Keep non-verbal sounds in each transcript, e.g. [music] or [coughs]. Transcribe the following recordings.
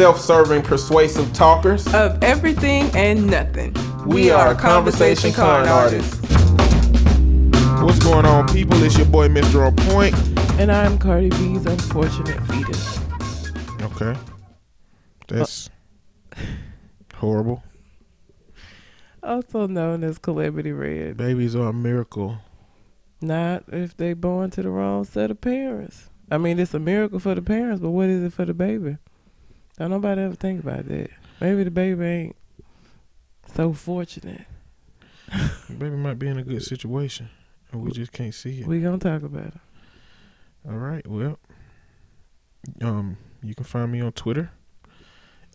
self-serving, persuasive talkers of everything and nothing. We, are conversation con artists. What's going on, people? It's your boy, Mr. On Point. And I'm Cardi B's unfortunate fetus. Okay. That's [laughs] horrible. Also known as Calamity Red. Babies are a miracle. Not if they born to the wrong set of parents. I mean, it's a miracle for the parents, but what is it for the baby? Don't nobody ever think about that. Maybe the baby ain't so fortunate. Baby might be in a good situation, and we just can't see it. We gonna talk about it. All right. Well, um, you can find me on Twitter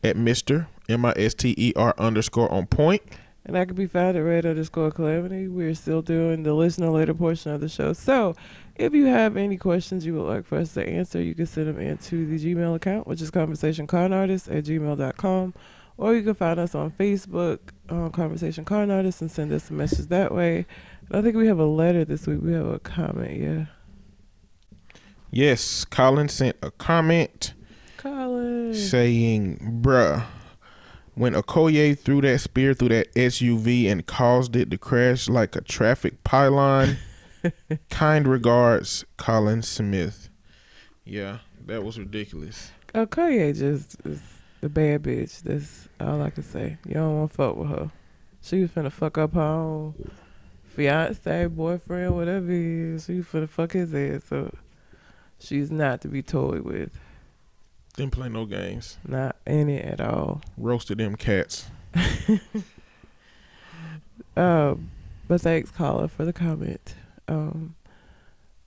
at Mister M I S T E R underscore on point. And I can be found at red underscore calamity. We're still doing the listener later portion of the show. So if you have any questions you would like for us to answer, you can send them into the Gmail account, which is conversationconartist at gmail.com. Or you can find us on Facebook, um, on Conversation Con Artist, and send us a message that way. And I think we have a letter this week. We have a comment, yeah. Yes, Colin sent a comment Colin. saying, "Bruh, when Okoye threw that spear through that SUV and caused it to crash like a traffic pylon." [laughs] kind regards, Colin Smith. Yeah, that was ridiculous. Okoye just is the bad bitch. That's all I can say. You don't want to fuck with her. She was finna fuck up her own fiance, boyfriend, whatever he is. She was finna fuck his ass up. She's not to be toyed with. Didn't play no games. Not any at all. Roasted them cats. [laughs] Um, but thanks, caller, for the comment. Um,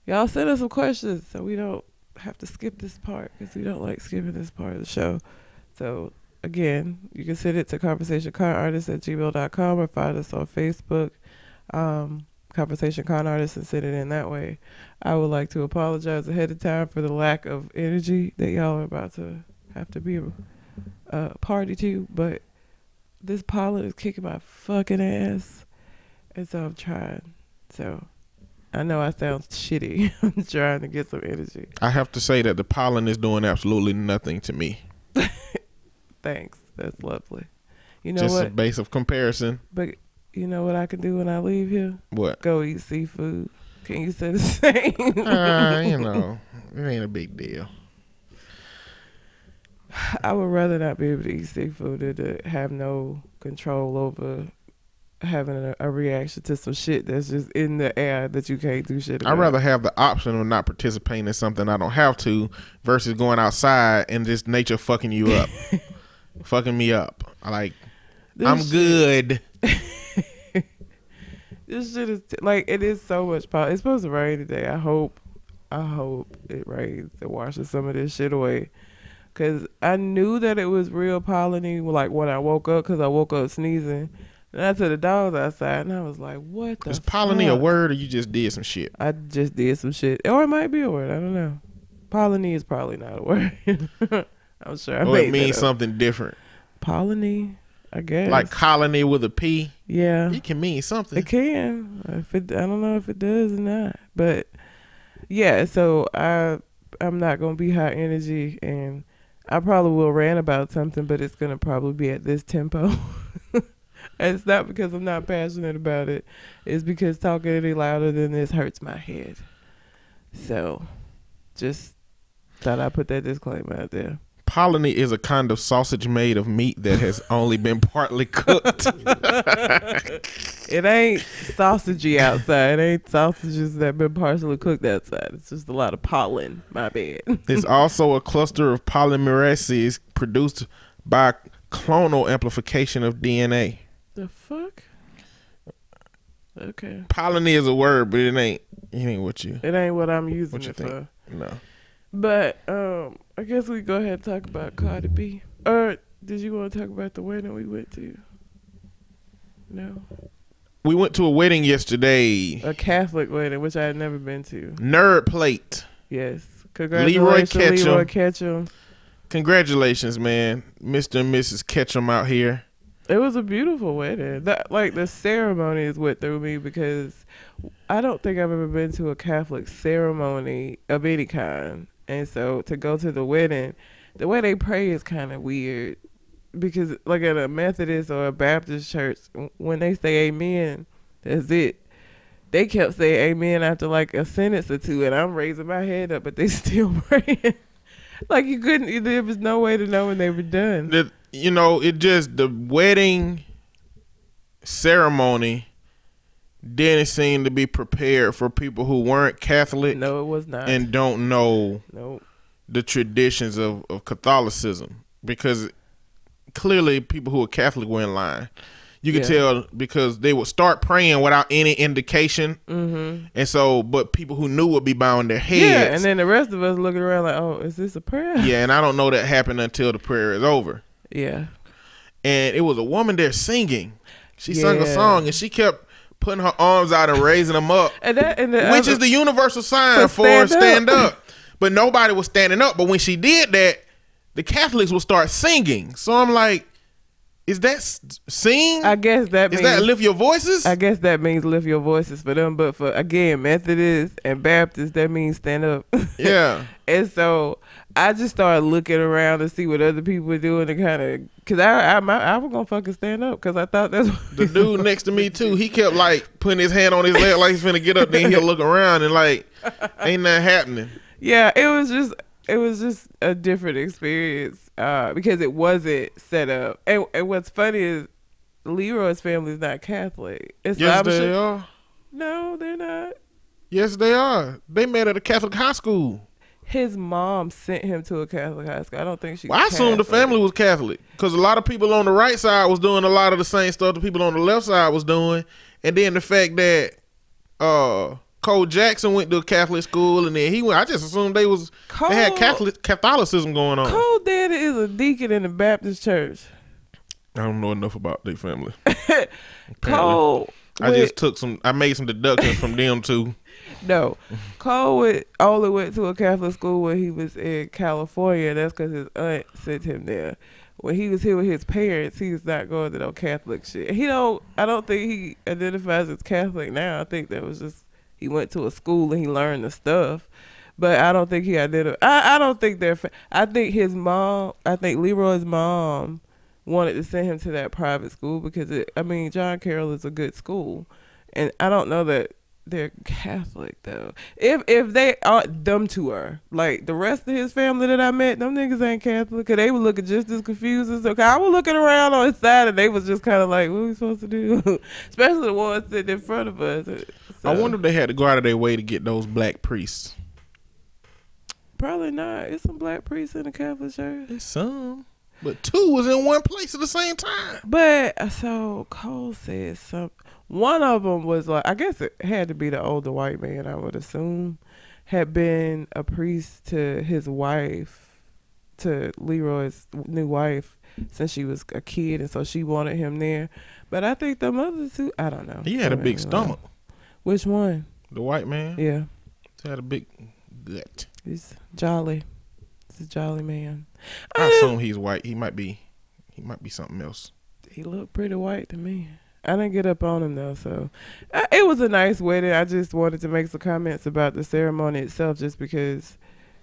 y'all send us some questions so we don't have to skip this part because we don't like skipping this part of the show. So again, you can send it to conversationconartist at gmail.com or find us on Facebook, um, Conversation Con Artist, and send it in that way. I would like to apologize ahead of time for the lack of energy that y'all are about to have to be a, a party to, but this pollen is kicking my fucking ass, and so I'm trying. So I know I sound shitty. [laughs] I'm trying to get some energy. I have to say that the pollen is doing absolutely nothing to me. [laughs] Thanks. That's lovely. You know Just a base of comparison. But you know what I can do when I leave here? What? Go eat seafood. Can you say the [laughs] same? uh, you know, it ain't a big deal. [sighs] I would rather not be able to eat seafood than to have no control over having a, a reaction to some shit that's just in the air that you can't do shit about. I'd rather have the option of not participating in something I don't have to versus going outside and just nature fucking you up. [laughs] fucking me up. I like, This I'm shit- good. [laughs] This shit is t- like it is so much power. It's supposed to rain today. I hope, I hope it rains and washes some of this shit away. Cause I knew that it was real polleny like when I woke up. Cause I woke up sneezing, and I took the dogs outside, and I was like, "What the?" Is polony a word or you just did some shit? I just did some shit, or it might be a word. I don't know. Polony is probably not a [laughs] word. I'm sure. I or it means something different. Polony, I guess. Like colony with a P. yeah. It can mean something. It can. If it, I don't know if it does or not, but yeah. So I, I'm not gonna be high energy, and I probably will rant about something, but it's gonna probably be at this tempo. [laughs] and it's not because I'm not passionate about it. It's because talking any louder than this hurts my head. So, just thought I'd put that disclaimer out there. Polony is a kind of sausage made of meat that has [laughs] only been partly cooked. [laughs] It ain't sausagey outside. It ain't sausages that been partially cooked outside. It's just a lot of pollen. My bad. it's also a cluster of polymerases produced by clonal amplification of DNA. The fuck? Okay. Polony is a word, but it ain't. It ain't what you. It ain't what I'm using What you it think? for. No. But um, I guess we go ahead and talk about Cardi B. Or did you want to talk about the wedding we went to? No, We went to a wedding yesterday. a Catholic wedding, which I had never been to. Nerd plate. Yes, congratulations, Leroy Ketchum. Congratulations, man, Mr. and Mrs. Ketchum out here. It was a beautiful wedding. That like the ceremony is what threw me because I don't think I've ever been to a Catholic ceremony of any kind. And so to go to the wedding the way they pray is kind of weird because like at a Methodist or a Baptist church, when they say Amen, that's it. They kept saying Amen after like a sentence or two, and I'm raising my head up, but they [laughs] still praying. like you couldn't. There was no way to know when they were done. You know, it just the wedding ceremony didn't seem to be prepared for people who weren't Catholic No, it was not. and don't know no, the traditions of, of Catholicism because clearly people who are Catholic were in line. You could Yeah. tell because they would start praying without any indication, mm-hmm. and so but people who knew would be bowing their heads. yeah, and then the rest of us looking around like, oh, is this a prayer? yeah, and I don't know that happened until the prayer is over. Yeah. And it was a woman there singing. She sung a song, and she kept putting her arms out and raising them up, And that and the which other- is the universal sign for stand stand, up. up. But nobody was standing up. But when she did that, the Catholics would start singing. So I'm like, is that sing? I guess that is means that lift your voices? I guess that means lift your voices for them, but for again Methodists and Baptists, that means stand up. yeah. [laughs] and so I just started looking around to see what other people were doing to kind of, cause I I, my, I was gonna fucking stand up, cause I thought that's what The dude [laughs] next to me too, he kept like putting his hand on his leg like he's finna get up. Then he'll look around and like, ain't nothing happening. yeah, it was just it was just a different experience uh, because it wasn't set up. And, and what's funny is Leroy's family is not Catholic. It's Yes, they sure- are. No, they're not. Yes, they are. They met at a Catholic high school. His mom sent him to a Catholic high school. I don't think she. Well, I assumed the family was Catholic because a lot of people on the right side was doing a lot of the same stuff the people on the left side was doing, and then the fact that uh Cole Jackson went to a Catholic school and then he went. I just assumed they was they had Catholic Catholicism going on. Cole daddy is a deacon in the Baptist church. I don't know enough about their family. [laughs] Cole. I went- just took some. I made some deductions from them too. No. Cole went, only went to a Catholic school when he was in California. That's because his aunt sent him there. When he was here with his parents, he was not going to no Catholic shit. He don't. I don't think he identifies as Catholic now. I think that was just he went to a school and he learned the stuff. But I don't think he identified. I, I don't think they're. Fa- I think his mom. I think Leroy's mom wanted to send him to that private school because it. I mean, John Carroll is a good school, and I don't know that they're Catholic though. If if they are them two are like the rest of his family that I met, them niggas ain't Catholic. Cause they were looking just as confused as okay. I was looking around on his side and they was just kind of like, what we supposed to do? [laughs] Especially the ones sitting in front of us. I So, wonder if they had to go out of their way to get those black priests. Probably not. It's some black priests in the Catholic church. There's some, but two was in one place at the same time. But uh, so Cole said some. One of them was like, I guess it had to be the older white man. I would assume had been a priest to his wife, to Leroy's new wife, since she was a kid, and so she wanted him there. But I think the other two, I don't know. He had a big stomach. Which one? The white man Yeah, he had a big gut. he's jolly. He's a jolly man. I Uh, assume he's white. He might be. He might be something else. he looked pretty white to me. I didn't get up on him though, so it was a nice wedding. I just wanted to make some comments about the ceremony itself, just because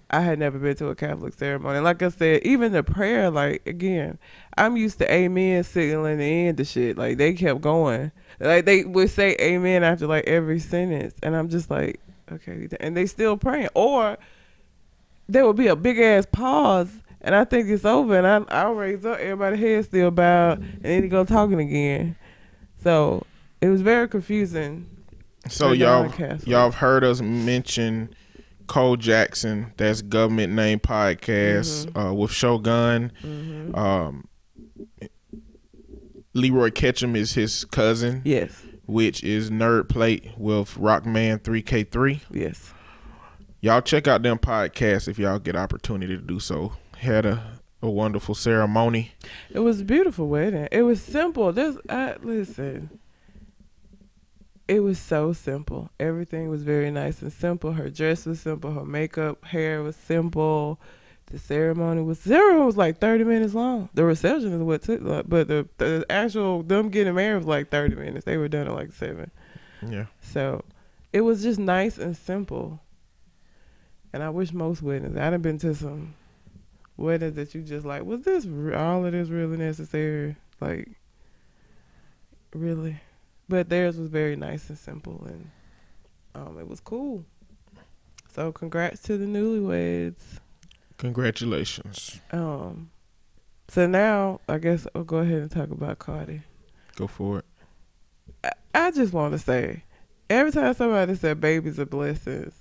I had never been to a Catholic ceremony. Like I said, even the prayer, like again, I'm used to Amen signaling the end of shit. Like they kept going, like they would say Amen after like every sentence, and I'm just like, okay, and they still praying, or there would be a big ass pause. And I think it's over, and I I'll raise up, everybody head still bowed, and then he go talking again. So it was very confusing. So y'all, y'all have heard us mention Cole Jackson. That's government name podcast Mm-hmm. uh, with Shogun. Um, Leroy Ketchum is his cousin, Yes, which is Nerd Plate with Rockman 3K3. yes. Y'all check out them podcasts if y'all get opportunity to do so. Had a, a wonderful ceremony. It was a beautiful wedding. It was simple. This, I listen. It was so simple. Everything was very nice and simple. Her dress was simple. Her makeup, hair was simple. The ceremony was ceremony was like thirty minutes long. The reception is what took, like, but the the actual them getting married was like thirty minutes. They were done at like seven. Yeah. So it was just nice and simple. And I wish most weddings. I'd have been to some weddings that you just like, was this all of this really necessary? Like, really? But theirs was very nice and simple, and um, it was cool. So congrats to the newlyweds. Congratulations. Um, so now I guess I'll go ahead and talk about Cardi. Go for it. I, I just want to say, every time somebody said babies are blessings,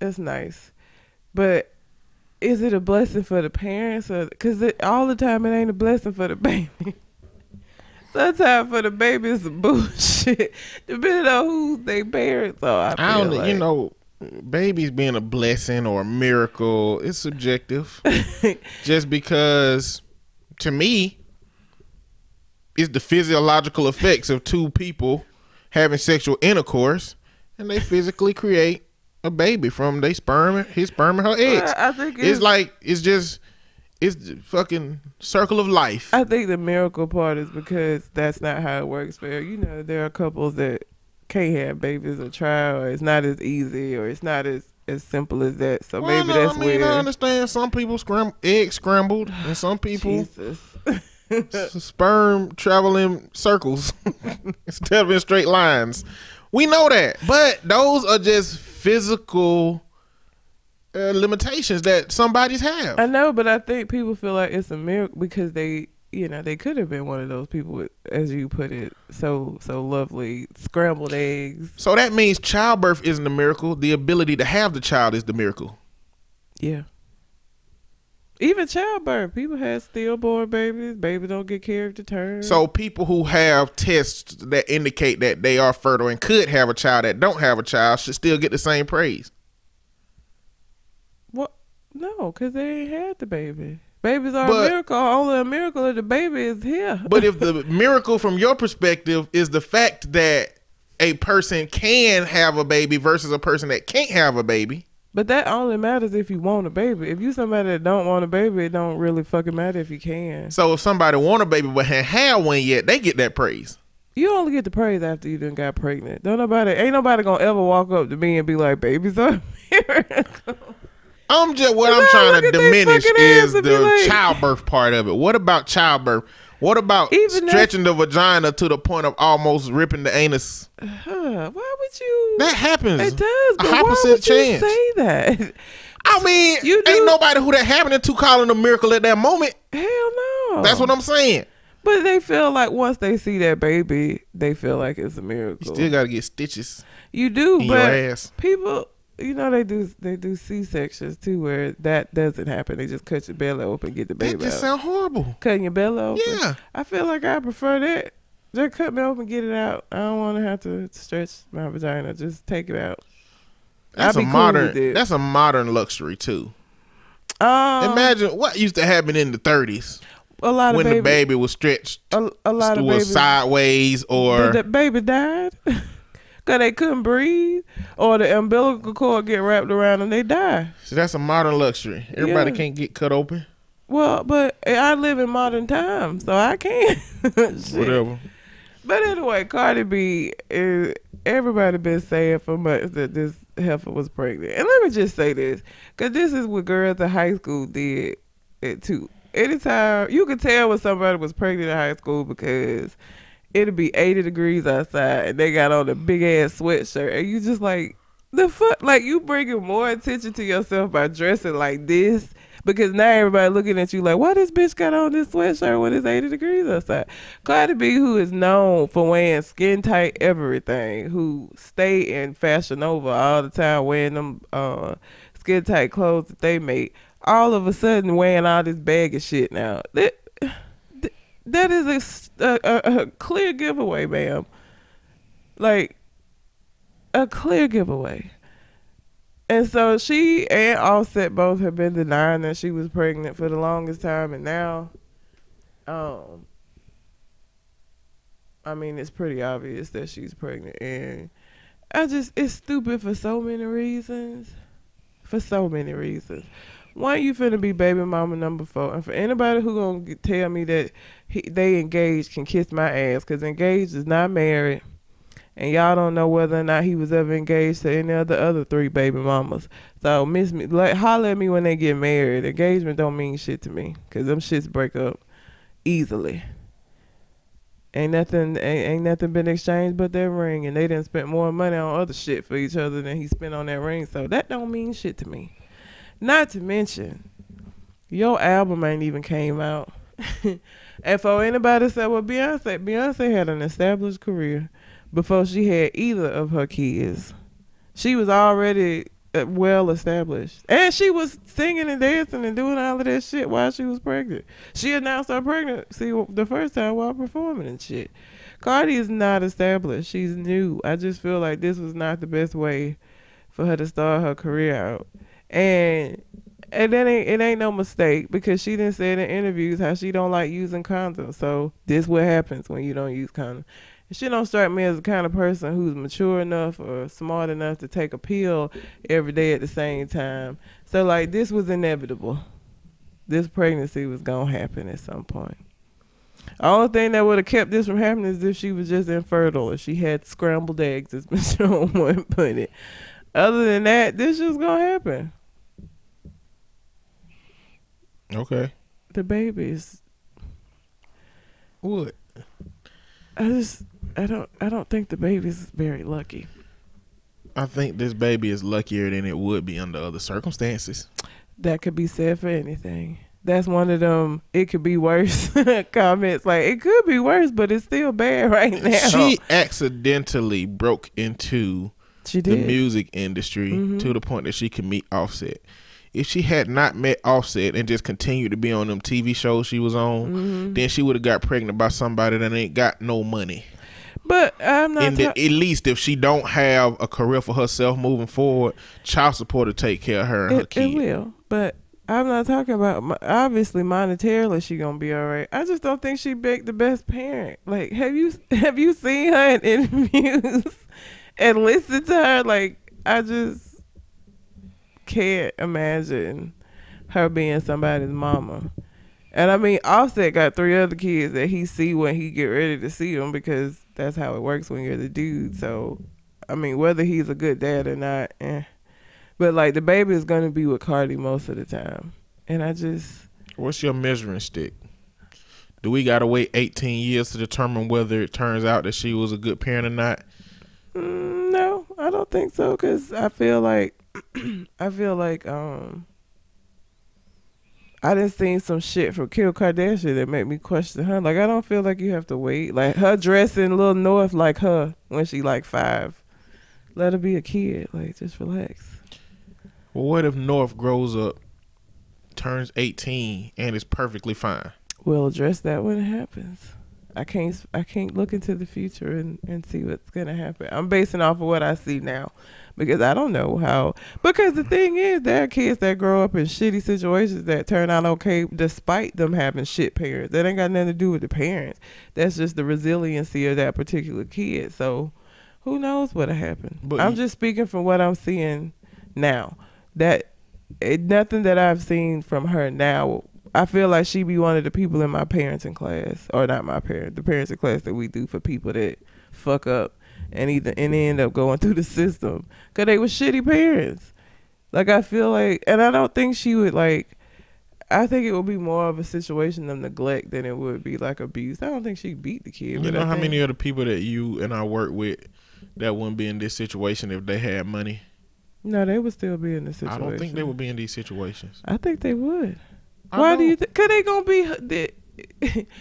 it's nice, but is it a blessing for the parents or because all the time it ain't a blessing for the [laughs] baby. Sometimes for the baby it's bullshit, [laughs] depending on who they parents are. I, I don't, like. you know, babies being a blessing or a miracle, it's subjective. [laughs] Just because, to me, it's the physiological effects of two people having sexual intercourse, and they physically create a baby from they sperm, his sperm and her eggs. I think It's like it's just it's the fucking circle of life. I think the miracle part is because that's not how it works. For you know, there are couples that can't have babies or try, or it's not as easy, or it's not as as simple as that. So Well, maybe no, that's I mean, where. I understand some people scram eggs scrambled, and some people sperm travel in circles [laughs] instead of in straight lines. We know that, but those are just physical uh, limitations that somebody's have. I know, but I think people feel like it's a miracle because they, you know, they could have been one of those people with, as you put it, so so lovely scrambled eggs. so that means childbirth isn't a miracle. The ability to have the child is the miracle. Yeah. Even childbirth, people have stillborn babies. Baby don't get carried to term. So people who have tests that indicate that they are fertile and could have a child that don't have a child should still get the same praise. what? No, because they ain't had the baby. Babies are But- a miracle. Only a miracle if the baby is here. But if the [laughs] miracle from your perspective is the fact that a person can have a baby versus a person that can't have a baby, But that only matters if you want a baby. If you somebody that don't want a baby, it don't really fucking matter if you can. so if somebody want a baby but hadn't had one yet, they get that praise. You only get the praise after you done got pregnant. Don't nobody, ain't nobody gonna ever walk up to me and be like, "Baby's a miracle." I'm just what I'm trying to diminish is ass and be the like- childbirth part of it. What about childbirth? What about Even stretching the vagina to the point of almost ripping the anus? Huh, why would you? That happens. it does. A But why percent would you chance. say that? I mean, You do- ain't nobody who that happening to calling a miracle at that moment. Hell no. That's what I'm saying. But they feel like once they see that baby, they feel like it's a miracle. You still got to get stitches you do, but ass. people, you know, they do they do C sections too, where that doesn't happen. They just cut your belly open, get the That baby just out. sound horrible. Cutting your belly open. Yeah. I feel like I prefer that. Just cut me open, get it out. I don't want to have to stretch my vagina. Just take it out. That's I'd a be cool modern. it. That's a modern luxury too. Um, Imagine what used to happen in the 30s a lot of when the baby was stretched a, a lot of babies. sideways or Did the baby died? [laughs] Cause they couldn't breathe, or the umbilical cord get wrapped around and they die. So that's a modern luxury. Everybody Yeah. can't get cut open. Well, but I live in modern times, so I can. [laughs] Whatever. But anyway, Cardi B, is, everybody been saying for months that this heifer was pregnant. And let me just say this, because this is what girls in high school did it too. Anytime, you could tell when somebody was pregnant in high school because it'd be 80 degrees outside and they got on a big ass sweatshirt and you just like, the fuck? Like, you bringing more attention to yourself by dressing like this because now everybody looking at you like, why this bitch got on this sweatshirt when it's 80 degrees outside? Cardi B, who is known for wearing skin tight everything, who stay in Fashion Nova all the time wearing them uh, skin tight clothes that they make, all of a sudden wearing all this bag of shit now. That, that is a a- a clear giveaway, ma'am. Like, a clear giveaway. And so she and Offset both have been denying that she was pregnant for the longest time, and now, um, I mean, it's pretty obvious that she's pregnant, and I just it's stupid for so many reasons, for so many reasons. One, you finna be baby mama number four, and for anybody who gonna tell me that he, they engaged can kiss my ass, cause engaged is not married, and y'all don't know whether or not he was ever engaged to any of the other three baby mamas. So miss me, like holler at me when they get married. Engagement don't mean shit to me, cause them shits break up easily. Ain't nothing, ain't, ain't nothing been exchanged but that ring, and they didn't spend more money on other shit for each other than he spent on that ring. So that don't mean shit to me. Not to mention, your album ain't even came out. [laughs] and for anybody said, well, Beyonce, Beyonce had an established career before she had either of her kids. She was already uh, well established, and she was singing and dancing and doing all of that shit while she was pregnant. She announced her pregnancy the first time while performing and shit. Cardi is not established; she's new. I just feel like this was not the best way for her to start her career out, and and that ain't it ain't no mistake because she didn't say in interviews how she don't like using condoms. So this what happens when you don't use condoms. She don't strike me as the kind of person who's mature enough or smart enough to take a pill every day at the same time. So like this was inevitable. This pregnancy was gonna happen at some point. Only thing that would have kept this from happening is if she was just infertile or she had scrambled eggs, as [laughs] Mr. Owen put it. Other than that, this was gonna happen. Okay. The babies. What? I just I don't I don't think the baby's very lucky. I think this baby is luckier than it would be under other circumstances. That could be said for anything. That's one of them it could be worse [laughs] comments. Like it could be worse, but it's still bad [laughs] right now. She accidentally broke into She the music industry Mhm. to the point that she could meet Offset. If she had not met Offset and just continued to be on them TV shows she was on, Mhm. then she would have got pregnant by somebody that ain't got no money. But I'm not And the, at least if she don't have a career for herself moving forward, child support will take care of her and her it, it will. But I'm not talking about obviously monetarily she gonna be all right. I just don't think she picked the best parent. Like have you [laughs] have you seen her in [laughs] interviews and listened to her? Like I just can't imagine her being somebody's mama. And I mean, Offset got three other kids that he see when he get ready to see them because that's how it works when you're the dude. So, I mean, whether he's a good dad or not, eh. But like the baby is gonna be with Cardi most of the time, and I just What's your measuring stick? Do we gotta wait 18 years to determine whether it turns out that she was a good parent or not? mm, no, I don't think so because I feel like [clears throat] I feel like um I done seen some shit from Kim Kardashian that make me question her. Like I don't feel like you have to wait. Like her dressing Lil North like her when she like five. Let her be a kid. Like just relax. Well, what if North grows up, turns 18, and is perfectly fine? We'll address that when it happens. I can't I can't look into the future and, and see what's gonna happen. I'm basing off of what I see now. Because I don't know how because the thing is there are kids that grow up in shitty situations that turn out okay despite them having shit parents. That ain't got nothing to do with the parents. That's just the resiliency of that particular kid. So who knows what'll happen. But I'm just speaking from what I'm seeing now. That it, nothing that I've seen from her now. I feel like she be one of the people in my parenting class, or not my parent, the parenting class that we do for people that fuck up and either and end up going [laughs] through the system because they were shitty parents. Like I feel like, and I don't think she would like. I think it would be more of a situation of neglect than it would be like abuse. I don't think she beat the kid. You know how many of the people that you and I work with that wouldn't be in this situation if they had money? No, they would still be in the situation. I don't think they would be in these situations. I think they would. Why do you uh-huh. think? Cause they gonna be the,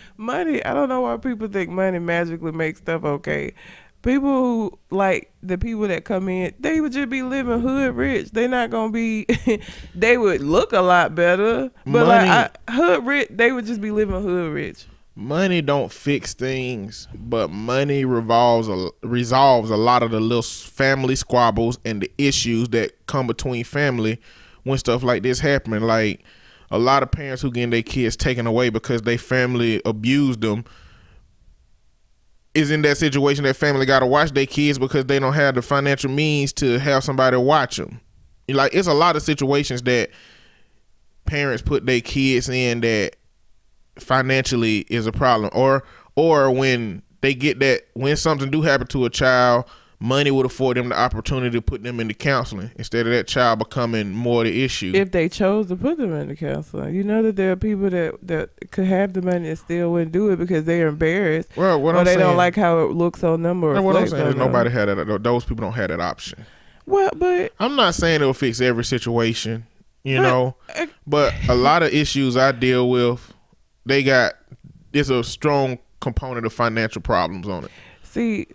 [laughs] money. I don't know why people think money magically makes stuff okay. People who like the people that come in, they would just be living hood rich. They not gonna be. [laughs] they would look a lot better, but Money- like I, hood rich, they would just be living hood rich. Money don't fix things, but money revolves a, resolves a lot of the little family squabbles and the issues that come between family when stuff like this happen. Like a lot of parents who getting their kids taken away because they family abused them is in that situation that family got to watch their kids because they don't have the financial means to have somebody watch them. Like it's a lot of situations that parents put their kids in that financially is a problem or or when they get that when something do happen to a child, money would afford them the opportunity to put them into counseling instead of that child becoming more the issue. If they chose to put them into counseling, you know that there are people that that could have the money and still wouldn't do it because they're embarrassed well, what or I'm they saying, don't like how it looks on them or what I'm saying is nobody had that. Those people don't have that option. Well, but I'm not saying it'll fix every situation, you But- know, uh, but a lot of issues I deal with, they got there's a strong component of financial problems on it. see,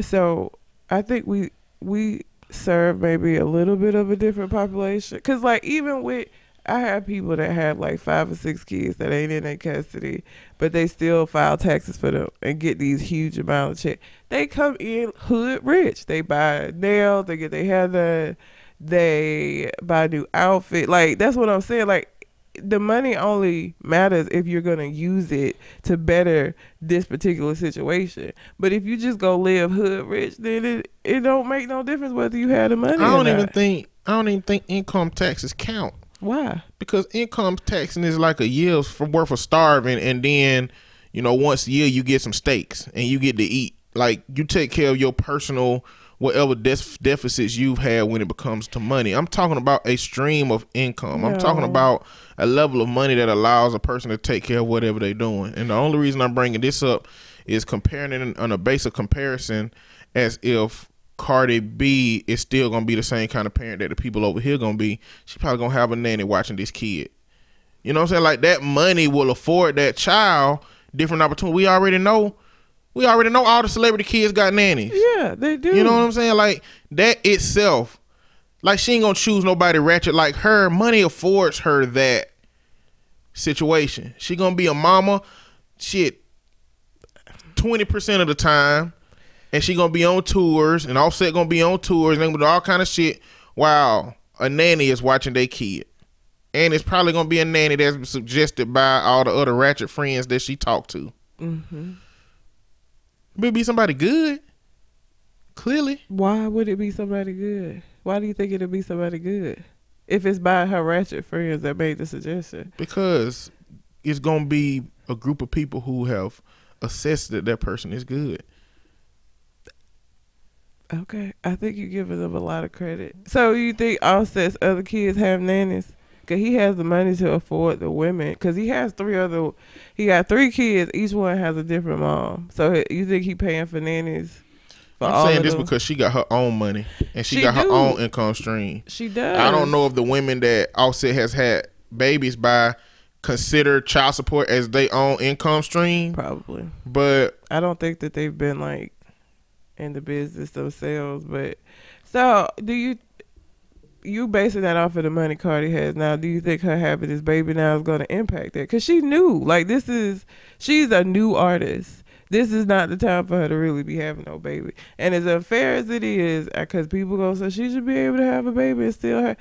so I think we we serve maybe a little bit of a different population because like even with I have people that have like five or six kids that ain't in their custody, but they still file taxes for them and get these huge amount of check. They come in hood rich. They buy nails, they get their hair done, they buy a new outfit. Like that's what I'm saying. Like the money only matters if you're gonna use it to better this particular situation. But if you just go live hood rich, then it it don't make no difference whether you have the money. I don't or even think I don't even think income taxes count why. because income taxing is like a year's worth of starving, and then you know once a year you get some steaks and you get to eat. Like you take care of your personal whatever def- deficits you've had when it becomes to money. I'm talking about a stream of income. I'm talking about a level of money that allows a person to take care of whatever they're doing. And the only reason I'm bringing this up is comparing it on a base of comparison as if Cardi B is still gonna be the same kind of parent that the people over here gonna be. She probably gonna have a nanny watching this kid. You know what I'm saying? Like that money will afford that child different opportunity. We already know. We already know all the celebrity kids got nannies. Yeah, they do. You know what I'm saying? Like that itself, like she ain't gonna choose nobody ratchet like her. Money affords her that situation. She gonna be a mama, shit, twenty percent of the time, and she gonna be on tours, and Offset gonna be on tours, and with all kind of shit. While a nanny is watching their kid, and it's probably gonna be a nanny that's suggested by all the other ratchet friends that she talked to. hmm Maybe be somebody good. Clearly. Why would it be somebody good? Why do you think it'd be somebody good? If it's by her ratchet friends that made the suggestion. because it's gonna be a group of people who have assessed that that person is good. Okay, I think you're giving them a lot of credit. So you think Offset's other kids have nannies? Cause he has the money to afford the women. Cause he has three other, he got three kids. Each one has a different mom. So you think he paying for nannies? I'm saying this them? because she got her own money and she, She got her own income stream. she does. I don't know if the women that Offset has had babies by consider child support as their own income stream, Probably. but I don't think that they've been like in the business themselves. But so do you? You basing that off of the money Cardi has now? Do you think her having this baby now is going to impact that? Because she knew, like this is she's a new artist. This is not the time for her to really be having no baby. And as unfair as it is, uh, because people go so she should be able to have a baby and still have.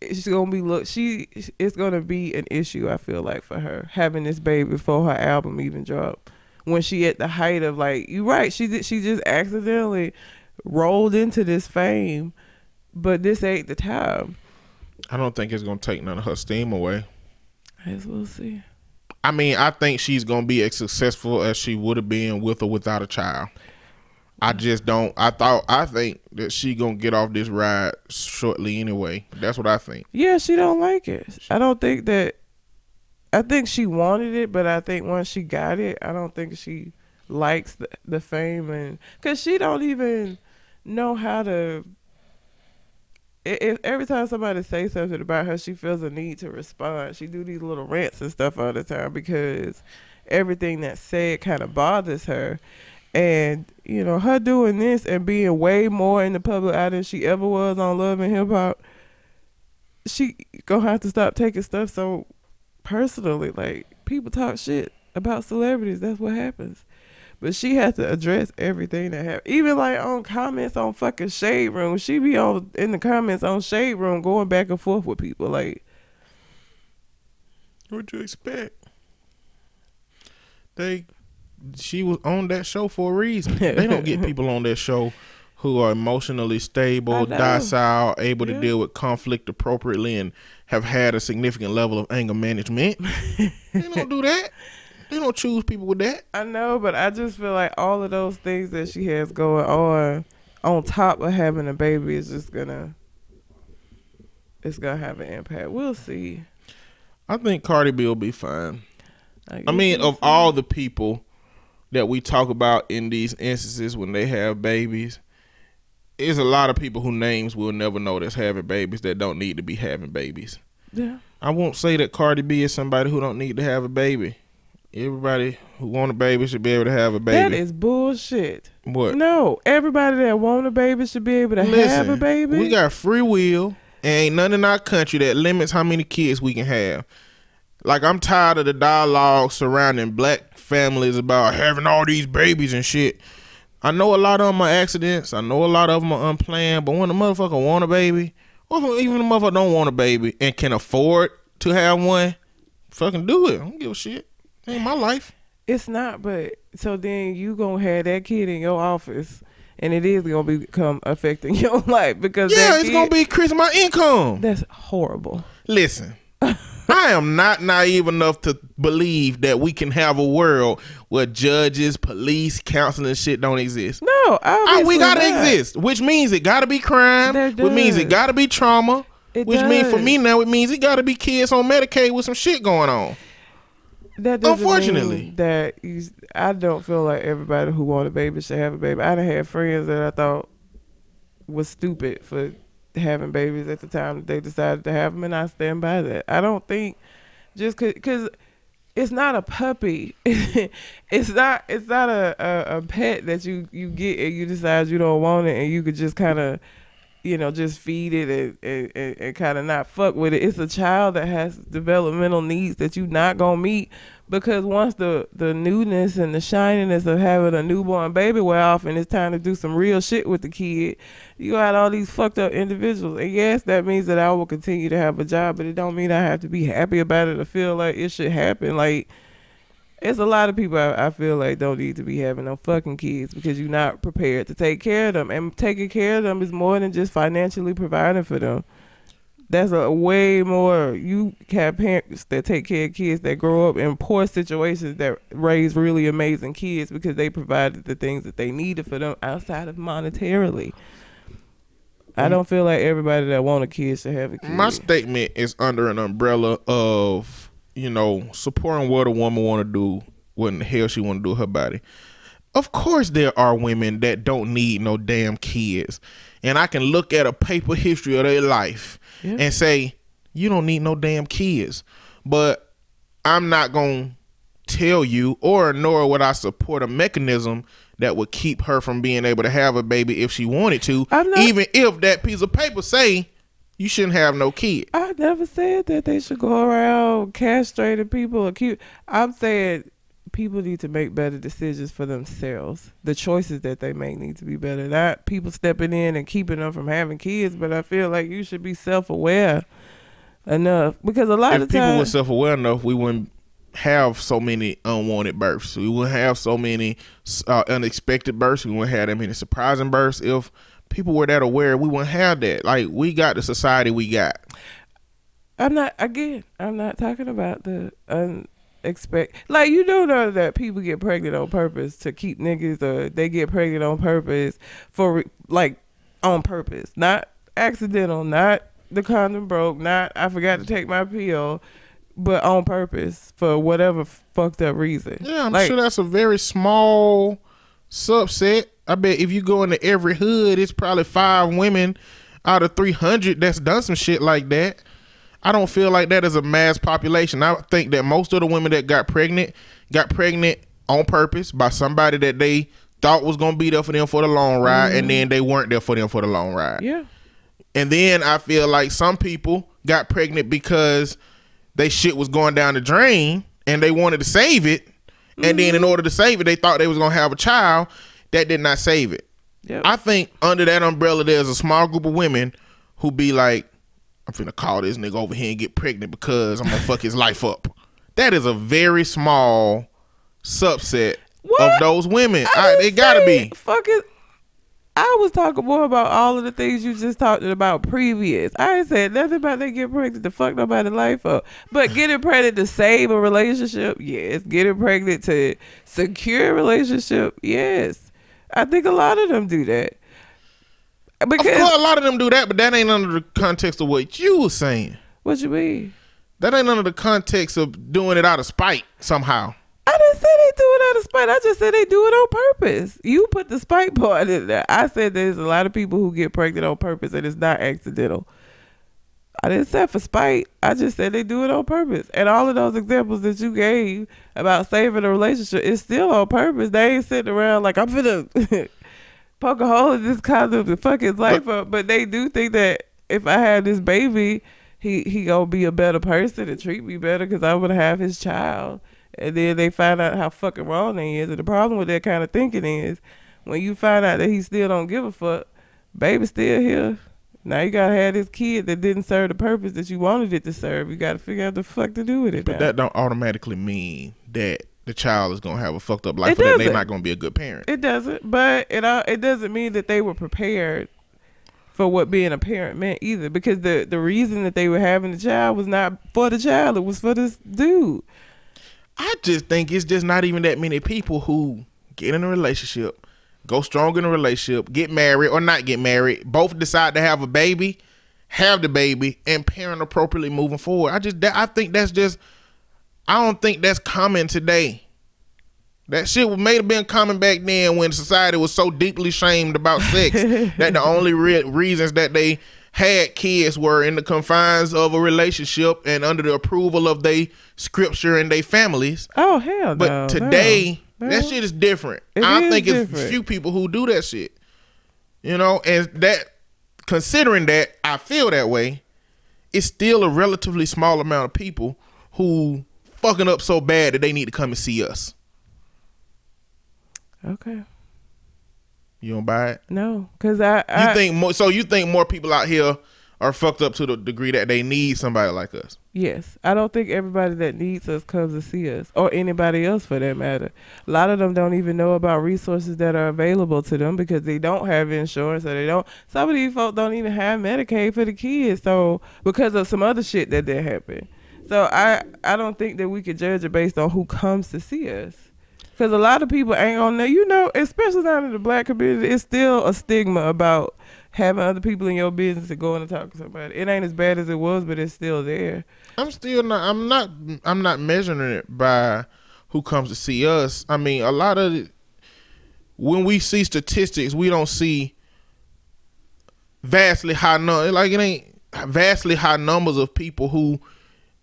She's gonna be look. She it's gonna be an issue. I feel like for her having this baby before her album even dropped when she at the height of like you right she did she just accidentally rolled into this fame but this ain't the time I don't think it's gonna take none of her steam away. I guess we'll see I mean, I think she's gonna be as successful as she would have been with or without a child. I just don't. I thought. I think that she gonna get off this ride shortly anyway. That's what I think. yeah she don't like it I don't think that I think she wanted it but I think once she got it I don't think she likes the, the fame and because she don't even know how to i- if every time somebody say something about her, she feels a need to respond. She do these little rants and stuff all the time because everything that's said kind of bothers her. And you know, her doing this and being way more in the public eye than she ever was on Love and Hip Hop, she gonna have to stop taking stuff so personally. Like people talk shit about celebrities. That's what happens. But she has to address everything that happened. Even like on comments on fucking Shade Room. She be on in the comments on Shade Room going back and forth with people. Like, What'd you expect? They, she was on that show for a reason. they don't get [laughs] people on that show who are emotionally stable, docile, able to deal with conflict appropriately, and have had a significant level of anger management. [laughs] they don't do that. They don't choose people with that. I know, but I just feel like all of those things that she has going on, on top of having a baby, is just gonna, it's gonna have an impact. We'll see. I think Cardi B will be fine. I guess mean, of see. all the people that we talk about in these instances when they have babies, there's a lot of people whose names we'll never know that's having babies that don't need to be having babies. yeah, I won't say that Cardi B is somebody who don't need to have a baby. Everybody who want a baby should be able to have a baby. that is bullshit. what? No, everybody that want a baby should be able to have a baby. We got free will, and ain't none in our country that limits how many kids we can have. Like I'm tired of the dialogue surrounding black families about having all these babies and shit. I know a lot of them are accidents. I know a lot of them are unplanned. But when a motherfucker want a baby, or even a motherfucker don't want a baby and can afford to have one, fucking do it. I don't give a shit. Ain't my life. It's not, but so then you gonna have that kid in your office, and it is gonna become affecting [laughs] your life because Yeah, it's kid- gonna be increasing my income. That's horrible. Listen, [laughs] I am not naive enough to believe that we can have a world where judges, police, counseling, and shit don't exist. No, Ah, obviously we gotta not. exist, which means it gotta be crime, which means it gotta be trauma, It which means for me now it means it gotta be kids on Medicaid with some shit going on. That Unfortunately. that I don't feel like everybody who want a baby should have a baby. I done had friends that I thought was stupid for having babies at the time that they decided to have them, and I stand by that. I don't think just because it's not a puppy, [laughs] it's not it's not a, a a pet that you you get and you decide you don't want it, and you could just kind of you know, just feed it and, and, and, kind of not fuck with it. It's a child that has developmental needs that you not gonna meet because once the the newness and the shininess of having a newborn baby wear off and it's time to do some real shit with the kid, you got all these fucked up individuals. And yes, that means that I will continue to have a job, but it don't mean I have to be happy about it or feel like it should happen. Like it's a lot of people I, I feel like don't need to be having no fucking kids because you're not prepared to take care of them. And taking care of them is more than just financially providing for them. That's a way more. You have parents that take care of kids that grow up in poor situations that raise really amazing kids because they provided the things that they needed for them outside of monetarily. I mm-hmm. don't feel like everybody that want a kid should have a kid. My statement is under an umbrella of you know supporting what a woman want to do, what in the hell she want to do with her body. Of course, there are women that don't need no damn kids, and I can look at a paper history of their life Yeah. and say you don't need no damn kids. But I'm not gonna tell you, or nor would I support a mechanism that would keep her from being able to have a baby if she wanted to, not- even if that piece of paper say you shouldn't have no kid. I never said that they should go around castrating people or keep. I'm saying people need to make better decisions for themselves. The choices that they make need to be better. Not people stepping in and keeping them from having kids. But I feel like you should be self aware enough because a lot if of people were self aware enough, we wouldn't have so many unwanted births. We wouldn't have so many uh, unexpected births. We wouldn't have that many surprising births. If people were that aware, we wouldn't have that. Like we got the society we got. I'm not again. I'm not talking about the unexpected. Like you do know that people get pregnant on purpose to keep niggas, or they get pregnant on purpose for like on purpose, not accidental, not the condom broke, not I forgot to take my pill, but on purpose for whatever fucked up reason. Yeah, I'm Like, sure that's a very small subset. I bet if you go into every hood, it's probably five women out of 300 that's done some shit like that. I don't feel like that is a mass population. I think that most of the women that got pregnant got pregnant on purpose by somebody that they thought was going to be there for them for the long ride and mm-hmm. then they weren't there for them for the long ride. Yeah. And then I feel like some people got pregnant because they shit was going down the drain and they wanted to save it. And then in mm-hmm. order to save it, they thought they was gonna have a child. That did not save it. Yep. I think under that umbrella there's a small group of women who be like, I'm finna call this nigga over here and get pregnant because I'm gonna [laughs] fuck his life up. That is a very small subset What? of those women. I I, it gotta be. Fuck it. I was talking more about all of the things you just talked about previous. I ain't said nothing about they get pregnant to fuck nobody life up. But getting pregnant to save a relationship, yes. Getting pregnant to secure a relationship, yes. I think a lot of them do that. Of Because course, a lot of them do that, but that ain't under the context of what you was saying. what you mean? That ain't under the context of doing it out of spite somehow. I didn't say they do it out of spite. I just said they do it on purpose. You put the spite [laughs] part in there. I said there's a lot of people who get pregnant on purpose and it's not accidental. I didn't say for spite. I just said they do it on purpose. And all of those examples that you gave about saving a relationship is still on purpose. They ain't sitting around like I'm gonna [laughs] poke a hole in this condom to fuck his life up. But they do think that if I had this baby, he he gonna be a better person and treat me better because I'm gonna have his child. And then they find out how fucking wrong they is. And the problem with that kind of thinking is when you find out that he still don't give a fuck, baby still here. Now you gotta have this kid that didn't serve the purpose that you wanted it to serve. You gotta figure out the fuck to do with it. But now. that don't automatically mean that the child is gonna have a fucked up life It that they're doesn't. gonna be a good parent. It doesn't, but it uh, it doesn't mean that they were prepared for what being a parent meant either. Because the the reason that they were having the child was not for the child; it was for this dude. I just think it's just not even that many people who get in a relationship, go strong in a relationship, get married or not get married, both decide to have a baby, have the baby, and parent appropriately moving forward. I just that, I think that's just I don't think that's common today. That shit may have been common back then when society was so deeply shamed about sex [laughs] that the only re- reasons that they had kids were in the confines of a relationship and under the approval of they scripture and they families. Oh hell But no! today, no, that shit is different. It I is think it's different. few people who do that shit. You know, and that considering that I feel that way, it's still a relatively small amount of people who fucking up so bad that they need to come and see us. Okay, You don't buy it? no, because I, You I think more so you think more people out here are fucked up to the degree that they need somebody like us. yes, I don't think everybody that needs us comes to see us or anybody else for that matter. A lot of them don't even know about resources that are available to them because they don't have insurance or they don't. Some of these folks don't even have Medicaid for the kids, so because of some other shit that did happen. So I I don't think that we could judge it based on who comes to see us. Because a lot of people ain't gonna know, you know, especially down in the black community, it's still a stigma about having other people in your business and going to talk to somebody. It ain't as bad as it was, but it's still there. I'm still not. I'm not. I'm not measuring it by who comes to see us. I mean, a lot of when we see statistics, we don't see vastly high number. Like it ain't vastly high numbers of people who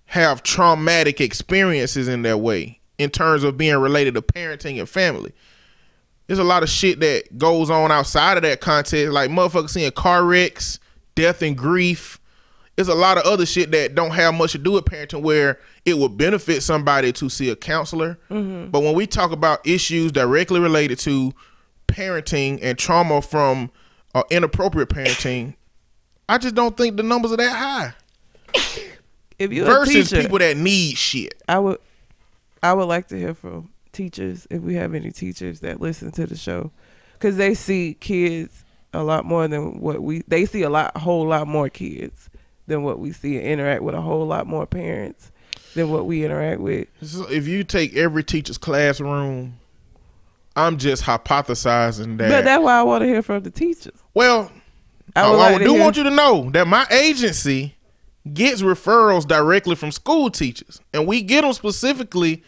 have traumatic experiences in their way in terms of being related to parenting and family. There's a lot of shit that goes on outside of that context, like motherfuckers seeing car wrecks, death and grief. There's a lot of other shit that don't have much to do with parenting where it would benefit somebody to see a counselor. But when we talk about issues directly related to parenting and trauma from uh, inappropriate parenting, I just don't think the numbers are that high. If you're Versus a teacher, people that need shit. I would I would like to hear from teachers if we have any teachers that listen to the show cuz they see kids a lot more than what we they see a lot a whole lot more kids than what we see and interact with a whole lot more parents than what we interact with. So if you take every teacher's classroom, I'm just hypothesizing that. But that's why I want to hear from the teachers. well, I I, would I do hear- want you to know that my agency gets referrals directly from school teachers, and we get them specifically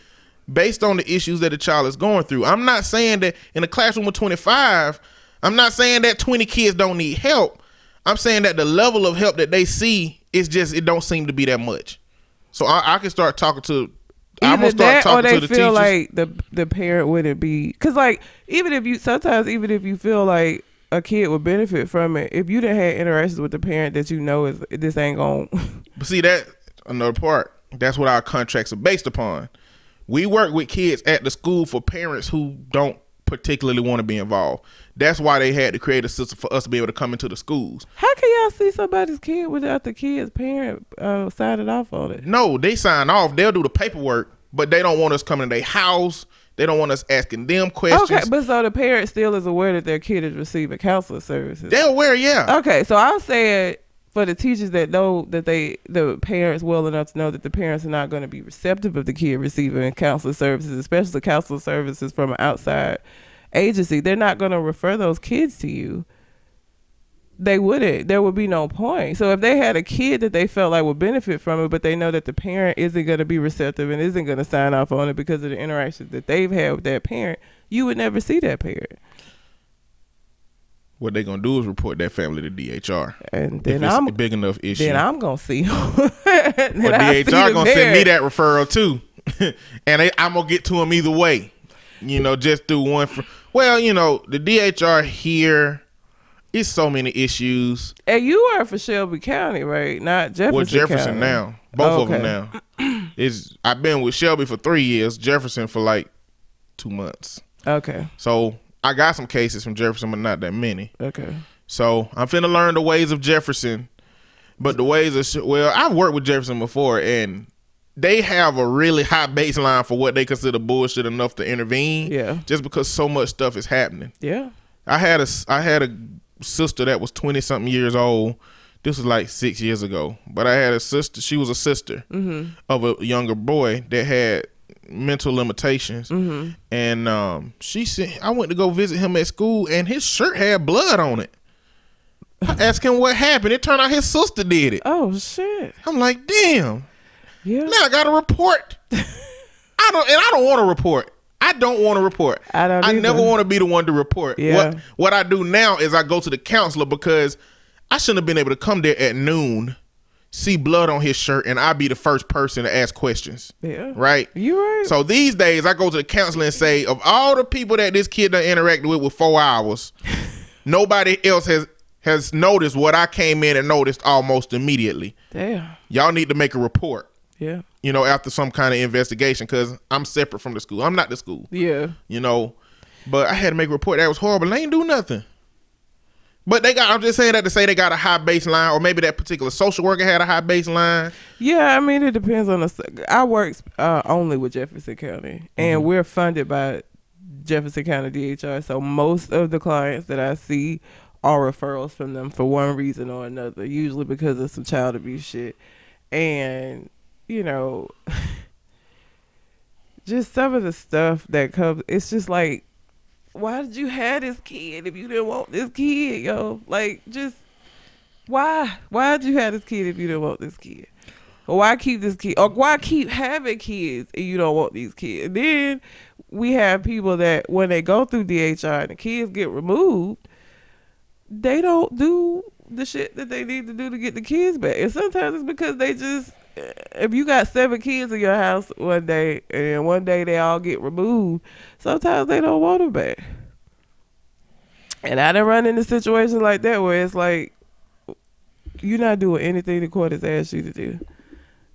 based on the issues that a child is going through. I'm not saying that in a classroom of 25, I'm not saying that 20 kids don't need help. I'm saying that the level of help that they see is just it don't seem to be that much. So I, I can start talking to. I'm gonna start that or talking they to the teacher. I feel teachers. like the the parent wouldn't be because like even if you sometimes even if you feel like a kid would benefit from it if you didn't have interactions with the parent that you know is this ain't going But see that another part. That's what our contracts are based upon. We work with kids at the school for parents who don't particularly want to be involved. That's why they had to create a system for us to be able to come into the schools. how can y'all see somebody's kid without the kid's parent uh, signing off on it No, they sign off. They'll do the paperwork, but they don't want us coming to their house, They don't want us asking them questions. Okay, but so the parent still is aware that their kid is receiving counselor services. They're aware, yeah. Okay, so I'll say it for the teachers that know that they the parents well enough to know that the parents are not going to be receptive of the kid receiving counselor services, especially counselor services from an outside agency. They're not going to refer those kids to you. They wouldn't. There would be no point. So if they had a kid that they felt like would benefit from it, but they know that the parent isn't going to be receptive and isn't going to sign off on it because of the interactions that they've had with that parent, you would never see that parent. What they gonna do is report that family to DHR. And If then it's I'm a big enough issue. then I'm gonna see. [laughs] Then see DHR gonna send me that referral too, [laughs] and they, I'm gonna get to them either way. You know, just through one. For, well, you know, the DHR here, it's so many issues. And you are for Shelby County, right? Not Jefferson. Well, Jefferson County. now, both of them now. Is I've been with Shelby for three years, Jefferson for like two months. Okay. So I got some cases from Jefferson, but not that many. Okay. So I'm finna learn the ways of Jefferson, but the ways of well, I've worked with Jefferson before, and they have a really high baseline for what they consider bullshit enough to intervene. Yeah. just because so much stuff is happening. Yeah. I had a I had a sister that was twenty something years old. This was like six years ago, but I had a sister. She was a sister mm-hmm. of a younger boy that had mental limitations, and um, she said I went to go visit him at school, and his shirt had blood on it. I asked him what happened. It turned out his sister did it. Oh shit. I'm like, damn. Yeah. Now I got to report. [laughs] I don't, and I don't want to report. I don't want to report. I don't I either. never want to be the one to report. Yeah. What What I do now is I go to the counselor because I shouldn't have been able to come there at noon, see blood on his shirt, and I be the first person to ask questions. Yeah. Right. You right. So these days, I go to the counselor and say, of all the people that this kid done interacted with with four hours, [laughs] nobody else has has noticed what I came in and noticed almost immediately. Damn. Y'all need to make a report Yeah. you know, after some kind of investigation because I'm separate from the school. I'm not the school, Yeah. you know. But I had to make a report that was horrible. They ain't do nothing. But they got, I'm just saying that to say they got a high baseline, or maybe that particular social worker had a high baseline. Yeah, I mean it depends on the. I work uh, only with Jefferson County, and we're funded by Jefferson County DHR. So most of the clients that I see are referrals from them for one reason or another. Usually because of some child abuse shit, and you know, [laughs] just some of the stuff that comes. It's just like, why did you have this kid if you didn't want this kid, yo? Like just. Why? Why did you have this kid if you didn't want this kid? Or why keep this kid? Or why keep having kids and you don't want these kids? And then we have people that when they go through DHR and the kids get removed, they don't do the shit that they need to do to get the kids back. And sometimes it's because they just, if you got seven kids in your house one day and one day they all get removed, sometimes they don't want them back. And I done run into situations like that where it's like, you're not doing anything the court has asked you to do.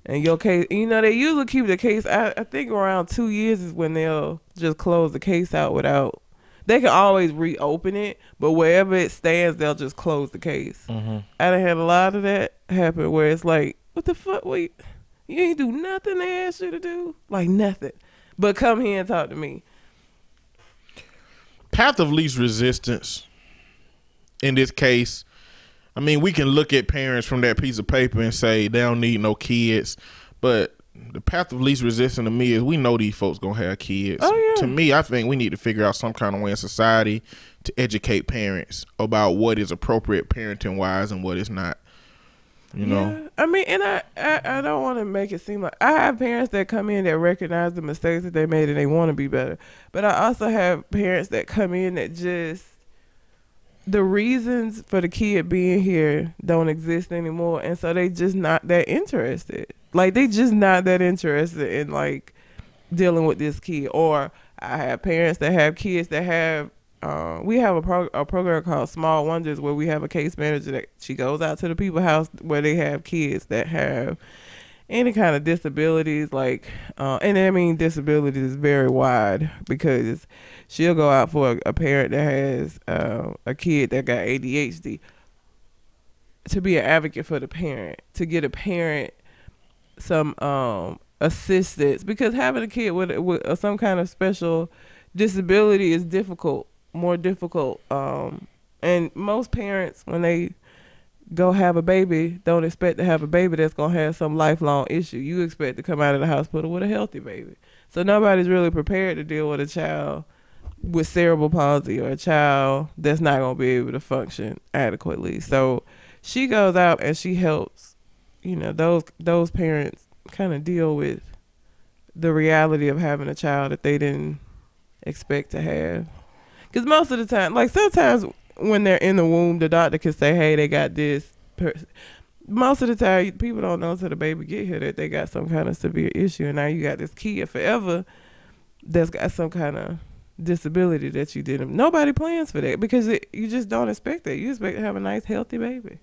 And your case, you know, they usually keep the case. I, I think around two years is when they'll just close the case out without. They can always reopen it, but wherever it stands, they'll just close the case. Mm-hmm. I done had a lot of that happen where it's like, what the fuck? Wait, you ain't do nothing they asked you to do, like nothing, but come here and talk to me. Path of least resistance in this case. I mean, we can look at parents from that piece of paper and say they don't need no kids, but the path of least resistance to me is we know these folks gonna have kids. Oh, yeah. To me, I think we need to figure out some kind of way in society to educate parents about what is appropriate parenting wise and what is not. You know, Yeah, I mean, and I, I, I don't want to make it seem like I have parents that come in that recognize the mistakes that they made and they want to be better. But I also have parents that come in that just the reasons for the kid being here don't exist anymore, and so they just not that interested. Like they just not that interested in like dealing with this kid. Or I have parents that have kids that have. Uh, we have a, pro- a program called Small Wonders where we have a case manager that she goes out to the people house where they have kids that have any kind of disabilities like uh, and I mean disabilities is very wide because she'll go out for a, a parent that has uh, a kid that got ADHD to be an advocate for the parent to get a parent some um assistance because having a kid with with uh, some kind of special disability is difficult, more difficult. Um, and most parents when they go have a baby don't expect to have a baby that's gonna have some lifelong issue. You expect to come out of the hospital with a healthy baby. So nobody's really prepared to deal with a child with cerebral palsy or a child that's not gonna be able to function adequately. So she goes out and she helps, you know, those those parents kind of deal with the reality of having a child that they didn't expect to have. Because most of the time, like sometimes when they're in the womb, the doctor can say, "Hey, they got this." Per-. Most of the time, people don't know until the baby get here that they got some kind of severe issue, and now you got this kid forever that's got some kind of disability that you didn't. Nobody plans for that because it, you just don't expect that. You expect to have a nice, healthy baby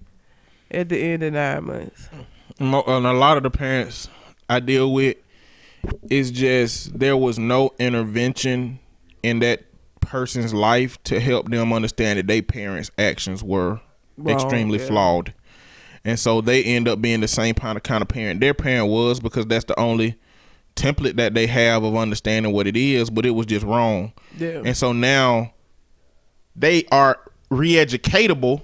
at the end of nine months. Mm. And a lot of the parents I deal with is just there was no intervention in that person's life to help them understand that their parents' actions were Wrong, extremely yeah. flawed. And so they end up being the same kind of kind of parent their parent was because that's the only template that they have of understanding what it is, but it was just wrong. Yeah. And so now they are re-educatable,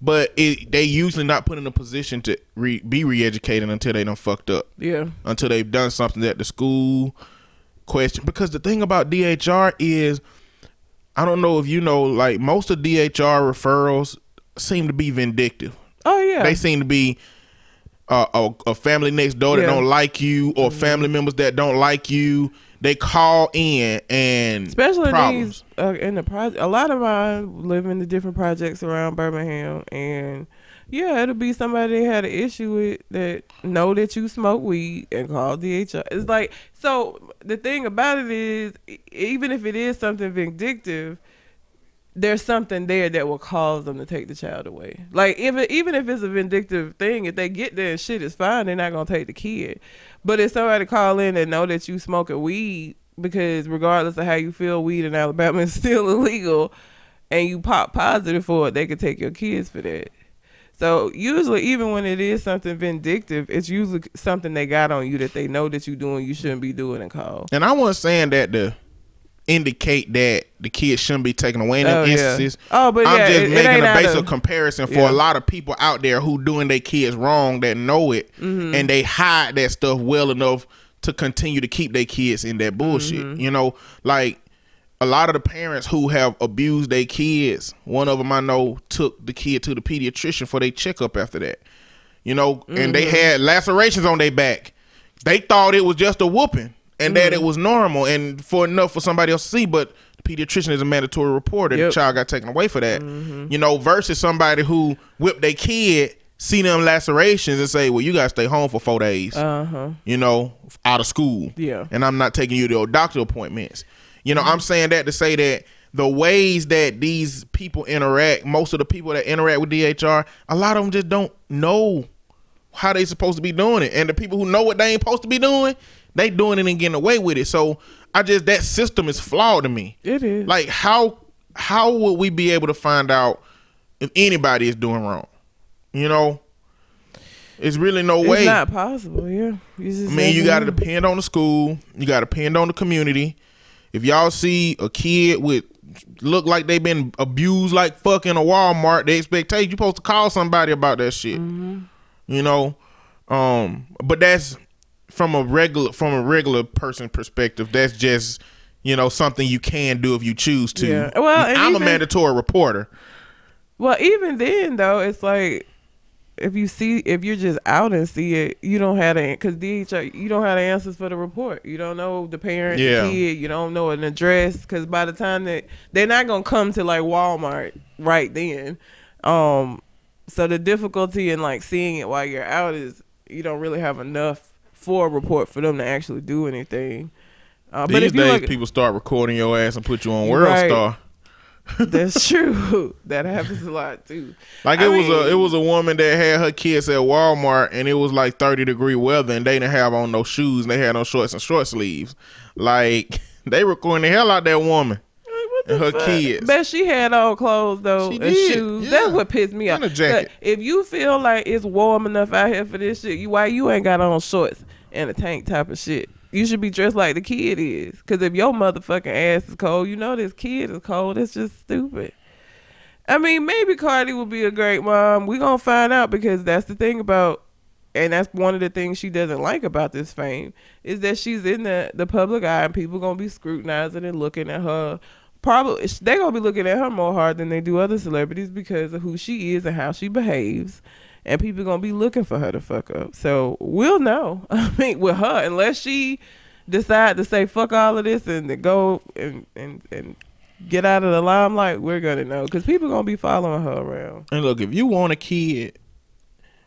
but it, they usually not put in a position to re, be re-educated until they done fucked up, yeah. until they've done something that the school question. Because the thing about DHR is, I don't know if you know, like most of DHR referrals seem to be vindictive. Oh yeah. They seem to be uh, a, a family next door that Yeah. Mm-hmm. don't like you, or family members that don't like you. They call in and especially problems. these uh, in the project. A lot of mine live in the different projects around Birmingham, and yeah, it'll be somebody they had an issue with that know that you smoke weed and call DHR. It's like so. The thing about it is, even if it is something vindictive. There's something there that will cause them to take the child away. Like it, even if it's a vindictive thing, if they get there and shit is fine, they're not gonna take the kid. But if somebody call in and know that you smoking weed, because regardless of how you feel, weed in Alabama [laughs] is still illegal, and you pop positive for it, they could take your kids for that. So usually, even when it is something vindictive, it's usually something they got on you that they know that you're doing you shouldn't be doing and call. And I wasn't saying that to indicate that the kids shouldn't be taken away in Oh, them yeah. instances. Oh, but I'm yeah, just it- it making ain't a basic comparison for Yeah. a lot of people out there who doing their kids wrong that know it Mm-hmm. and they hide that stuff well enough to continue to keep their kids in that bullshit. Mm-hmm. You know, like a lot of the parents who have abused their kids, one of them I know took the kid to the pediatrician for their checkup after that. You know, and Mm-hmm. they had lacerations on their back. They thought it was just a whooping and that Mm-hmm. it was normal and for enough for somebody else to see, but the pediatrician is a mandatory reporter. Yep. The child got taken away for that. Mm-hmm. You know, versus somebody who whipped their kid, see them lacerations and say, Well, you gotta stay home for four days. Uh huh. you know, out of school. Yeah. And I'm not taking you to your doctor appointments. You know, mm-hmm. I'm saying that to say that the ways that these people interact, most of the people that interact with DHR, a lot of them just don't know how they supposed to be doing it. And the people who know what they ain't supposed to be doing, they doing it and getting away with it. So I just that system is flawed to me. It is. Like how how would we be able to find out if anybody is doing wrong? You know? It's really no it's way. It's not possible. Yeah. I mean, you got to depend on the school. You got to depend on the community. If y'all see a kid with look like they've been abused like fucking a Walmart, the expectation you supposed to call somebody about that shit. Mm-hmm. You know, um, but that's from a regular from a regular person perspective. That's just you know something you can do if you choose to. Yeah. Well, I'm a mandatory reporter. Well, even then though, it's like if you see if you're just out and see it, you don't have the because DHR you don't have the answers for the report. You don't know the parent, Yeah. the kid. You don't know an address because by the time that they're not gonna come to like Walmart right then. Um, so the difficulty in like seeing it while you're out is you don't really have enough for a report for them to actually do anything. Uh, but These if you days, look, people start recording your ass and put you on World Right. Star. [laughs] that's true. that happens a lot too. Like I it was a it was a woman that had her kids at Walmart and it was like thirty degree weather and they didn't have on no shoes and they had no shorts and short sleeves. Like [laughs] they recording the hell out that woman and her fuck? kids. But she had on clothes though She and did, shoes. yeah. That's what pissed me off. And a jacket. Look, If you feel like it's warm enough out here for this shit, you why you ain't got on shorts and a tank type of shit. You should be dressed like the kid is. Cause if your motherfucking ass is cold, you know this kid is cold. It's just stupid. I mean, maybe Cardi will be a great mom. We gonna find out because that's the thing about, and that's one of the things she doesn't like about this fame is that she's in the the public eye and people gonna be scrutinizing and looking at her. Probably they gonna be looking at her more hard than they do other celebrities because of who she is and how she behaves, and people gonna be looking for her to fuck up. So we'll know. [laughs] I mean, with her, unless she decide to say fuck all of this and to go and and and get out of the limelight, we're gonna know because people gonna be following her around. And look, if you want a kid,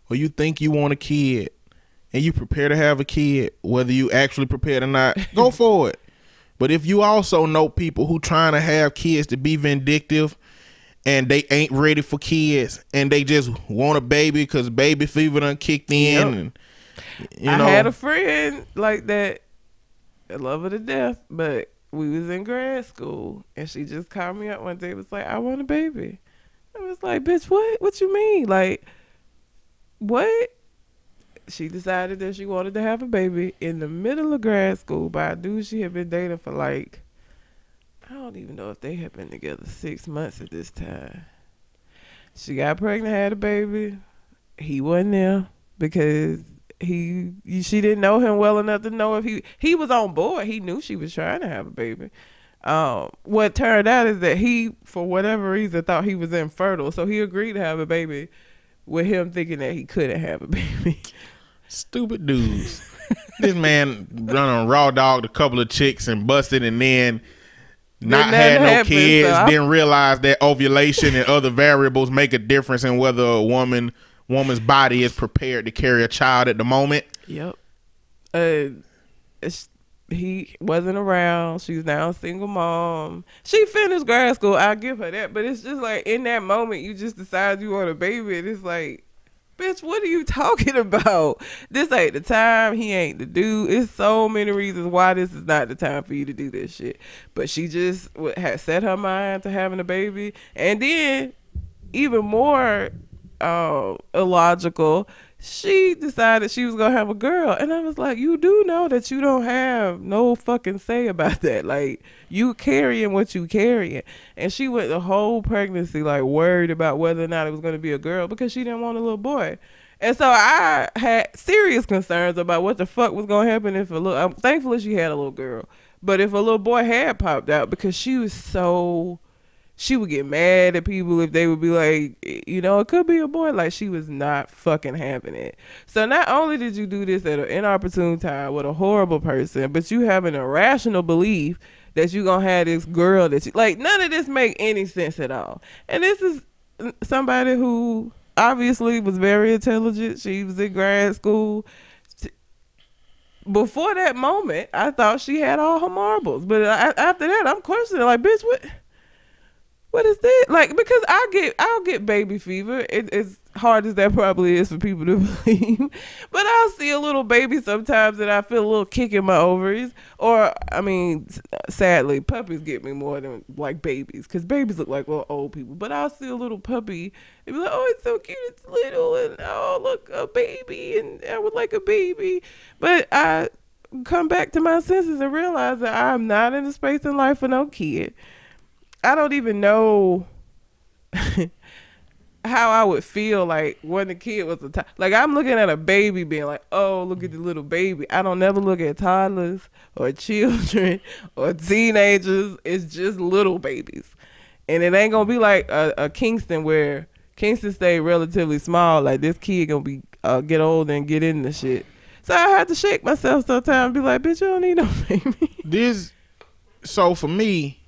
or you think you want a kid, and you prepare to have a kid, whether you actually prepared or not, go [laughs] for it. But if you also know people who trying to have kids to be vindictive, and they ain't ready for kids, and they just want a baby because baby fever done kicked in, Yep. and you I had a friend like that. I love her to death, but we was in grad school and she just called me up one day. and Was like, "I want a baby." I was like, "Bitch, what? What you mean? Like, what?" She decided that she wanted to have a baby in the middle of grad school by a dude she had been dating for like, I don't even know if they had been together six months at this time. She got pregnant, had a baby. He wasn't there because he she didn't know him well enough to know if he he was on board. He knew she was trying to have a baby. Um, what turned out is that he, for whatever reason, thought he was infertile, so he agreed to have a baby with him thinking that he couldn't have a baby. stupid dudes. this man run on raw dog a couple of chicks and busted, and then not had no happen, kids. so Didn't realize that ovulation and other variables make a difference in whether a woman woman's body is prepared to carry a child at the moment. Yep. Uh, it's, he wasn't around. She's now a single mom. She finished grad school. I'll give her that. But it's just like in that moment, you just decide you want a baby. And it's like, bitch, what are you talking [laughs] about? This ain't the time. He ain't the dude. It's so many reasons why this is not the time for you to do this shit. But she just had set her mind to having a baby. And then, even more uh, illogical, she decided she was gonna have a girl, and I was like, "You do know that you don't have no fucking say about [laughs] that. Like, you carrying what you carrying." And she went the whole pregnancy like worried about whether or not it was gonna be a girl because she didn't want a little boy. And so I had serious concerns about what the fuck was gonna happen if a little. Um, thankfully, she had a little girl, but if a little boy had popped out because she was so she would get mad at people if they would be like, you know, it could be a boy. Like she was not fucking having it. So not only did you do this at an inopportune time with a horrible person, but you have an irrational belief that you gonna have this girl that you like. None of this make any sense at all. And this is somebody who obviously was very intelligent. She was in grad school. Before that moment, I thought she had all her marbles, but uh, after that, I'm questioning like, bitch, what? What is this? Like, because I get, I'll get baby fever. It, as hard as that probably is for people to [laughs] believe, but I'll see a little baby sometimes and I feel a little kick in my ovaries. Or, I mean, sadly, puppies get me more than like babies, because babies look like little old people. But I'll see a little puppy and be like, oh, it's so cute, it's little, and oh, look, a baby, and I would like a baby. But I come back to my senses and realize that I'm not in the space in life for no kid. I don't even know [laughs] how I would feel like when the kid was a t- like I'm looking at a baby being like, oh, look at the little baby. I don't never look at toddlers or [laughs] children or teenagers. It's just little babies, and it ain't gonna be like a, a Kingston where Kingston stayed relatively small. Like this kid gonna be uh, get old and get in the shit. So I had to shake myself sometimes and be like, bitch, you don't need no [laughs] baby. This, so for me,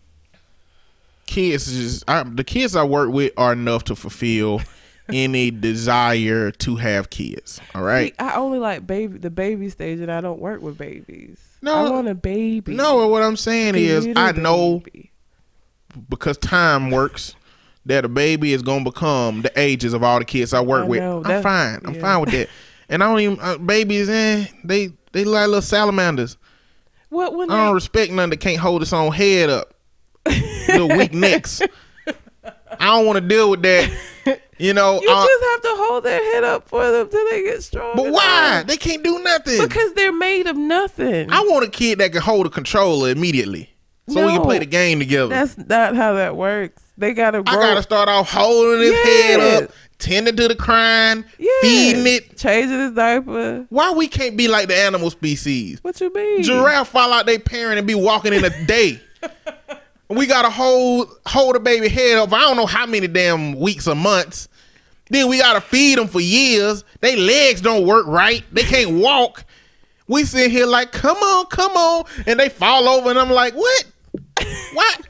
kids is just I, the kids I work with are enough to fulfill [laughs] any desire to have kids. All right. See, I only like baby the baby stage, and I don't work with babies. No, I want a baby. No, what I'm saying is, I know because time works that a baby is gonna become the ages of all the kids I work I with. know, I'm fine. I'm yeah. fine with that. [laughs] And I don't even uh, babies. Eh, they they like little salamanders. What when I don't they, respect none that can't hold its own head up. [laughs] little weak necks. I don't want to deal with that. You know, [laughs] You uh, just have to hold their head up for them till they get strong. but why? enough. They can't do nothing. Because they're made of nothing. I want a kid that can hold a controller immediately, so we can play the game together. That's not how that works. They gotta I gotta start off holding his head up, tending to the crying, yeah. feeding it. changing his diaper. Why we can't be like the animal species? What you mean? Giraffe fall out their parent and be walking in a day. [laughs] we gotta hold hold the baby head up. I don't know how many damn weeks or months. Then we gotta feed them for years. They legs don't work right. They can't walk. We sit here like, come on, come on, and they fall over, and I'm like, what? What?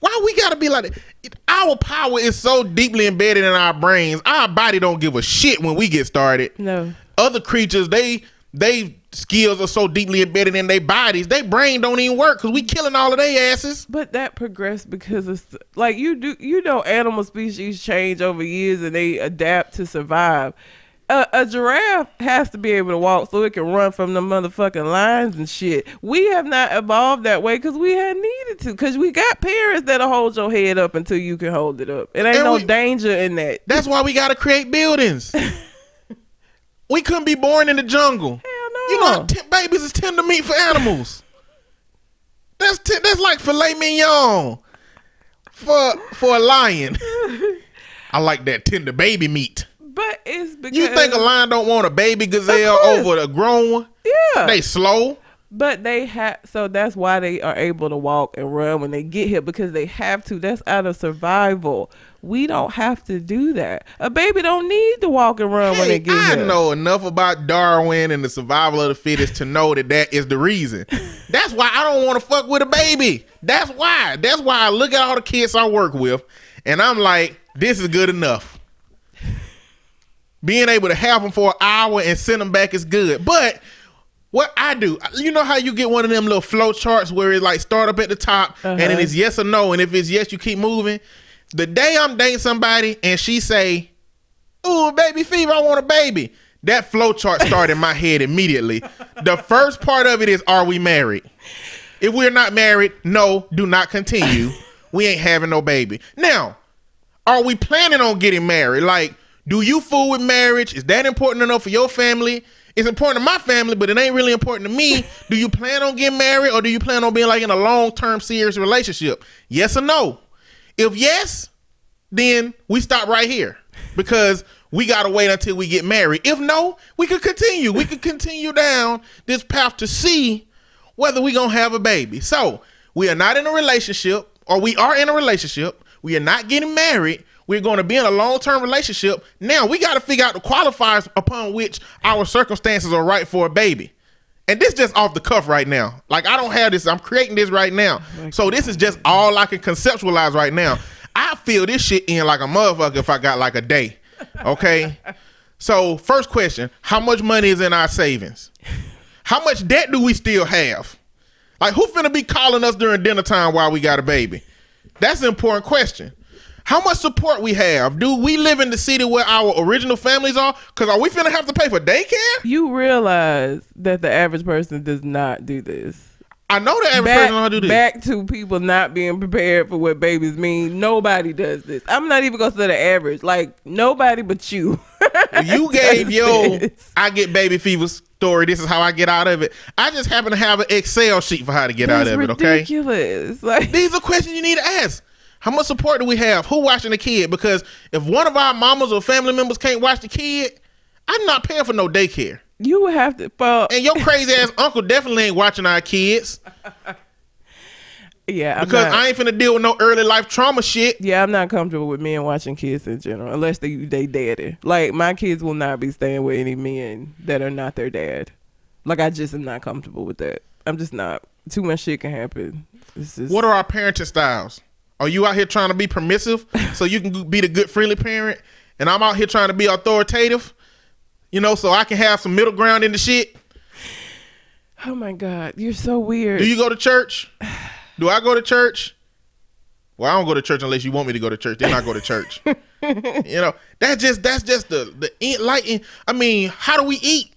Why we gotta be like that? Our power is so deeply embedded in our brains. Our body don't give a shit when we get started No. other creatures they they skills are so deeply embedded in their bodies their brain don't even work because we killing all of their asses But that progressed because it's like you do. You know, animal species change over years and they adapt to survive. A, a giraffe has to be able to walk so it can run from the motherfucking lions and shit. We have not evolved that way because we had needed to. Because we got parents that'll hold your head up until you can hold it up. It ain't And no we- danger in that. that's why we gotta create buildings [laughs] we couldn't be born in the jungle. [laughs] you know t- babies is tender meat for animals. That's t- that's like filet mignon for for a lion. I like that tender baby meat. But it's because you think a lion don't want a baby gazelle over a grown one? Yeah. they slow? But they have, so that's why they are able to walk and run when they get here because they have to. That's out of survival. We don't have to do that. A baby don't need to walk and run when Hey, they get I here. know enough about Darwin and the survival of the fittest to know that that is the reason. [laughs] That's why I don't want to fuck with a baby. That's why. That's why I look at all the kids I work with and I'm like, this is good enough. Being able to have them for an hour and send them back is good. But what I do, you know how you get one of them little flow charts where it like start up at the top and then Uh-huh. it's yes or no, and if it's yes, you keep moving. The day I'm dating somebody and she say, Ooh, baby fever, I want a baby. That flow chart started in my head immediately. The first part of it is, are we married? If we're not married, no, do not continue. We ain't having no baby. Now, are we planning on getting married? Like, do you fool with marriage? Is that important enough for your family? It's important to my family, but it ain't really important to me. Do you plan on getting married or do you plan on being like in a long term serious relationship? Yes or no? If yes, then we stop right here because we got to wait until we get married. If no, we could continue. We could continue down this path to see whether we to have a baby. So, we are not in a relationship or we are in a relationship. We are not getting married. We're going to be in a long-term relationship. Now, we got to figure out the qualifiers upon which our circumstances are right for a baby. And this just off the cuff right now. Like I don't have this. I'm creating this right now. So this is just all I can conceptualize right now. I feel this shit in like a motherfucker if I got like a day. Okay. [laughs] so first question: How much money is in our savings? How much debt do we still have? Like who finna be calling us during dinner time while we got a baby? That's an important question. How much support we have? Do we live in the city where our original families are? Cause are we finna have to pay for daycare? You realize that the average person does not do this. I know the average Back, person to do this. back to people not being prepared for what babies mean. Nobody does this. I'm not even gonna say the average. Like nobody but you. you [laughs] gave this. I get baby fever story. This is how I get out of it. I just happen to have an Excel sheet for how to get out That's of it. Okay. ridiculous. Like These are questions you need to ask. How much support do we have? Who watching the kid? Because if one of our mamas or family members can't watch the kid, I'm not paying for no daycare. you would have to. Well, And your crazy ass [laughs] uncle definitely ain't watching our kids [laughs] yeah, I'm because not, I ain't finna deal with no early life trauma shit. yeah, I'm not comfortable with men watching kids in general, unless they they daddy. Like my kids will not be staying with any men that are not their dad. Like I just am not comfortable with that. I'm just not. Too much shit can happen. Just, What are our parenting styles? Are you out here trying to be permissive [laughs] so you can be the good friendly parent, and I'm out here trying to be authoritative? You know, so I can have some middle ground in the shit. oh my god, you're so weird. Do you go to church? Do I go to church? Well, I don't go to church unless you want me to go to church. Then I go to church. [laughs] you know, that's just that's just the the eat light. I mean, how do we eat?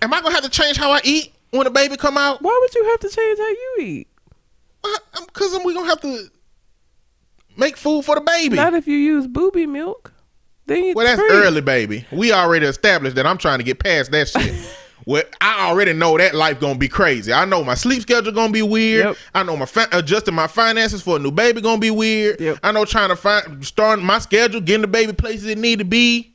Am I gonna have to change how I eat when the baby come out? Why would you have to change how you eat? Because um, we gonna have to make food for the baby. Not if you use booby milk. Then you Well, that's free. early, baby. We already established that I'm trying to get past that shit. [laughs] well, I already know that life gonna be crazy. I know my sleep schedule gonna be weird. Yep. I know my fi- adjusting my finances for a new baby gonna be weird. Yep. I know trying to find starting my schedule, getting the baby places it need to be.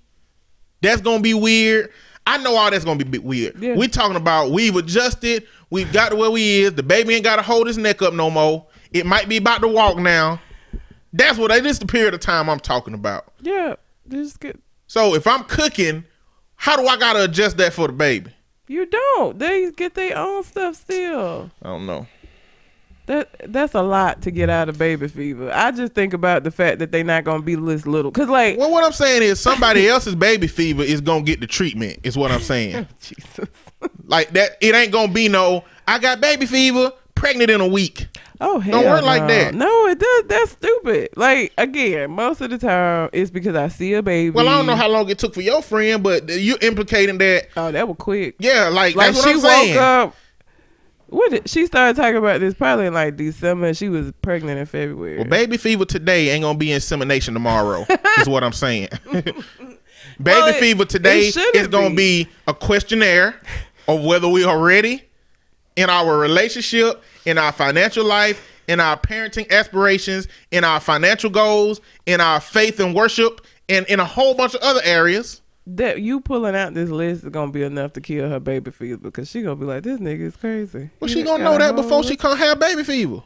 That's gonna be weird. I know all that's gonna be bit weird. Yeah. We talking about we've adjusted. We've got to where we is. The baby ain't got to hold his neck up no more. It might be about to walk now. That's what. This the period of time I'm talking about. Yeah, just get. So if I'm cooking, how do I gotta adjust that for the baby? You don't. They get their own stuff still. I don't know. That that's a lot to get out of baby fever. I just think about the fact that they're not gonna be this little. Cause like, Well, what I'm saying is somebody else's baby fever is gonna get the treatment. Is what I'm saying. [laughs] Jesus. like that, it ain't gonna be no. I got baby fever, pregnant in a week. Oh hell, Don't work like that. No, it does. That's stupid. Like again, most of the time it's because I see a baby. Well, I don't know how long it took for your friend, but you implicating that. Oh, that was quick. Yeah, like, Like that's what she I'm woke saying. up. What did she started talking about this probably in like December? and She was pregnant in February. Well, baby fever today ain't gonna be insemination tomorrow. is what I'm saying. [laughs] baby Well, fever today is gonna be a questionnaire of whether we are ready in our relationship, in our financial life, in our parenting aspirations, in our financial goals, in our faith and worship, and in a whole bunch of other areas. that you pulling out this list is gonna be enough to kill her baby fever because she gonna be like, this nigga is crazy. Well, He she gonna know that before she can't have baby fever.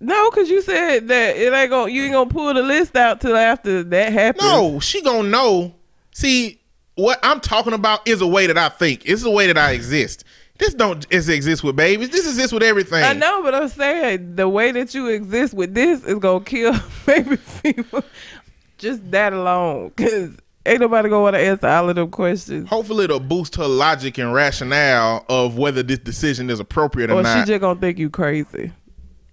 No, because you said that it ain't gonna. You ain't gonna pull the list out till after that happens. No, she gonna know. See, what I'm talking about is a way that I think. It's the way that I exist. This don't exist with babies. This exists with everything. I know, but I'm saying the way that you exist with this is gonna kill [laughs] baby people. Just that alone, because ain't nobody gonna want to answer all of them questions. Hopefully, it'll boost her logic and rationale of whether this decision is appropriate or, Or she just gonna think you crazy.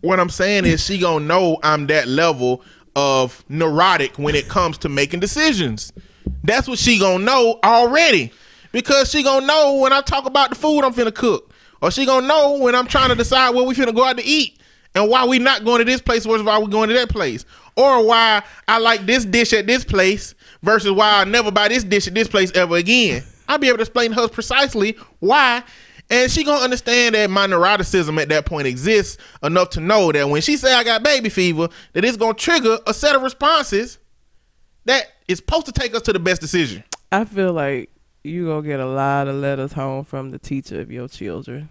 what I'm saying is, she gonna know I'm that level of neurotic when it comes to making decisions. That's what she gonna know already, because she gonna know when I talk about the food I'm finna cook, or she gonna know when I'm trying to decide where we finna go out to eat, and why we not going to this place versus why we going to that place, or why I like this dish at this place versus why I never buy this dish at this place ever again. I'll be able to explain to her precisely why. And she gonna understand that my neuroticism at that point exists enough to know that when she say I got baby fever, that it's gonna trigger a set of responses that is supposed to take us to the best decision. I feel like you gonna get a lot of letters home from the teacher of your children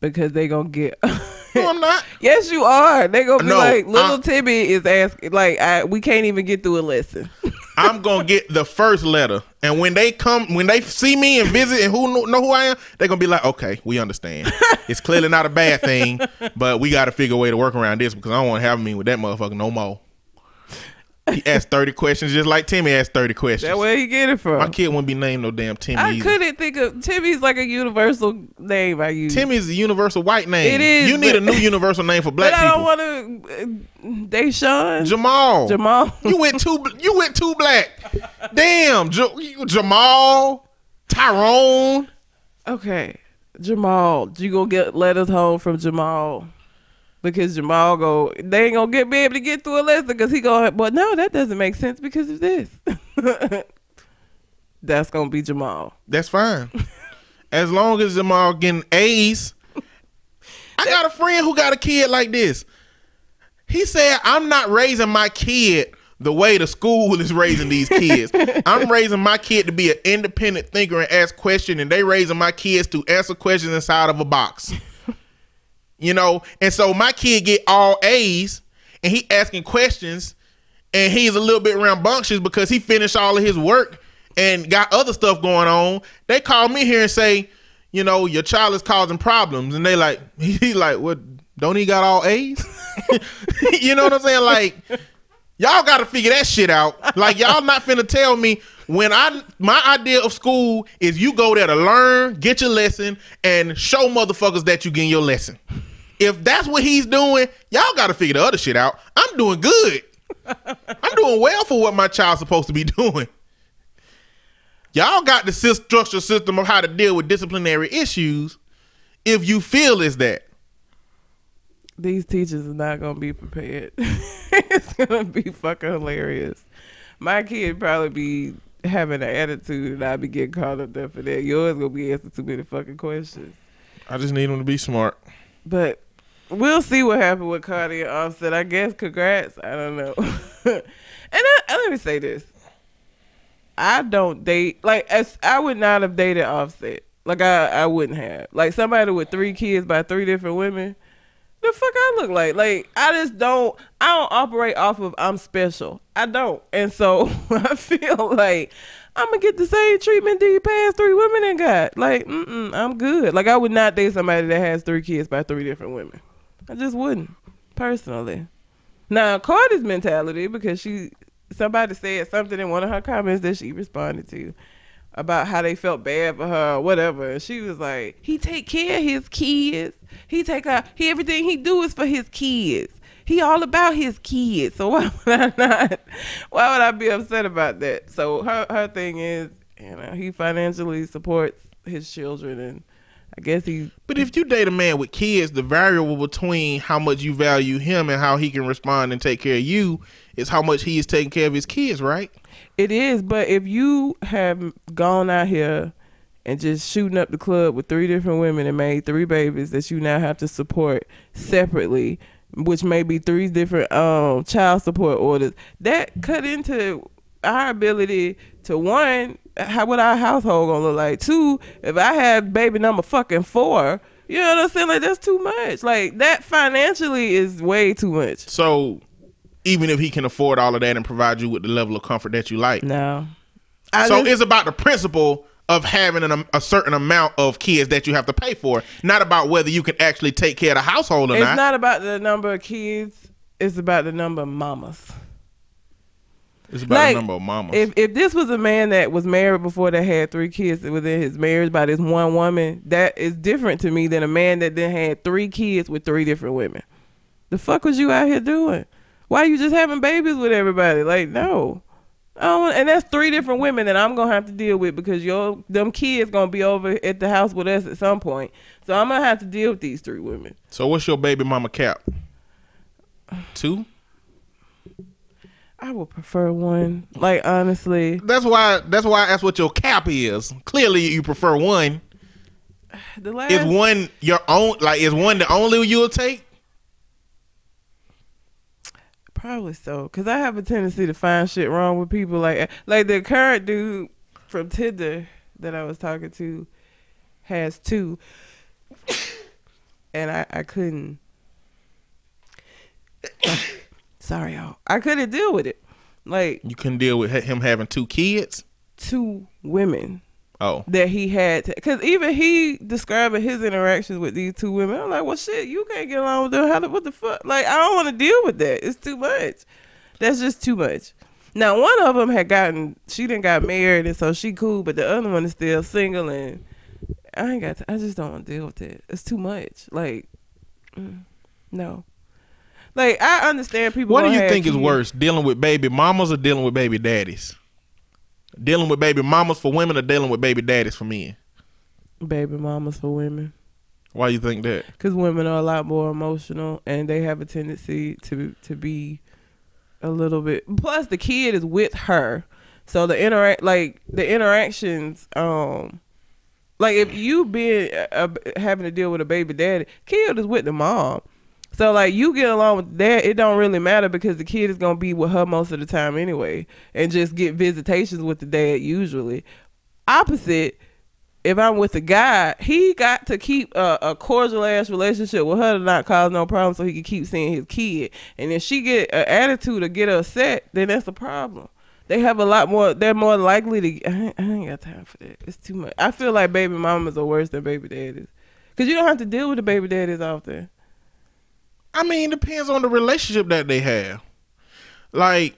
because they gonna get. [laughs] No, I'm not. yes, you are. They gonna be No, like, little I- Timmy is asking, like, I, we can't even get through a lesson. [laughs] I'm gonna get the first letter, and when they come, when they see me and visit, and who know, know who I am, they're gonna be like, "Okay, we understand. It's clearly not a bad thing, but we got to figure a way to work around this because I don't want to have me with that motherfucker no more." He asked thirty questions, just like Timmy asked thirty questions. That where you get it from? My kid wouldn't be named no damn Timmy. I either. couldn't think of Timmy's like a universal name I use. Timmy's a universal white name. It is, You need but- a new universal name for [laughs] but black I people. don't want to. Uh, Deshaun Jamal. Jamal. [laughs] You went too. You went too black. Damn, you- Jamal, Tyrone. Okay, Jamal. Do you gonna get letters home from Jamal because Jamal go. They ain't gonna get be able to get through a lesson because he go. But no, that doesn't make sense because of this. [laughs] That's gonna be Jamal. That's fine. As long as Jamal getting A's. I got a friend who got a kid like this. He said, I'm not raising my kid the way the school is raising these kids. I'm [laughs] raising my kid to be an independent thinker and ask questions, and they raising my kids to answer questions inside of a box. You know, and so my kid get all A's and he asking questions and he's a little bit rambunctious because he finished all of his work and got other stuff going on. They call me here and say, you know, your child is causing problems, and they like, [laughs] he like, what? Don't he got all A's? [laughs] you know what I'm saying? Like, y'all got to figure that shit out. Like, y'all not finna tell me when I my idea of school is you go there to learn, get your lesson, and show motherfuckers that you getting your lesson. If that's what he's doing, y'all got to figure the other shit out. I'm doing good. I'm doing well for what my child's supposed to be [laughs] doing. Y'all got the structural system of how to deal with disciplinary issues if you feel is that. These teachers are not gonna be prepared. [laughs] it's gonna be fucking hilarious. my kid probably be having an attitude, and I be getting caught up there for that. Yours gonna be asking too many fucking questions. I just need him to be smart. But we'll see what happens with Cardi and Offset. I guess congrats. I don't know. [laughs] and I, and let me say this: I don't date like as I would not have dated Offset. Like I I wouldn't have like somebody with three kids by three different women. The fuck I look like? Like I just don't. I don't operate off of I'm special. I don't, and so [laughs] I feel like I'm gonna get the same treatment these past three women and got. Like, mm I'm good. Like I would not date somebody that has three kids by three different women. I just wouldn't, personally. Now Cardi's mentality because she somebody said something in one of her comments that she responded to about how they felt bad for her or whatever. And she was like, he take care of his kids. He take out he everything he do is for his kids. He all about his kids. So [laughs] why would I not why would I be upset about that? So her her thing is, you know, he financially supports his children and I guess he But if you date a man with kids, the variable between how much you value him and how he can respond and take care of you is how much he is taking care of his kids, right? It is, but if you have gone out here and just shooting up the club with three different women and made three babies that you now have to support separately, which may be three different um child support orders, that cut into our ability to one, how would our household gonna look like? Two, if I have baby number fucking four, you know what I'm saying? Like that's too much. Like that financially is way too much. So even if he can afford all of that and provide you with the level of comfort that you like. No. I so just, it's about the principle of having an, a certain amount of kids that you have to pay for, not about whether you can actually take care of the household or it's not. It's not about the number of kids. It's about the number of mamas. It's about like, the number of mamas. If if this was a man that was married before that had three kids within his marriage by this one woman, that is different to me than a man that then had three kids with three different women. The fuck was you out here doing? Why are you just having babies with everybody? Like, no. Oh, and that's three different women that I'm gonna have to deal with because your them kids gonna be over at the house with us at some point. So I'm gonna have to deal with these three women. So what's your baby mama cap? Two. I would prefer one. Like honestly, that's why. That's why. That's what your cap is. Clearly, you prefer one. The last is one your own. Like is one the only you'll take? Probably so, cause I have a tendency to find shit wrong with people. Like eh, like the current dude from Tinder that I was talking to has two, and I I couldn't. [coughs] Sorry, y'all. I couldn't deal with it. Like you couldn't deal with him having two kids, two women. Oh, that he had, because even he describing his interactions with these two women. I'm like, well, shit, you can't get along with them. How? the, What the fuck? Like, I don't want to deal with that. It's too much. That's just too much. Now, one of them had gotten, she didn't got married, and so she cool, but the other one is still single, and I ain't got. To, I just don't want to deal with it. It's too much. Like, mm, no. Like I understand people. What do you think kids. is worse, dealing with baby mamas or dealing with baby daddies? Dealing with baby mamas for women or dealing with baby daddies for men? Baby mamas for women. Why you think that? Because women are a lot more emotional and they have a tendency to to be a little bit. Plus, the kid is with her, so the interact like the interactions. Um, like if you been uh, having to deal with a baby daddy, kid is with the mom. So like you get along with that, it don't really matter because the kid is gonna be with her most of the time anyway, and just get visitations with the dad usually. Opposite, if I'm with a guy, he got to keep a, a cordial ass relationship with her to not cause no problem, so he can keep seeing his kid. And if she get an attitude or get upset, then that's a problem. They have a lot more. They're more likely to. I ain't, I ain't got time for that. It's too much. I feel like baby mamas are worse than baby daddies, cause you don't have to deal with the baby daddies often. I mean, it depends on the relationship that they have. Like,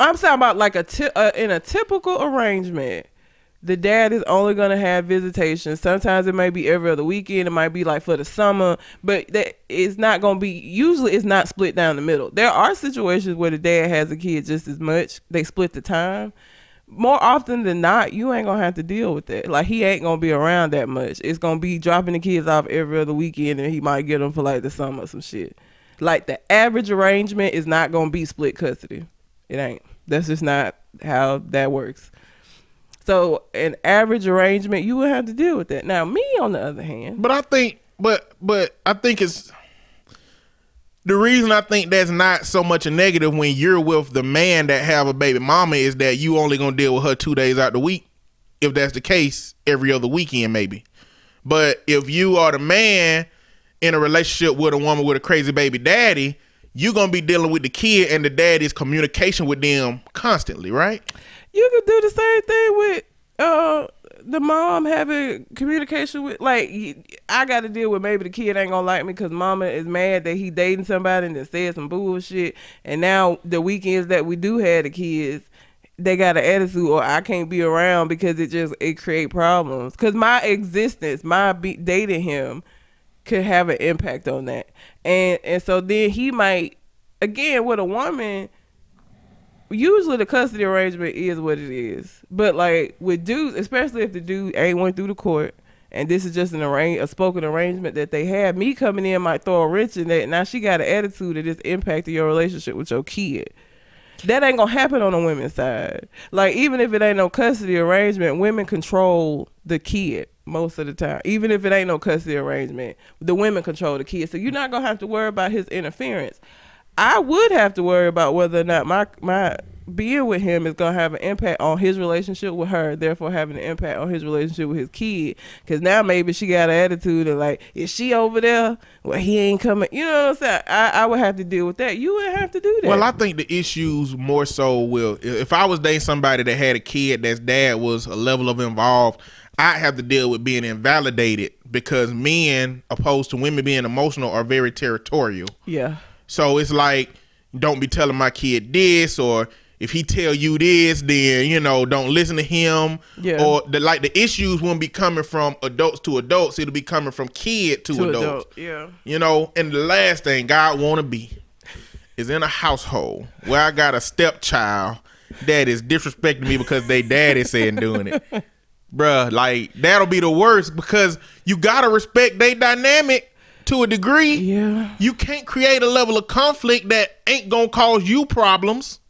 I'm talking about like a t- uh, in a typical arrangement. The dad is only gonna have visitation. Sometimes it might be every other weekend. It might be like for the summer, but that it's not gonna be. Usually, it's not split down the middle. There are situations where the dad has a kid just as much. They split the time. More often than not, you ain't gonna have to deal with that. Like he ain't gonna be around that much. It's gonna be dropping the kids off every other weekend, and he might get them for like the summer some shit. Like the average arrangement is not gonna be split custody. It ain't. That's just not how that works. So an average arrangement, you would have to deal with that. Now, me on the other hand, But I think, but but I think it's the reason I think that's not so much a negative when you're with the man that have a baby mama is that you only gonna deal with her two days out the week. If that's the case, every other weekend maybe. But if you are the man in a relationship with a woman with a crazy baby daddy, you're gonna be dealing with the kid and the daddy's communication with them constantly, right? you could do the same thing with uh the mom having communication with like I got to deal with maybe the kid ain't gonna like me because mama is mad that he dating somebody and then said some bullshit. And now the weekends that we do have the kids they got an attitude or I can't be around because it just it create problems. Because my existence my be dating him could have an impact on that. And and so then he might again with a woman usually the custody arrangement is what it is. But like with dudes, especially if the dude ain't went through the court and this is just an arrange a spoken arrangement that they have, me coming in might throw a wrench in that. Now she got an attitude that is impacting your relationship with your kid. That ain't gonna happen on the women's side. Like even if it ain't no custody arrangement, women control the kid most of the time. Even if it ain't no custody arrangement, the women control the kid. So you're not gonna have to worry about his interference. I would have to worry about whether or not my my being with him is gonna have an impact on his relationship with her, therefore having an impact on his relationship with his kid. Cause now maybe she got an attitude of like, is she over there? Well, he ain't coming. You know what I'm saying? I, I would have to deal with that. You wouldn't have to do that. Well, I think the issues more so will if I was dating somebody that had a kid that's dad was a level of involved, I have to deal with being invalidated because men, opposed to women being emotional, are very territorial. yeah. So it's like, don't be telling my kid this, or if he tell you this, then you know, don't listen to him. Yeah. Or the like the issues won't be coming from adults to adults. It'll be coming from kid to, To adults. adult. Yeah. You know, and the last thing God want to be is in a household where I got a stepchild that is disrespecting me because they daddy saying doing it. Bruh, like that'll be the worst because you gotta respect their dynamic to a degree. Yeah. You can't create a level of conflict that ain't gonna cause you problems.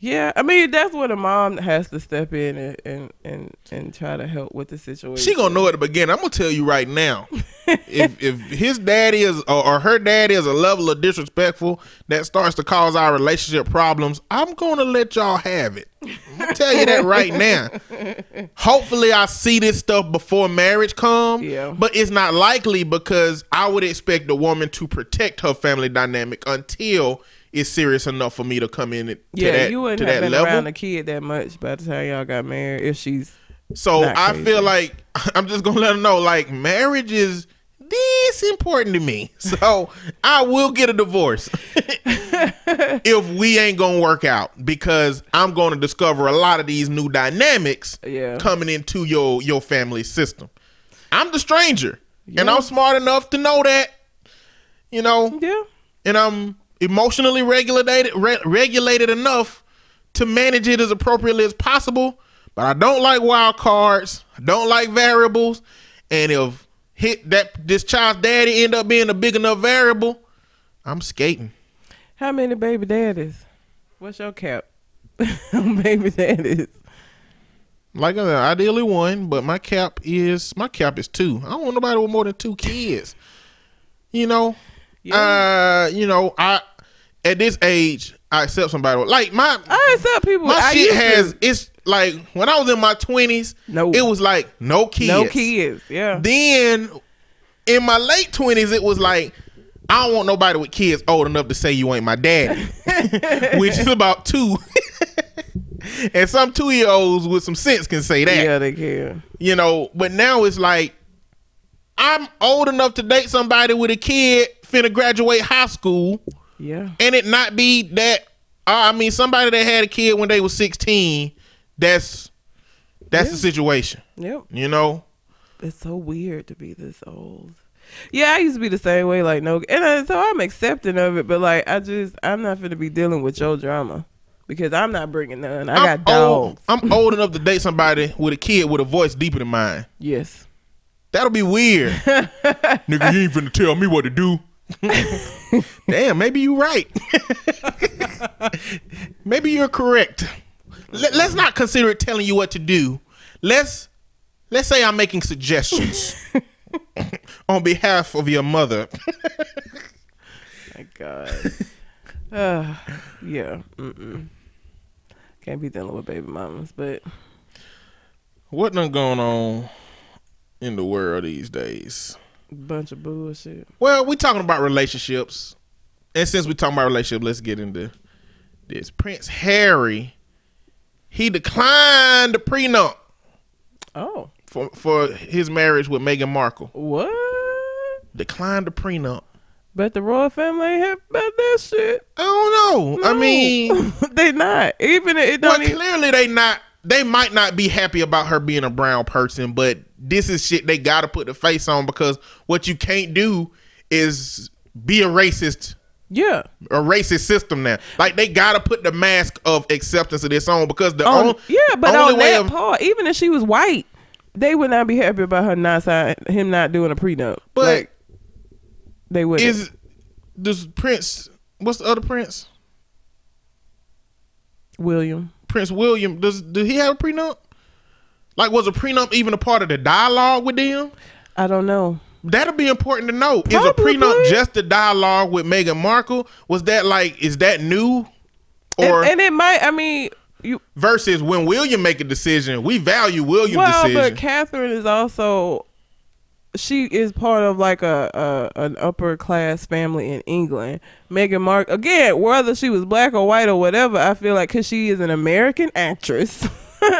Yeah. I mean, that's where the mom has to step in and and and, and try to help with the situation. She gonna know at the beginning. I'm gonna tell you right now. [laughs] if if his daddy is or, or her daddy is a level of disrespectful that starts to cause our relationship problems, I'm gonna let y'all have it. I'm tell you that right now. [laughs] Hopefully, I see this stuff before marriage come. Yeah. But it's not likely because I would expect the woman to protect her family dynamic until it's serious enough for me to come in to Yeah, that, you wouldn't to have that been level. around the kid that much by the time y'all got married if she's So I feel like [laughs] I'm just gonna let them know, like marriage is this important to me. [laughs] So I will get a divorce [laughs] if we ain't gonna work out because I'm gonna discover a lot of these new dynamics Yeah. coming into your your family system. I'm the stranger, and I'm smart enough to know that. You know, yeah. and I'm emotionally regulated re- regulated enough to manage it as appropriately as possible. But I don't like wild cards. I don't like variables. And if hit that this child's daddy end up being a big enough variable, I'm skating. How many baby daddies? What's your cap? [laughs] baby daddies. Like I said, ideally one, but my cap is my cap is two. I don't want nobody with more than two kids. You know, uh, you know, I at this age I accept somebody like my I accept people. my I shit used to- has it's like when I was in my twenties, No. it was like no kids. no kids. Yeah. Then in my late twenties, it was like I don't want nobody with kids old enough to say you ain't my daddy, [laughs] which is about two. [laughs] and some two year olds with some sense can say that, yeah, they can. you know. But now it's like I'm old enough to date somebody with a kid finna graduate high school Yeah. and it not be that uh, I mean somebody that had a kid when they was 16 that's that's the situation Yep. you know It's so weird to be this old. Yeah, I used to be the same way. Like no, and uh, so I'm accepting of it. But like, I just I'm not gonna be dealing with your drama because I'm not bringing none. I I'm got old, dogs. I'm old enough to date somebody with a kid with a voice deeper than mine Yes. that'll be weird [laughs] nigga you ain't finna tell me what to do [laughs] damn maybe you're right [laughs] maybe you're correct let, let's not consider it telling you what to do. Let's let's say I'm making suggestions [laughs] on behalf of your mother. My God. uh, [sighs] yeah. Mm-mm. Can't be dealing with baby mamas, but What done going on in the world these days? Bunch of bullshit. Well, we talking about relationships, and since we talking about relationship, let's get into this. Prince Harry, he declined the prenup Oh, for for his marriage with Meghan Markle. what? Declined the prenup. But the royal family ain't happy about that shit. I don't know. I mean, [laughs] they not. Even it don't even, clearly they not. They might not be happy about her being a brown person, but this is shit they got to put the face on because what you can't do is be a racist yeah. a racist system now. Like they gotta put the mask of acceptance of this on because the On, only yeah, but only on way that of- part, even if she was white, they would not be happy about her not sign, him not doing a prenup. But like, they would. is this Prince? What's the other Prince? William? Prince William. Does did he have a prenup? Like was a prenup even a part of the dialogue with them? I don't know. That'll be important to know. Is a prenup just the dialogue with Meghan Markle? Was that like is that new? Or and, and it might. I mean, you. versus when William make a decision, we value William's Well, decision. but Catherine is also. She is part of like a, a an upper class family in England. Meghan Mark again, whether she was black or white or whatever, I feel like because she is an American actress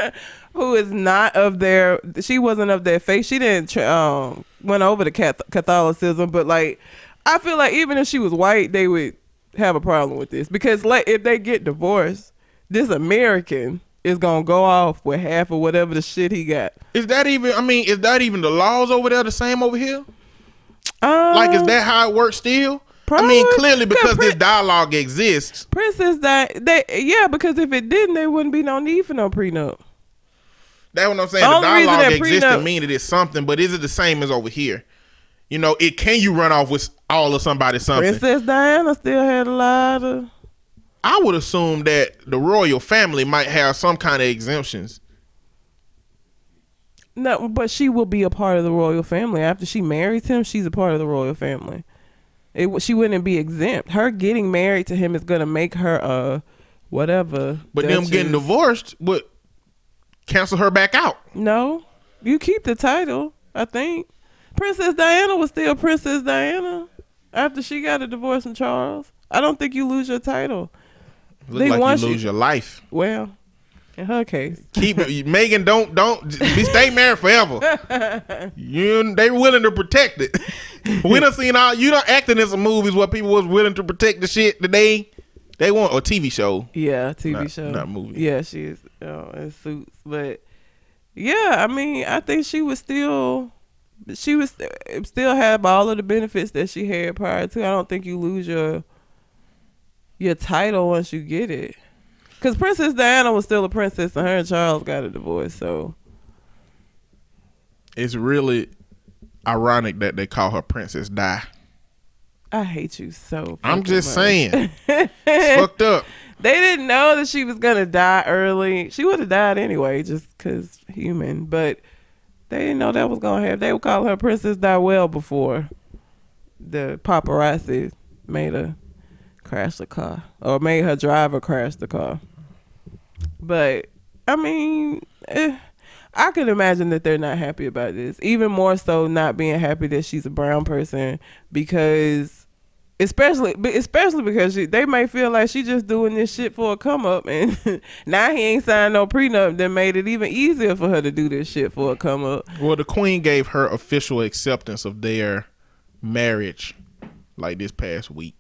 [laughs] who is not of their, she wasn't of their faith. She didn't um went over to Cath- Catholicism, but like I feel like even if she was white, they would have a problem with this because like if they get divorced, this American is gonna go off with half of whatever the shit he got. is that even? I mean, is that even the laws over there the same over here? Um, Like, is that how it works still? I mean, clearly Cause because this dialogue exists. Princess that they yeah because if it didn't, there wouldn't be no need for no prenup. That's what I'm saying. The The, dialogue exists to prenup- mean it is something, but is it the same as over here? You know, it can you run off with all of somebody something? Princess Diana still had a lot of I would assume that the royal family might have some kind of exemptions. no, but she will be a part of the royal family after she marries him. She's a part of the royal family. It she wouldn't be exempt. Her getting married to him is gonna make her a whatever. But them getting divorced would cancel her back out. No, you keep the title. I think Princess Diana was still Princess Diana after she got a divorce from Charles. I don't think you lose your title. Look They like want you you- lose your life. Well, in her case, Keep it, [laughs] Meghan. Don't don't be stay married forever. [laughs] You they willing to protect it. [laughs] we done seen all you done acting in some movies where people was willing to protect the shit that they they want or TV show. yeah, TV Not- show, not movie. Yeah, she is uh, in suits, but yeah, I mean, I think she was still. She was still have all of the benefits that she had prior to. I don't think you lose your your title once you get it. Cause Princess Diana was still a princess, and her and Charles got a divorce. So It's really ironic that they call her Princess Di. I hate you so. I'm just much. saying, [laughs] it's fucked up. They didn't know that she was gonna die early. She would have died anyway, just cause human. But they didn't know that was gonna happen. They would call her Princess Die well before the paparazzi made her crash the car or made her driver crash the car. But I mean, eh, I can imagine that they're not happy about this. Even more so, not being happy that she's a brown person because, especially, especially because she, they may feel like she just doing this shit for a come up, and [laughs] now he ain't signed no prenup that made it even easier for her to do this shit for a come up. Well, the Queen gave her official acceptance of their marriage, like this past week.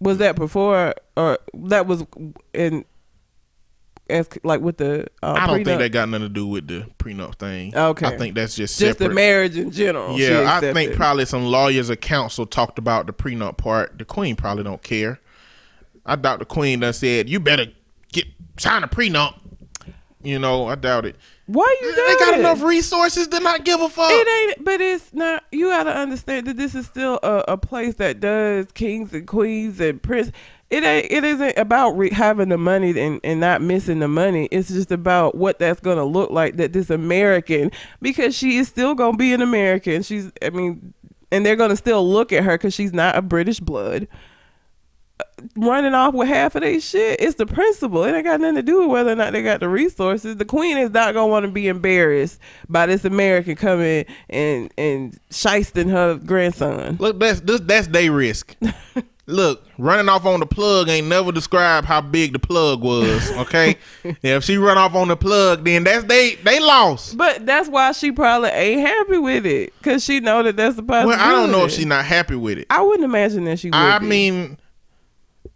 Was that before or that was in? As like with the uh, I don't prenup? think that got nothing to do with the prenup thing. Okay. I think that's just just separate. the marriage in general. Yeah, I think probably some lawyers or counsel talked about the prenup part. The Queen probably don't care. I doubt the Queen done said, "You better get sign a prenup." You know, I doubt it. Why you They got doing enough resources to not give a fuck. It ain't, but it's not. You gotta understand that this is still a, a place that does kings and queens and prince. It ain't. It isn't about re- having the money and, and not missing the money. It's just about what that's gonna look like. That this American, because she is still gonna be an American. She's. I mean, and they're gonna still look at her because she's not a British blood. Running off with half of their shit. It's the principle. It ain't got nothing to do with whether or not they got the resources. The queen is not gonna want to be embarrassed by this American coming and and shysting her grandson. Look, that's this, that's they risk. [laughs] Look, running off on the plug ain't never described how big the plug was. Okay, yeah, [laughs] if she run off on the plug, then that's they they lost. But that's why she probably ain't happy with it, cause she know that that's the Well. I don't know if she's not happy with it. I wouldn't imagine that she would. I be. mean,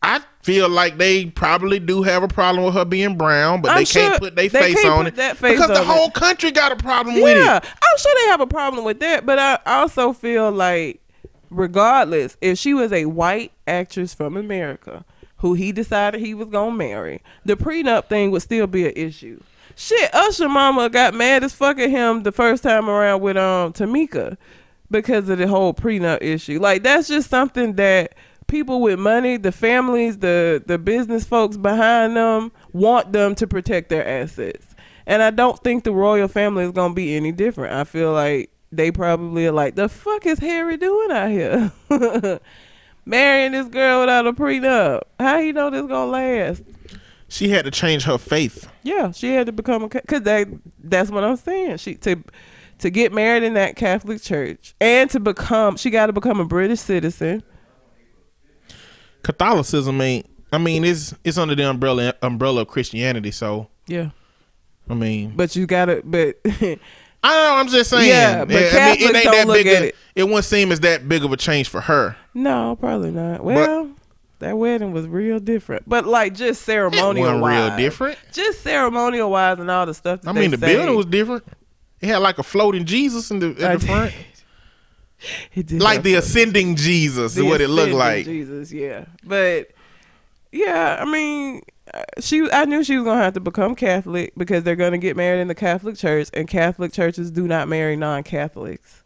I feel like they probably do have a problem with her being brown, but I'm they can't put their face can't on put it that face because the on whole it. country got a problem with it. yeah, it. I'm sure they have a problem with that. But I also feel like, regardless, if she was a white actress from America who he decided he was gonna marry, the prenup thing would still be an issue. Shit, Usher mama got mad as fuck at him the first time around with um Tamika because of the whole prenup issue. Like that's just something that people with money, the families, the the business folks behind them want them to protect their assets. And I don't think the royal family is gonna be any different. I feel like they probably are like, the fuck is Harry doing out here? [laughs] Marrying this girl without a prenup. How you know this gonna last? She had to change her faith. Yeah, she had to become a because that that's what I'm saying. She to to get married in that Catholic church and to become she got to become a British citizen. Catholicism ain't. I mean, it's it's under the umbrella umbrella of Christianity. So Yeah, I mean, but you got to but [laughs] I don't know. I'm just saying. Yeah, but I mean, Catholics it ain't don't that look big. at Of, it. it wouldn't seem as that big of a change for her. no, probably not. Well, that wedding was real different, but like just It ceremonial wasn't real different. Just ceremonial wise and all the stuff. That I mean, the say. building was different. It had like a floating Jesus in the in the front, [laughs] [laughs] It did like the ascending Jesus is what it looked like. Jesus, yeah. But yeah, I mean, uh, she. I knew she was gonna have to become Catholic because they're gonna get married in the Catholic Church, and Catholic churches do not marry non-Catholics.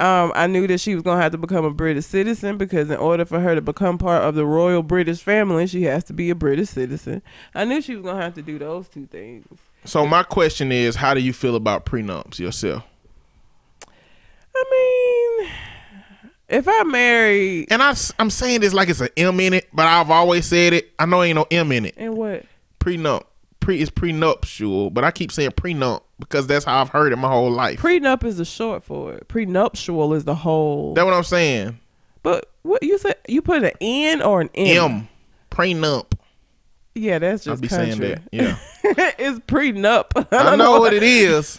Um, I knew that she was gonna have to become a British citizen because in order for her to become part of the royal British family, she has to be a British citizen. I knew she was gonna have to do those two things. So my question is, how do you feel about prenups yourself? I mean, if I marry And I, am saying this like it's an M in it, but I've always said it. I know ain't no M in it. and what? Prenup, pre is prenuptial, but I keep saying prenup because that's how I've heard it my whole life. Prenup is the short for it. Prenuptial is the whole. That's what I'm saying. But what you said? You put an N or an M? M, prenup. Yeah, that's just I'll be country. saying that. Yeah, [laughs] it's prenup. [laughs] I don't know what it is.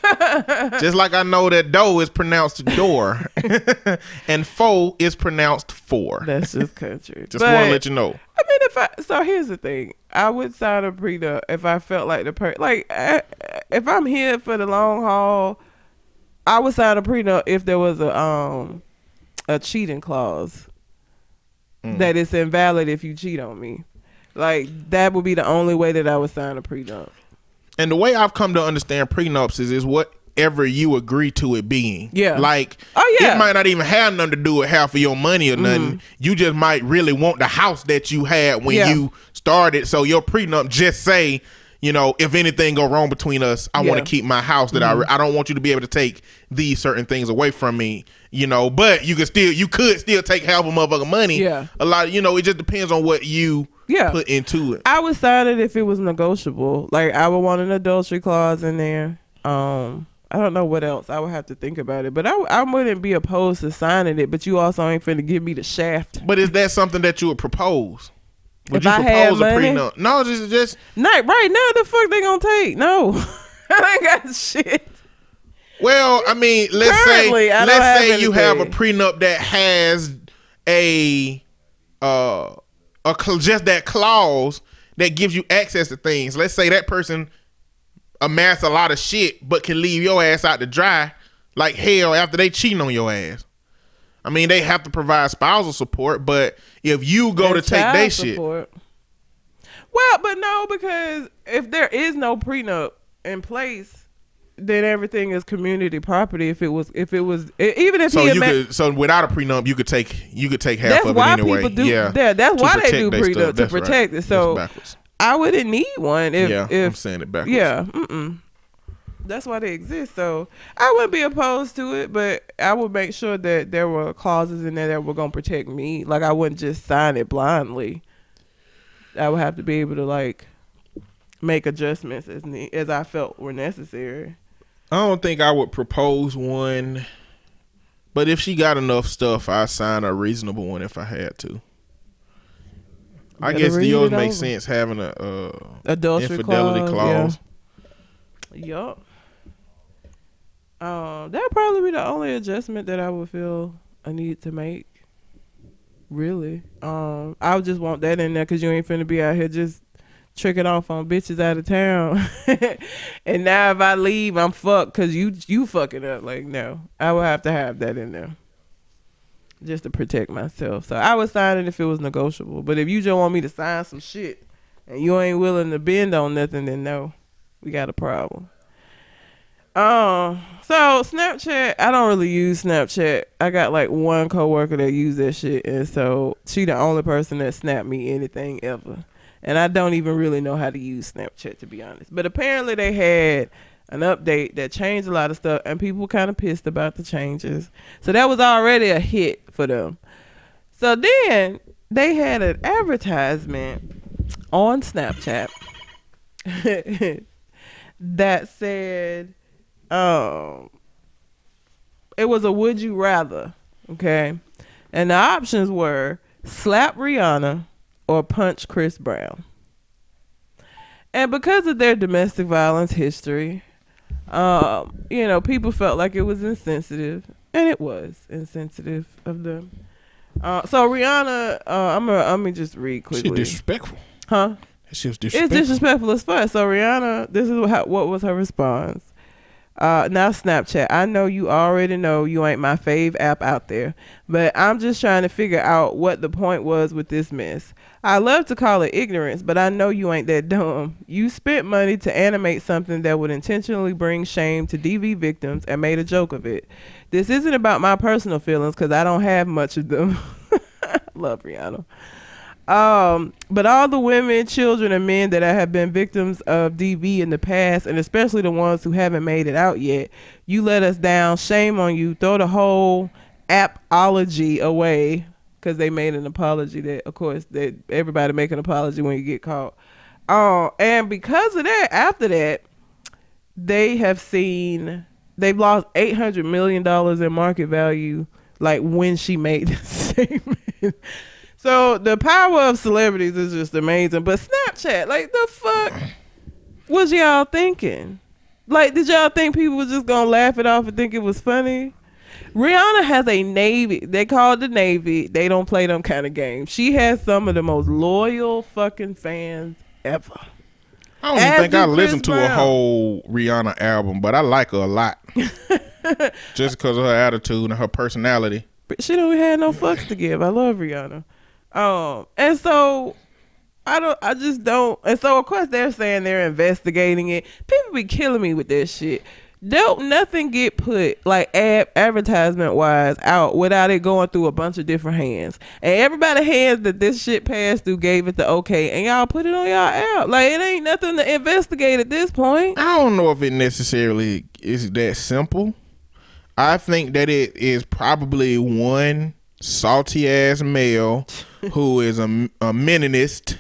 Just like I know that dough is pronounced door, [laughs] and foe is pronounced four. That's just country. Just want to let you know. I mean, if I so here's the thing, I would sign a prenup if I felt like the per like I, if I'm here for the long haul, I would sign a prenup if there was a um a cheating clause Mm. that it's invalid if you cheat on me. Like that would be the only way that I would sign a prenup. And the way I've come to understand prenups is is whatever you agree to it being. Yeah. Like Oh, yeah. Mm-hmm. it might not even have nothing to do with half of your money or nothing. You just might really want the house that you had when Yeah. you started. So your prenup just say, you know, if anything go wrong between us, I want Yeah. Mm-hmm. to keep my house that I I don't want you to be able to take these certain things away from me. You know, but you could still you could still take half of motherfucking money. Yeah. A lot you know, it just depends on what you Yeah. put into it. I would sign it if it was negotiable. Like I would want an adultery clause in there. Um, I don't know what else. I would have to think about it, but I, I wouldn't be opposed to signing it. But you also ain't finna give me the shaft. But is that something that you would propose? Would If you I propose a money? prenup? No, just just Not right now. The fuck they gonna take? No, [laughs] I ain't got shit. well, I mean, let's Currently, say let's have say you have a anything. prenup that has a uh just that clause that gives you access to things. Let's say that person amass a lot of shit but can leave your ass out to dry like hell after they cheating on your ass. I mean, they have to provide spousal support, but if you go to take their shit. Well, but no, because if there is no prenup, in place, then everything is community property. If it was, if it was, even if So he you ma- could, so without a prenup, you could take, you could take half that's of why it anyway. people do. yeah, that. That's why they do prenup to That's right. protect it. So. I wouldn't need one if yeah, I'm saying it backwards. yeah. Mm-mm. That's why they exist. So I wouldn't be opposed to it, but I would make sure that there were clauses in there that were gonna protect me. Like I wouldn't just sign it blindly. I would have to be able to like make adjustments as ne- as I felt were necessary. I don't think I would propose one, but if she got enough stuff, I sign a reasonable one if I had to. I guess yours makes over. sense having a uh, Adultery infidelity clause, clause. Yeah. Yup. Um, that'd probably be the only adjustment that I would feel a need to make. Really, um, I would just want that in there because you ain't finna be out here just tricking off on bitches out of town. [laughs] and now if I leave, I'm fucked because you you fucking up. Like no, I would have to have that in there just to protect myself. So I would sign it if it was negotiable. But if you just want me to sign some shit and you ain't willing to bend on nothing, then no, we got a problem. Um, so Snapchat, I don't really use Snapchat. I got like one coworker that use that shit, and so she the only person that snapped me anything ever. And I don't even really know how to use Snapchat to be honest. But apparently they had an update that changed a lot of stuff, and people kind of pissed about the changes. So that was already a hit for them. So then they had an advertisement on Snapchat [laughs] that said, um, it was a would you rather, okay? And the options were slap Rihanna or punch Chris Brown. And because of their domestic violence history, um, you know, people felt like it was insensitive, and it was insensitive of them. Uh, so Rihanna, uh, I'm gonna let me just read quickly. She disrespectful. huh? Shit was It's disrespectful. disrespectful as fuck. So Rihanna, this is what, what was her response. Uh, now Snapchat, I know you already know you ain't my fave app out there, but I'm just trying to figure out what the point was with this mess. I love to call it ignorance, but I know you ain't that [laughs] dumb. You spent money to animate something that would intentionally bring shame to DV victims and made a joke of it. This isn't about my personal feelings because I don't have much of them. [laughs] love Rihanna. Um, but all the women, children, and men that have been victims of DV in the past, and especially the ones who haven't made it out yet, you let us down. Shame on you. Throw the whole apology away because they made an apology. That, of course, that everybody make an apology when you get caught. Oh, and because of that, after that, they have seen they've lost eight hundred million dollars in market value. Like when she made [laughs] this statement. So the power of celebrities is just amazing. But Snapchat, like the fuck was y'all thinking? Like, did y'all think people was just gonna laugh it off and think it was funny? Rihanna has a navy. They call it the navy. They don't play them kind of games. She has some of the most loyal fucking fans ever. I don't even think I listened to a whole Rihanna album, but I like her a lot. [laughs] Just because of her attitude and her personality. But she don't have no fucks to give. I love Rihanna. Um, and so I don't. I just don't. And so of course they're saying they're investigating it. People be killing me with this shit. Don't nothing get put like ad, advertisement wise out without it going through a bunch of different hands. And everybody hands that this shit passed through gave it the okay, and y'all put it on y'all app. Like it ain't nothing to investigate at this point. I don't know if it necessarily is that simple. I think that it is probably one salty ass male who is a, a meninist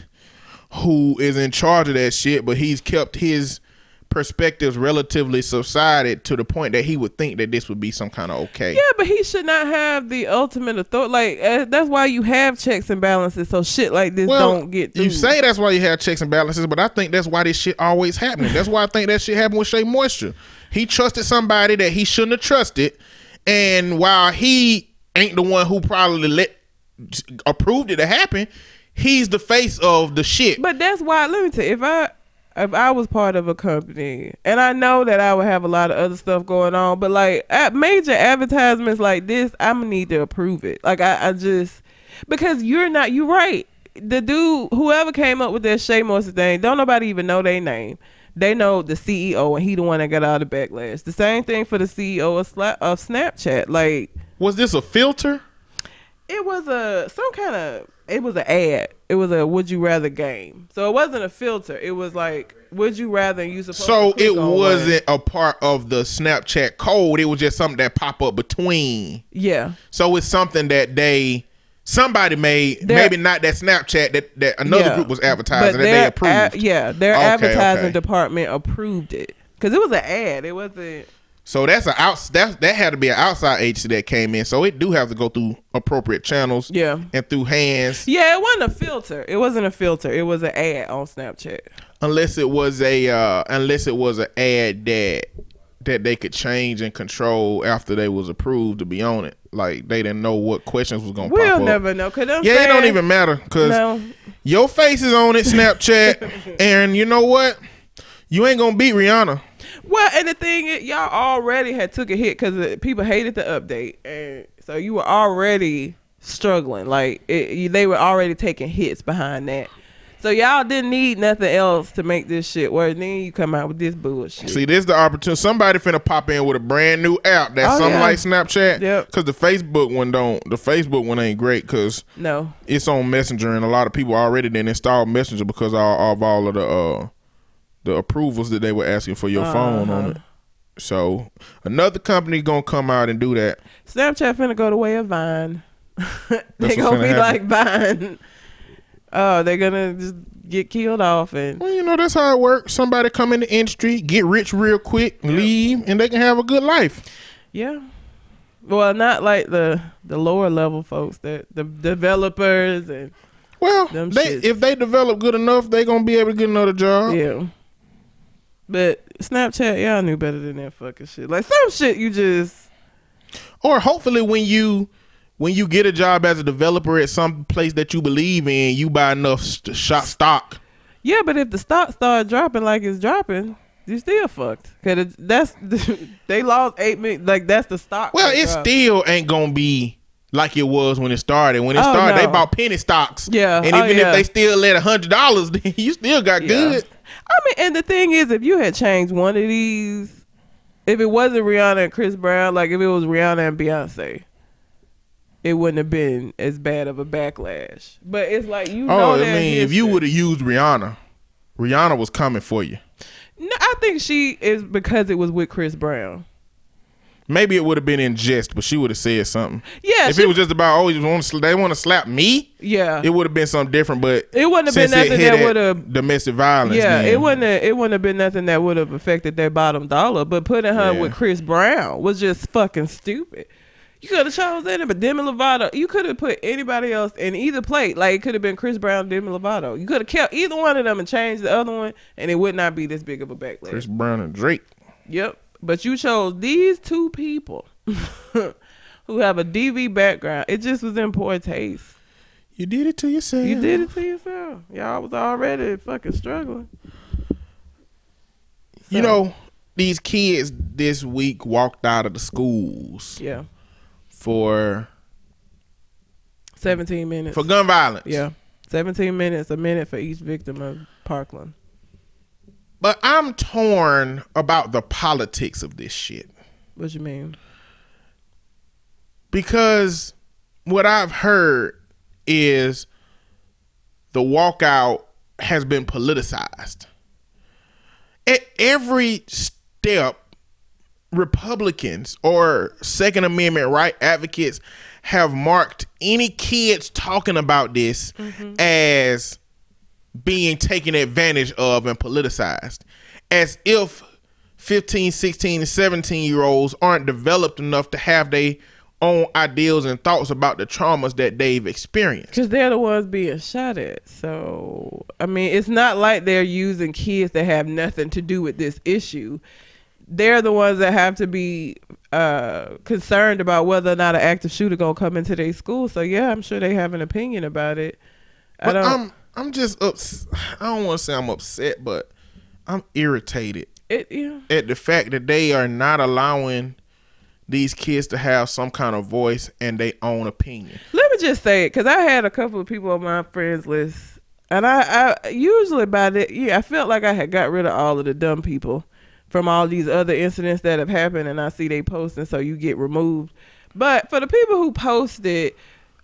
who is in charge of that shit, but he's kept his perspectives relatively subsided to the point that he would think that this would be some kind of okay. Yeah, but he should not have the ultimate authority. Like uh, that's why you have checks and balances, so shit like this don't get. You say that's why you have checks and balances, but I think that's why this shit always happening. That's why I think that shit happened with Shea Moisture. He trusted somebody that he shouldn't have trusted, and while he ain't the one who probably let approved it to happen, he's the face of the shit. But that's why. Let me tell you, if I if I was part of a company, and I know that I would have a lot of other stuff going on, but like at major advertisements like this, I'm gonna need to approve it. Like I, I just because you're not. You're right. The dude, whoever came up with that Shea Moisture thing, don't nobody even know their name. they know the CEO and he the one that got all the backlash. The same thing for the CEO of, Sla- of Snapchat. Like Was this a filter? It was a some kind of it was an ad. It was a would you rather game. So it wasn't a filter. It was like would you rather you supposed So it wasn't a part of the Snapchat code. It was just something that pop up between. Yeah. So it's something that they somebody made. They're- maybe not that Snapchat that, that another Yeah. group was advertising that they approved. a- yeah, their Okay, advertising okay. department approved it because it was an ad. It wasn't. So that's a out that that had to be an outside agency that came in. So it do have to go through appropriate channels. Yeah. And through hands. Yeah, it wasn't a filter. It wasn't a filter. It was an ad on Snapchat. Unless it was a uh unless it was an ad that that they could change and control after they was approved to be on it. Like they didn't know what questions was gonna pop We'll never know. Cause them yeah, it don't even matter because No. your face is on it, Snapchat, [laughs] and you know what? You ain't gonna beat Rihanna. Well, and the thing is, y'all already had took a hit because people hated the update, and so you were already struggling. Like it, you, they were already taking hits behind that. So y'all didn't need nothing else to make this shit work. Then you come out with this bullshit. See, this is the opportunity. Somebody finna pop in with a brand new app that's Oh, something yeah. like Snapchat. Yep. Because the Facebook one don't. The Facebook one ain't great because no, it's on Messenger, and a lot of people already didn't install Messenger because of all, of all of the uh the approvals that they were asking for your phone on Uh-huh. it. So another company gonna come out and do that. Snapchat finna go the way of Vine. [laughs] they gonna be happen. like Vine. Oh, they're gonna just get killed off and Well, you know that's how it works. Somebody come in the industry, get rich real quick, leave, and they can have a good life. yeah. Well, not like the the lower level folks that the developers and Well, they if they develop good enough, they gonna be able to get another job. yeah. But Snapchat, y'all knew better than that fucking shit. Like some shit you just Or hopefully when you when you get a job as a developer at some place that you believe in, you buy enough st- shot stock. yeah. But if the stock start dropping like it's dropping, you still fucked. Cause it, that's [laughs] they lost eight million. Like that's the stock. Well, it dropped. still ain't gonna be like it was when it started. When it Oh, started, they bought penny stocks. Yeah. and Oh, even yeah. if they still let a hundred dollars, [laughs] then you still got Yeah. good. I mean, and the thing is, if you had changed one of these, if it wasn't Rihanna and Chris Brown, like if it was Rihanna and Beyonce, it wouldn't have been as bad of a backlash. But it's like you know Oh, I that mean, if you would have used Rihanna, Rihanna was coming for you. no, I think she is because it was with Chris Brown. Maybe it would have been in jest, but she would have said something. Yeah, if she- it was just about oh, you want to, they want to slap me, Yeah, it would have been something different. But It wouldn't have been nothing that would have. domestic violence. Yeah, then- it wouldn't. Have, it wouldn't have been nothing that would have affected their bottom dollar. But putting her Yeah. with Chris Brown was just fucking stupid. You could have chosen anybody, Demi Lovato. You could have put anybody else in either plate. Like it could have been Chris Brown, Demi Lovato. You could have kept either one of them and changed the other one, and it would not be this big of a backlash. Chris Brown and Drake. Yep. But you chose these two people [laughs] who have a DV background. It just was in poor taste. You did it to yourself. You did it to yourself. Y'all was already fucking struggling. You know, these kids this week walked out of the schools Yeah. for 17 minutes. for gun violence. yeah. 17 minutes, a minute for each victim of Parkland. But I'm torn about the politics of this shit. What you mean? because what I've heard is the walkout has been politicized. At every step, Republicans or Second Amendment right advocates have marked any kids talking about this mm-hmm. as being taken advantage of and politicized as if 15 16 and 17 year olds aren't developed enough to have their own ideals and thoughts about the traumas that they've experienced Because they're the ones being shot at. So, I mean, it's not like they're using kids that have nothing to do with this issue. They're the ones that have to be uh, concerned about whether or not an active shooter going to come into their school. So, yeah, I'm sure they have an opinion about it. I don't. i'm i'm just ups- i don't want to say i'm upset but i'm irritated it, yeah. at the fact that they are not allowing these kids to have some kind of voice and their own opinion Let me just say it because I had a couple of people on my friends list And I, I usually by the yeah, I felt like I had got rid of all of the dumb people from all these other incidents that have happened, and I see they posting, so you get removed. But for the people who posted,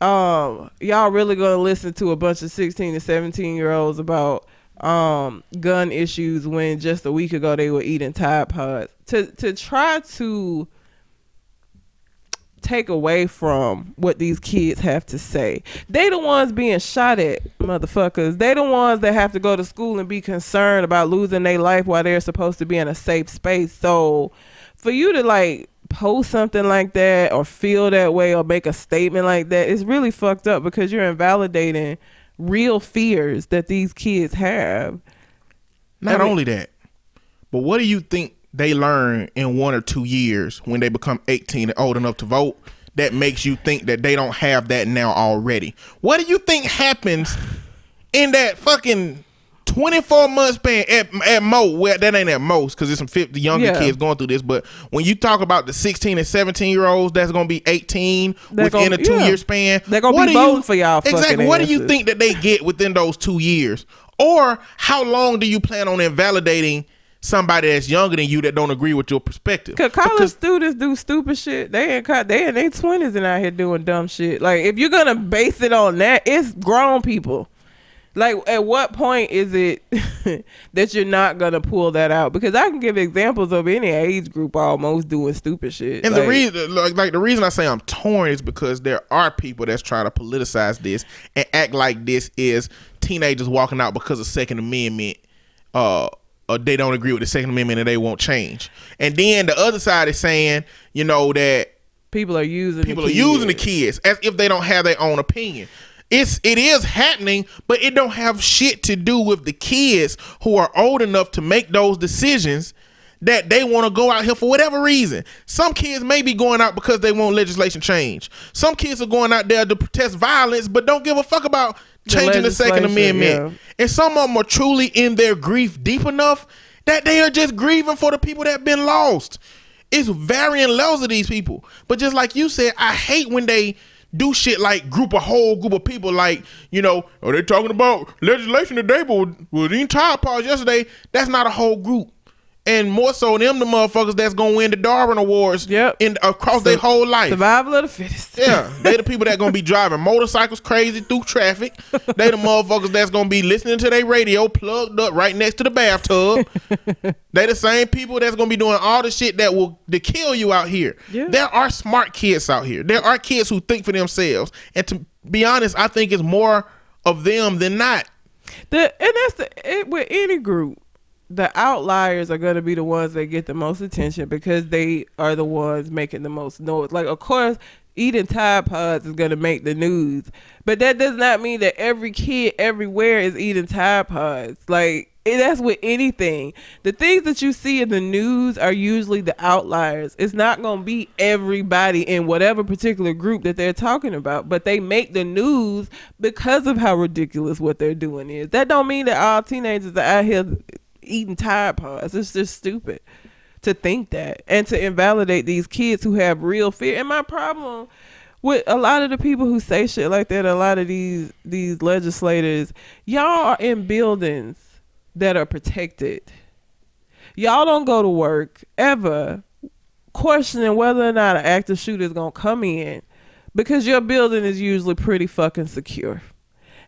um, y'all really gonna listen to a bunch of sixteen to seventeen year olds about um gun issues when just a week ago they were eating Tide Pods to to try to take away from what these kids have to say. They the ones being shot at, motherfuckers. They the ones that have to go to school and be concerned about losing their life while they're supposed to be in a safe space. So for you to like post something like that or feel that way or make a statement like that, it's really fucked up because you're invalidating real fears that these kids have. Not I mean- only that, but what do you think they learn in one or two years when they become 18 and old enough to vote that makes you think that they don't have that now already? What do you think happens in that fucking 24 months span at, at most? Well, that ain't at most because there's some 50 younger Yeah. kids going through this. But when you talk about the 16 and 17 year olds that's going to be 18 They're within gonna- a two yeah. year span, They're gonna be voting for y'all Exactly. What do you think that they get within those two years? Or how long do you plan on invalidating somebody that's younger than you that don't agree with your perspective? Cause college Because- students do stupid shit. They in they in their twenties and out here doing dumb shit. Like if you're gonna base it on that, it's grown people. Like at what point is it [laughs] that you're not gonna pull that out? Because I can give examples of any age group almost doing stupid shit. And the reason, like, like the reason I say I'm torn is because there are people that's trying to politicize this and act like this is teenagers walking out because of Second Amendment. Uh, uh, they don't agree with the Second Amendment and they won't change. And then the other side is saying, you know, that people are using people the are using the kids as if they don't have their own opinion. It's it is happening, but it don't have shit to do with the kids who are old enough to make those decisions that they want to go out here for whatever reason. Some kids may be going out because they want legislation change. Some kids are going out there to protest violence, but don't give a fuck about changing the Second Amendment. yeah. And some of them are truly in their grief deep enough that they are just grieving for the people that have been lost. It's varying levels of these people. But just like you said, I hate when they do shit like group a whole group of people like, you know, are they talking about legislation today, but with the entire pause yesterday, that's not a whole group. And more so them the motherfuckers that's gonna win the Darwin Awards Yep. in across their whole life. Survival of the fittest. Yeah, [laughs] they the people that gonna be driving motorcycles crazy through traffic. They the motherfuckers that's gonna be listening to their radio plugged up right next to the bathtub. they the same people that's gonna be doing all the shit that will to kill you out here. Yeah. There are smart kids out here. There are kids who think for themselves. And to be honest, I think it's more of them than not. The and that's the it, with any group, the outliers are going to be the ones that get the most attention because they are the ones making the most noise. Like, of course, eating Tide Pods is going to make the news, but that does not mean that every kid everywhere is eating Tide Pods. Like. that's with anything. The things that you see in the news are usually the outliers. It's not going to be everybody in whatever particular group that they're talking about, but they make the news because of how ridiculous what they're doing is. That don't mean that all teenagers are out here eating Tide Pods. It's just stupid to think that and to invalidate these kids who have real fear. And my problem with a lot of the people who say shit like that, a lot of these these legislators, y'all are in buildings that are protected. Y'all don't go to work ever questioning whether or not an active shooter is gonna come in because your building is usually pretty fucking secure.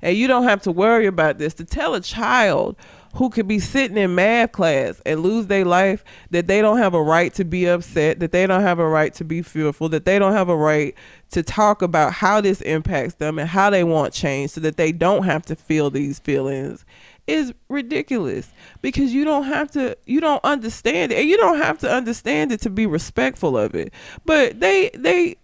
And you don't have to worry about this. To tell a child who could be sitting in math class and lose their life that they don't have a right to be upset, that they don't have a right to be fearful, that they don't have a right to talk about how this impacts them and how they want change so that they don't have to feel these feelings is ridiculous because you don't have to you don't understand it and you don't have to understand it to be respectful of it but they they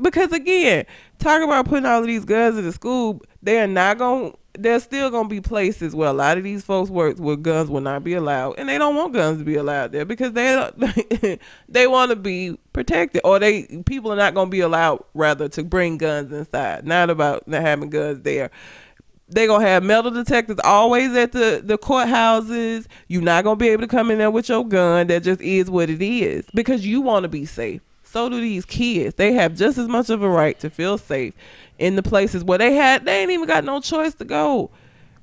because again, talk about putting all of these guns in the school, they're not going. to There's still gonna be places where a lot of these folks work where guns will not be allowed, and they don't want guns to be allowed there because they [laughs] they want to be protected, or they people are not gonna be allowed rather to bring guns inside. Not about not having guns there. They gonna have metal detectors always at the the courthouses. You're not gonna be able to come in there with your gun. That just is what it is because you want to be safe. So do these kids. They have just as much of a right to feel safe in the places where they had they ain't even got no choice to go.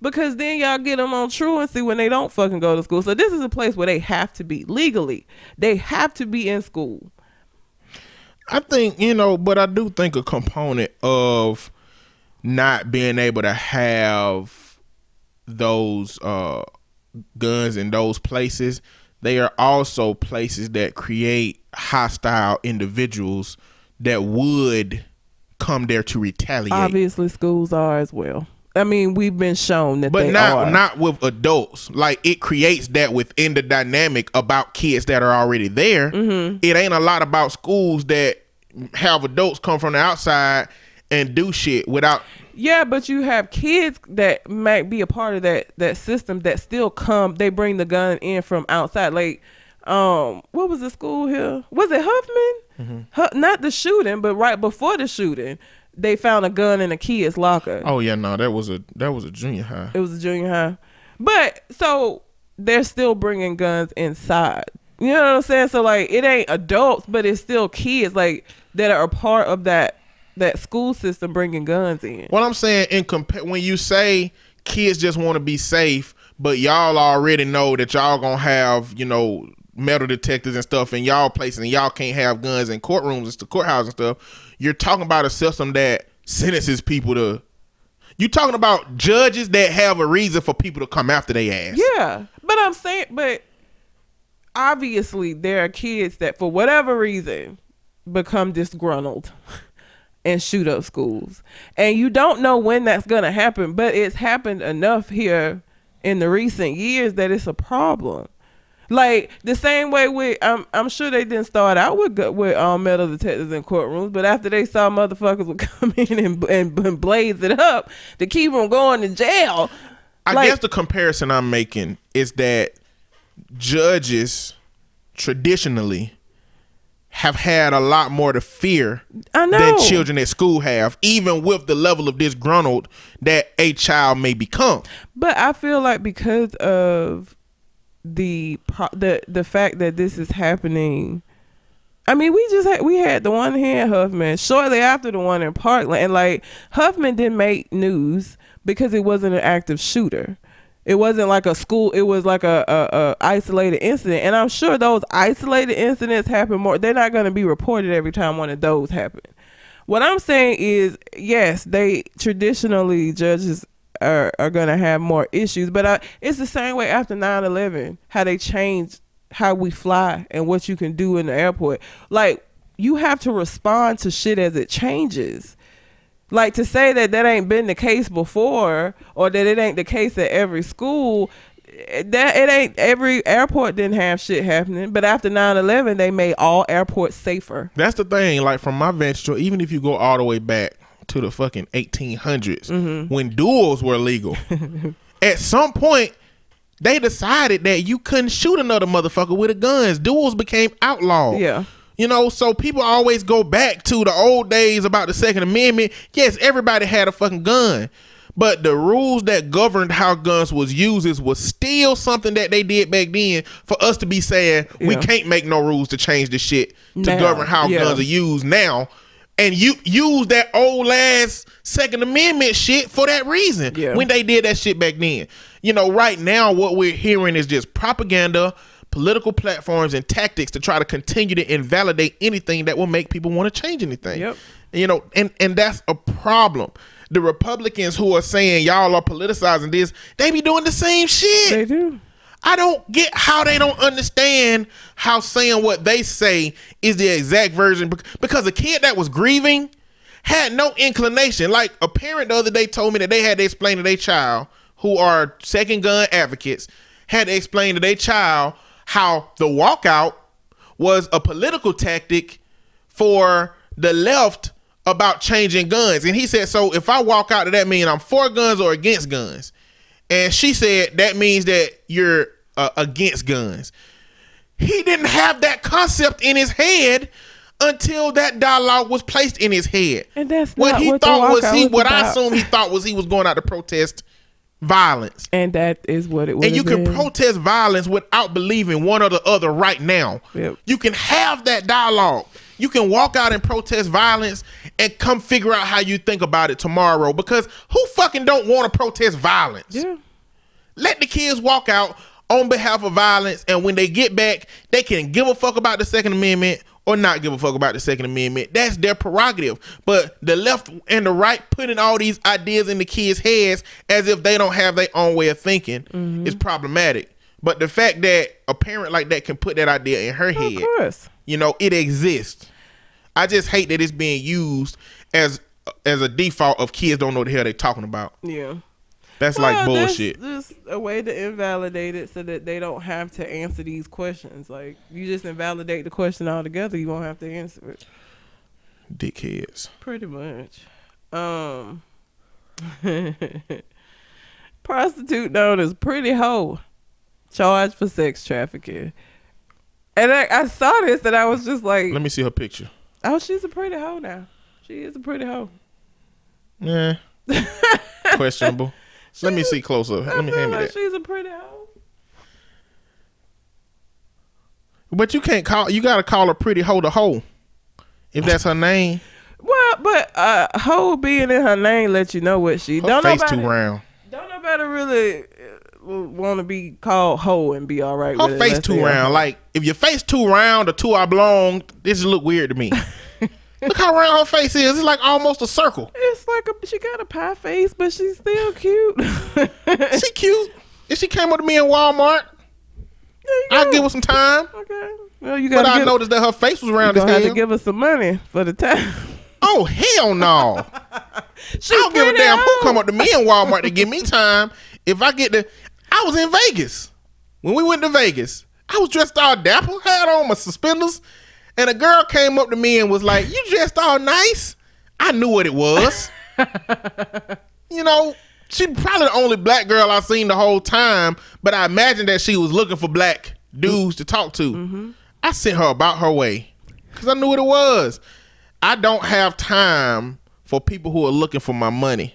because then y'all get them on truancy when they don't fucking go to school. So this is a place where they have to be legally. They have to be in school. I think you know, but I do think a component of not being able to have those uh, guns in those places, they are also places that create hostile individuals that would come there to retaliate. Obviously, schools are as well. I mean, we've been shown that but they not are. not with adults. Like it creates that within the dynamic about kids that are already there. Mm-hmm. It ain't a lot about schools that have adults come from the outside and do shit without. Yeah, but you have kids that might be a part of that that system that still come. They bring the gun in from outside. Like, um, what was the school here? Was it Huffman? Hu- not the shooting, but right before the shooting, they found a gun in a kid's locker. Oh yeah, no, that was a that was a junior high. It was a junior high. But so they're still bringing guns inside. You know what I'm saying? So like it ain't adults, but it's still kids like that are a part of that that school system bringing guns in. What I'm saying in compa- when you say kids just want to be safe, but y'all already know that y'all gonna have you know metal detectors and stuff in y'all places, and y'all can't have guns in courtrooms and the courthouse and stuff. You're talking about a system that sentences people to. You talking about judges that have a reason for people to come after their ass. Yeah, but I'm saying, but obviously there are kids that, for whatever reason, become disgruntled [laughs] and shoot up schools, and you don't know when that's gonna happen. But it's happened enough here in the recent years that it's a problem. Like the same way with, I'm I'm sure they didn't start out with with um, metal detectors in courtrooms, but after they saw motherfuckers would [laughs] come in and, and, and blaze it up to keep them going to jail. I Like- guess the comparison I'm making is that judges traditionally have had a lot more to fear than children at school have, even with the level of disgruntled that a child may become. But I feel like because of the the the fact that this is happening, I mean, we just had we had the one here in Huffman shortly after the one in Parkland, and like Huffman didn't make news because it wasn't an active shooter. It wasn't like a school. It was like a, a, a isolated incident, and I'm sure those isolated incidents happen more. They're not going to be reported every time one of those happen. What I'm saying is, yes, they traditionally judges are are gonna have more issues, but I, it's the same way after 9/11, how they changed how we fly and what you can do in the airport. Like you have to respond to shit as it changes. Like to say that that ain't been the case before, or that it ain't the case at every school. That it ain't every airport didn't have shit happening, but after 9/11, they made all airports safer. That's the thing. Like from my point, even if you go all the way back to the fucking 1800s, Mm-hmm. when duels were legal, [laughs] at some point they decided that you couldn't shoot another motherfucker with a guns. Duels became outlawed. Yeah. You know, so people always go back to the old days about the Second Amendment. Yes, everybody had a fucking gun. But the rules that governed how guns was used was still something that they did back then for us to be saying we can't make no rules to change the shit to Now, govern how yeah. guns are used now. And you use that old ass Second Amendment shit for that reason. Yeah. When they did that shit back then. You know, right now what we're hearing is just propaganda, political platforms, and tactics to try to continue to invalidate anything that will make people want to change anything. Yep. You know, and and that's a problem. The Republicans who are saying y'all are politicizing this, they be doing the same shit. They do. I don't get how they don't understand how saying what they say is the exact version because a kid that was grieving had no inclination. Like a parent the other day told me that they had to explain to their child who are second gun advocates had to explain to their child how the walkout was a political tactic for the left about changing guns. And he said, so if I walk out, does that mean I'm for guns or against guns? And she said that means that you're uh, against guns. He didn't have that concept in his head until that dialogue was placed in his head. And that's what not he what thought was he. was What I assume he thought was he was going out to protest violence. And that is what it was. And you can protest violence without believing one or the other right now. Yep. You can have that dialogue. You can walk out and protest violence and come figure out how you think about it tomorrow. Because who fucking don't want to protest violence? Yeah. Let the kids walk out on behalf of violence, and when they get back, they can give a fuck about the Second Amendment or not give a fuck about the Second Amendment. That's their prerogative. But the left and the right putting all these ideas in the kids' heads as if they don't have their own way of thinking mm-hmm. is problematic. But the fact that a parent like that can put that idea in her head. Of head, course. You know, it exists. I just hate that it's being used as as a default of kids don't know the hell they're talking about. Yeah. That's like Well, that's bullshit. Just a way to invalidate it so that they don't have to answer these questions. Like you just invalidate the question altogether, you won't have to answer it. Dickheads. Pretty much. Um [laughs] prostitute known as Pretty Hoe charged for sex trafficking. And I, I saw this and I was just like, Let me see her picture. oh, she's a pretty hoe now. She is a pretty hoe. Yeah. [laughs] Questionable. Let me see closer. I Let me feel hand me like that. she's a pretty hoe. But you can't call. You gotta call her pretty hoe to hoe. If that's her name, Well, but uh, hoe being in her name let you know what she her don't face nobody, too round. Don't nobody really want to be called hoe and be all right Her with face unless too round. Like if your face too round or too oblong, this look weird to me. [laughs] look how round her face is. It's like almost a circle. It's like a, she got a pie face, but she's still cute. [laughs] She cute. If she came up to me in Walmart, I'd give her some time. Okay. Well, you gotta I give, noticed that her face was round gonna have to give her some money for the time. Oh hell no! [laughs] She I don't give a damn who come up to me in Walmart to give me time. If I get the, I was in Vegas when we went to Vegas. I was dressed all dapper, had on my suspenders, and a girl came up to me and was like, "You dressed all nice." I knew what it was. [laughs] you know, she probably the only black girl I seen the whole time, but I imagined that she was looking for black dudes to talk to. Mm-hmm. I sent her about her way because I knew what it was. I don't have time for people who are looking for my money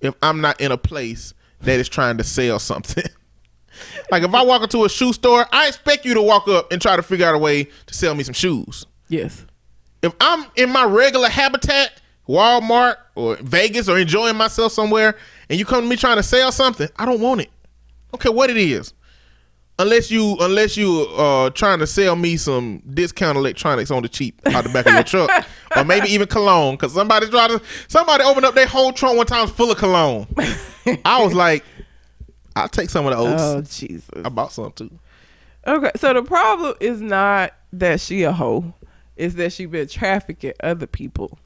if I'm not in a place that is trying to sell something. [laughs] like if I walk into a shoe store, I expect you to walk up and try to figure out a way to sell me some shoes. Yes. If I'm in my regular habitat, Walmart or Vegas or enjoying myself somewhere, and you come to me trying to sell something, I don't want it. Okay, what it is. Unless you unless you uh trying to sell me some discount electronics on the cheap out the back of your [laughs] truck, or maybe even cologne, because somebody tried to somebody opened up their whole trunk one time full of cologne. [laughs] I was like, I'll take some of those. Oh Jesus. I bought some too. Okay, so the problem is not that she a hoe, is that she been trafficking other people.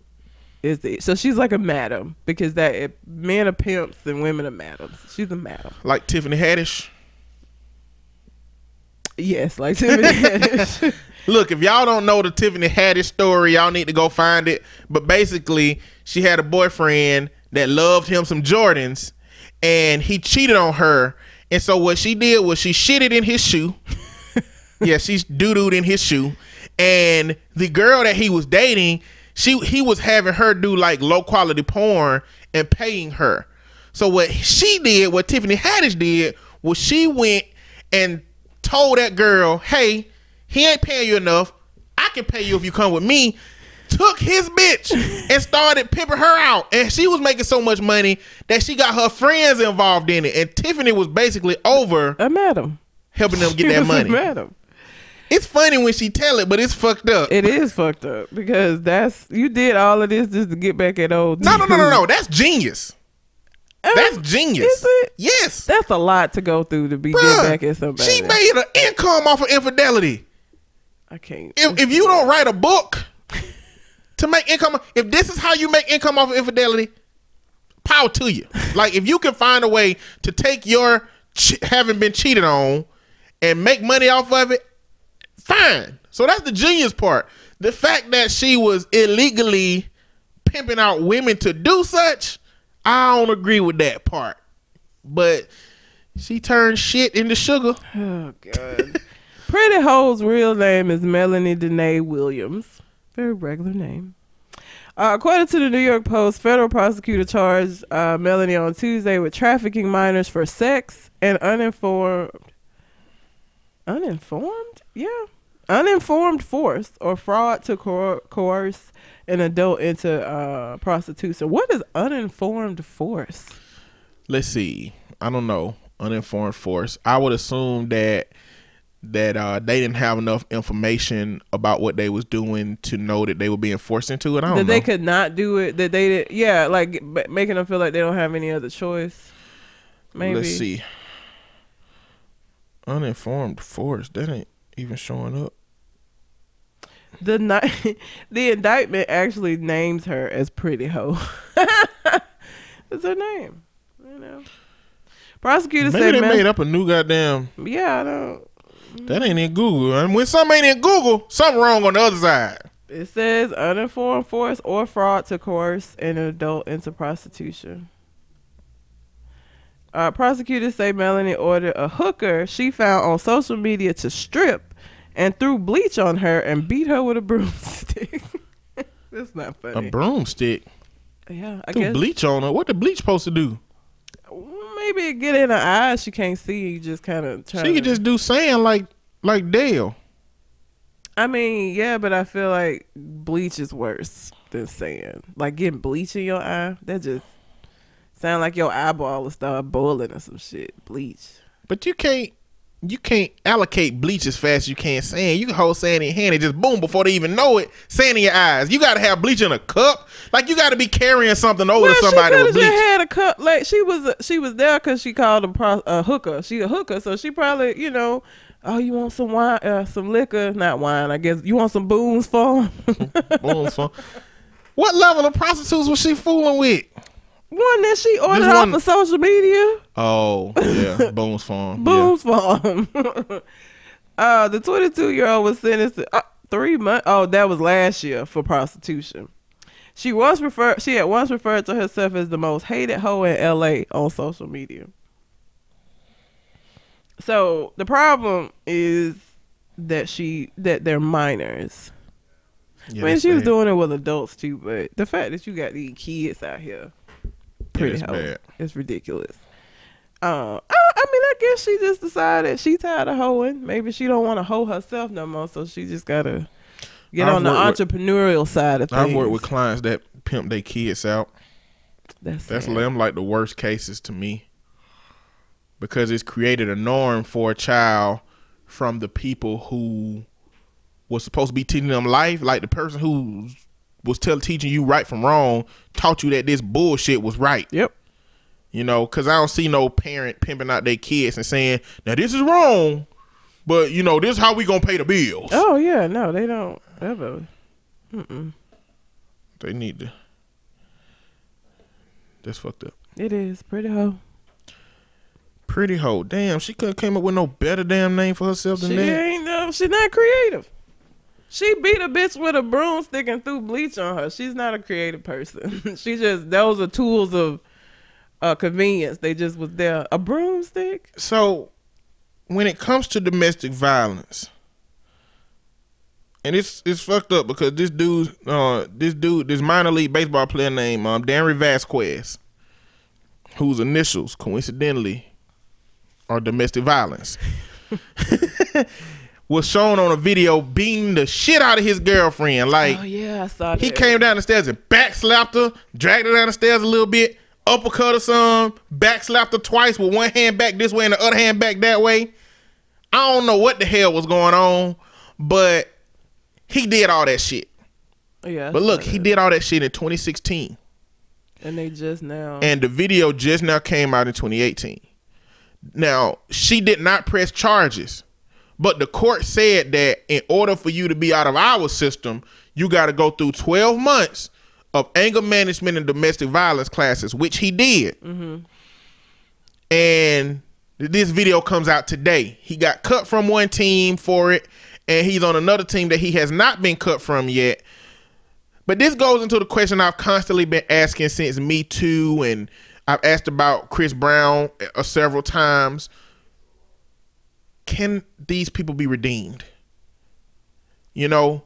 Is it? So she's like a madam because that if men are pimps and women are madams. She's a madam. Like Tiffany Haddish. Yes, like [laughs] Tiffany Haddish. Look, if y'all don't know the Tiffany Haddish story, y'all need to go find it. But basically, she had a boyfriend that loved him some Jordans, and he cheated on her. And so what she did was she shitted in his shoe. [laughs] yeah, she's doo dooed in his shoe. And the girl that he was dating, she he was having her do like low quality porn and paying her. So what she did, what Tiffany Haddish did, was she went and told that girl, "Hey, he ain't paying you enough. I can pay you if you come with me." Took his bitch and started pimping her out, and she was making so much money that she got her friends involved in it. And Tiffany was basically over a madam. helping them get [laughs] She that money. madam. It's funny when she tell it, but it's fucked up. It is fucked up because that's you did all of this just to get back at old. no, no, no, no, no. That's genius. That's genius. Yes. That's a lot to go through to be Bruh, back at somebody. She made an income off of infidelity. I can't. If, if you don't write a book [laughs] to make income, if this is how you make income off of infidelity, power to you. [laughs] Like if you can find a way to take your ch- having been cheated on and make money off of it, fine. So that's the genius part. The fact that she was illegally pimping out women to do such, I don't agree with that part. But she turned shit into sugar. Oh God. Pretty Ho's real name is Melanie Danae Williams. Very regular name. Uh, according to the New York Post, federal prosecutor charged uh, Melanie on Tuesday with trafficking minors for sex and uninformed. Uninformed? Yeah. uninformed force or fraud to coer- coerce an adult into uh, prostitution. What is uninformed force? Let's see. I don't know. Uninformed force. I would assume that that uh, they didn't have enough information about what they was doing to know that they were being forced into it. I don't know. That know. they could not do it. That they did. Yeah, like making them feel like they don't have any other choice. Maybe. Let's see. Uninformed force. That ain't even showing up. The ni- [laughs] the indictment actually names her as Pretty Hoe. [laughs] That's her name. You know. Prosecutors Maybe said, they made up a new goddamn. "Yeah, I don't." That ain't in Google. And when something ain't in Google, something wrong on the other side. It says uninformed force or fraud to coerce an adult into prostitution. Uh, prosecutors say Melanie ordered a hooker she found on social media to strip and threw bleach on her and beat her with a broomstick. [laughs] That's not funny. A broomstick. yeah, I Threw guess bleach on her. What the bleach supposed to do? maybe it get in her eyes. She can't see. You just kind of. She could to- just do sand like like Dale. I mean, yeah, but I feel like bleach is worse than sand. Like getting bleach in your eye, that just sound like your eyeball will start boiling or some shit. Bleach. But you can't you can't allocate bleach as fast as you can sand. You can hold sand in your hand and just boom before they even know it, sand in your eyes. You gotta have bleach in a cup. Like you gotta be carrying something over Well, to she somebody could with bleach. just had a cup. Like she was, she was there because she called a, pro, a hooker. She a hooker, so she probably, you know, oh, you want some wine, uh, some liquor, not wine, I guess. You want some booze for? [laughs] Boom, son. What level of prostitutes was she fooling with? One that she ordered off one- of social media. Oh, yeah, [laughs] Boone's Farm. Booms Farm. [laughs] uh, the 22 year old was sentenced to uh, three months. Oh, that was last year for prostitution. She once referred. She had once referred to herself as the most hated hoe in L.A. on social media. So the problem is that she that they're minors. Yeah, I mean, she was doing it with adults too, but the fact that you got these kids out here, pretty hoe, bad. it's ridiculous. Uh, I, I mean, I guess she just decided she tired of hoeing. Maybe she don't want to hoe herself no more, so she just gotta get I've on the worked with- entrepreneurial side of things. I've worked with clients that pimp their kids out. that's That's them like the worst cases to me. Because it's created a norm for a child from the people who was supposed to be teaching them life. Like the person who was tell, teaching you right from wrong taught you that this bullshit was right. Yep. You know, because I don't see no parent pimping out their kids and saying, now this is wrong, but you know, this is how we going to pay the bills. Oh yeah, no, they don't ever. Mm-mm. They need to. That's fucked up. It is pretty hoe. Pretty hoe. Damn, she could have came up with no better damn name for herself than that. She that. ain't no. She not creative. She beat a bitch with a broomstick and threw bleach on her. She's not a creative person. [laughs] she just those are tools of uh, convenience. They just was there. A broomstick. So, when it comes to domestic violence, and it's it's fucked up because this dude, uh, this dude, this minor league baseball player named um, Danry Vasquez, whose initials coincidentally are domestic violence, [laughs] was shown on a video beating the shit out of his girlfriend. Like oh yeah, I saw that. he came down the stairs and backslapped her, dragged her down the stairs a little bit, uppercut her some, backslapped her twice with one hand back this way and the other hand back that way. I don't know what the hell was going on, but he did all that shit. Yeah, But look, he did all that shit in 2016. and they just now. And the video just now came out in 2018. Now, she did not press charges, but the court said that in order for you to be out of our system, you got to go through 12 months of anger management and domestic violence classes, which he did. And this video comes out today. He got cut from one team for it, and he's on another team that he has not been cut from yet. But this goes into the question I've constantly been asking since Me Too, and I've asked about Chris Brown uh, several times. Can these people be redeemed? You know,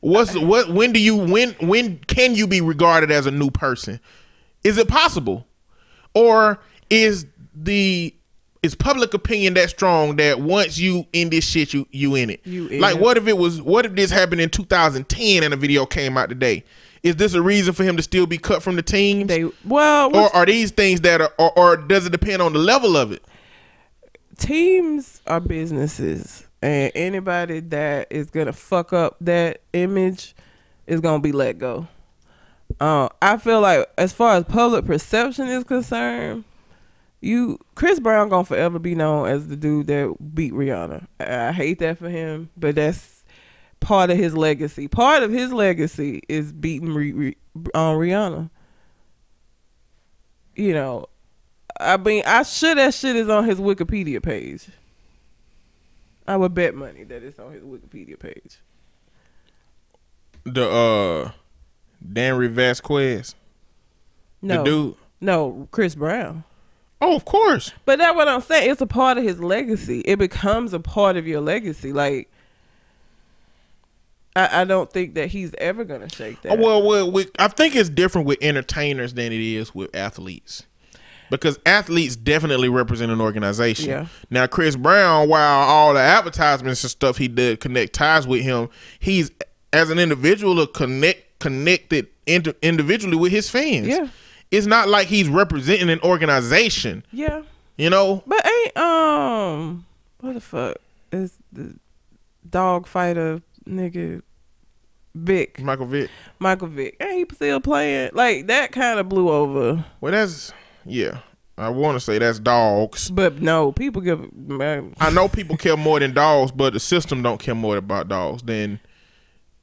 what's what? When do you when when can you be regarded as a new person? Is it possible, or is the is public opinion that strong that once you in this shit, you you in it? You like, it. what if it was? What if this happened in 2010 and a video came out today? Is this a reason for him to still be cut from the team? They well, or are these things that are, or, or does it depend on the level of it? Teams are businesses, and anybody that is gonna fuck up that image is gonna be let go. Uh, I feel like as far as public perception is concerned, you Chris Brown gonna forever be known as the dude that beat Rihanna. I hate that for him, but that's part of his legacy. Part of his legacy is beating Ri- on Rihanna. You know, I mean, I sure that shit is on his Wikipedia page. I would bet money that it's on his Wikipedia page. The uh, Danry Vasquez, No, the dude. no, Chris Brown. Oh, of course. But that's what I'm saying. It's a part of his legacy. It becomes a part of your legacy. Like, I, I don't think that he's ever gonna shake that. Well, well, with, I think it's different with entertainers than it is with athletes. Because athletes definitely represent an organization. Yeah. Now, Chris Brown, while all the advertisements and stuff he did connect ties with him, he's as an individual a connect connected inter, individually with his fans. Yeah. It's not like he's representing an organization. yeah, You know, but ain't um, what the fuck is the dog fighter nigga Vic Michael Vick. Michael Vick? Ain't he still playing? Like that kind of blew over. Well, that's yeah. I want to say that's dogs. But no, people give. Man, I know people care more than dogs, but the system don't care more about dogs than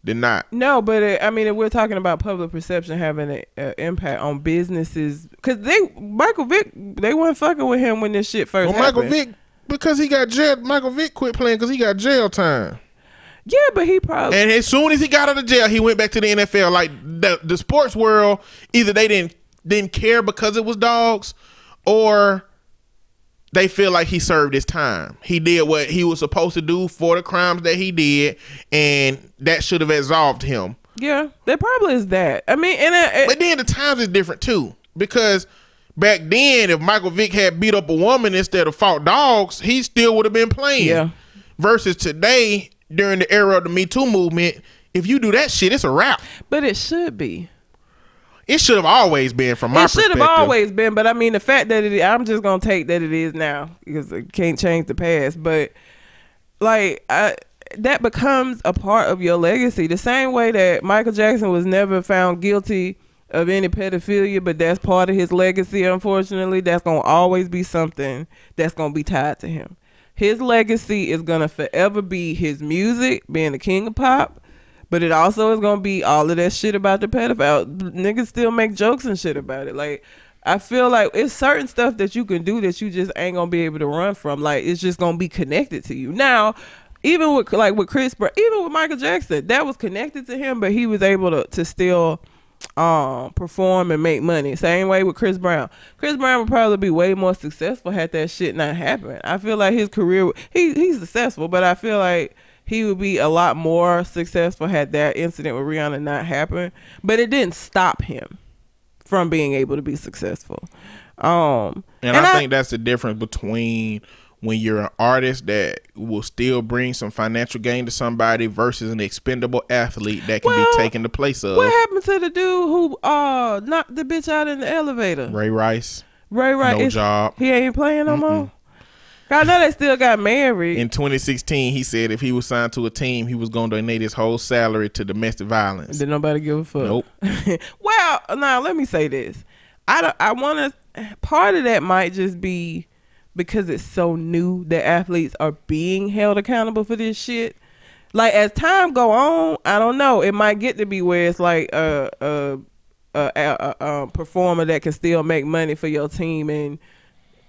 than not. No, but it, I mean, we're talking about public perception having an impact on businesses, because they Michael Vick, they weren't fucking with him when this shit first Well, Michael happened. Vick because he got jail. Michael Vick quit playing because he got jail time. yeah, but he probably And as soon as he got out of jail, he went back to the NFL. Like the the sports world, either they didn't didn't care because it was dogs, or they feel like he served his time. He did what he was supposed to do for the crimes that he did, and that should have absolved him. yeah, there probably is that. I mean, and it, it- But then the times is different too because back then, if Michael Vick had beat up a woman instead of fought dogs, he still would have been playing. Yeah. Versus today, during the era of the Me Too movement, if you do that shit, it's a wrap. but it should be. It should have always been from my it should have always been, but I mean, the fact that it, I'm just gonna take that it is now because it can't change the past. But like, I, that becomes a part of your legacy. The same way that Michael Jackson was never found guilty of any pedophilia, but that's part of his legacy. Unfortunately, that's gonna always be something that's gonna be tied to him. His legacy is gonna forever be his music, being the king of pop. But it also is gonna be all of that shit about the pedophile. Niggas still make jokes and shit about it. Like I feel like it's certain stuff that you can do that you just ain't gonna be able to run from. Like it's just gonna be connected to you. Now, even with like with Chris, even with Michael Jackson, that was connected to him, but he was able to to still um perform and make money. Same way with Chris Brown. Chris Brown would probably be way more successful had that shit not happened. I feel like his career he he's successful, but I feel like he would be a lot more successful had that incident with Rihanna not happened. But it didn't stop him from being able to be successful. Um And, I, think that's the difference between when you're an artist that will still bring some financial gain to somebody versus an expendable athlete that can Well, be taken the place of what happened to the dude who uh knocked the bitch out in the elevator? Ray Rice. Ray Rice. no is- job. He ain't playing no more. I know they still got married. In 2016, he said if he was signed to a team, he was going to donate his whole salary to domestic violence. Did nobody give a fuck? Nope. [laughs] well, now let me say this. I don't, I want to. Part of that might just be because it's so new that athletes are being held accountable for this shit. Like as time go on, I don't know. It might get to be where it's like a a a, a, a, a performer that can still make money for your team and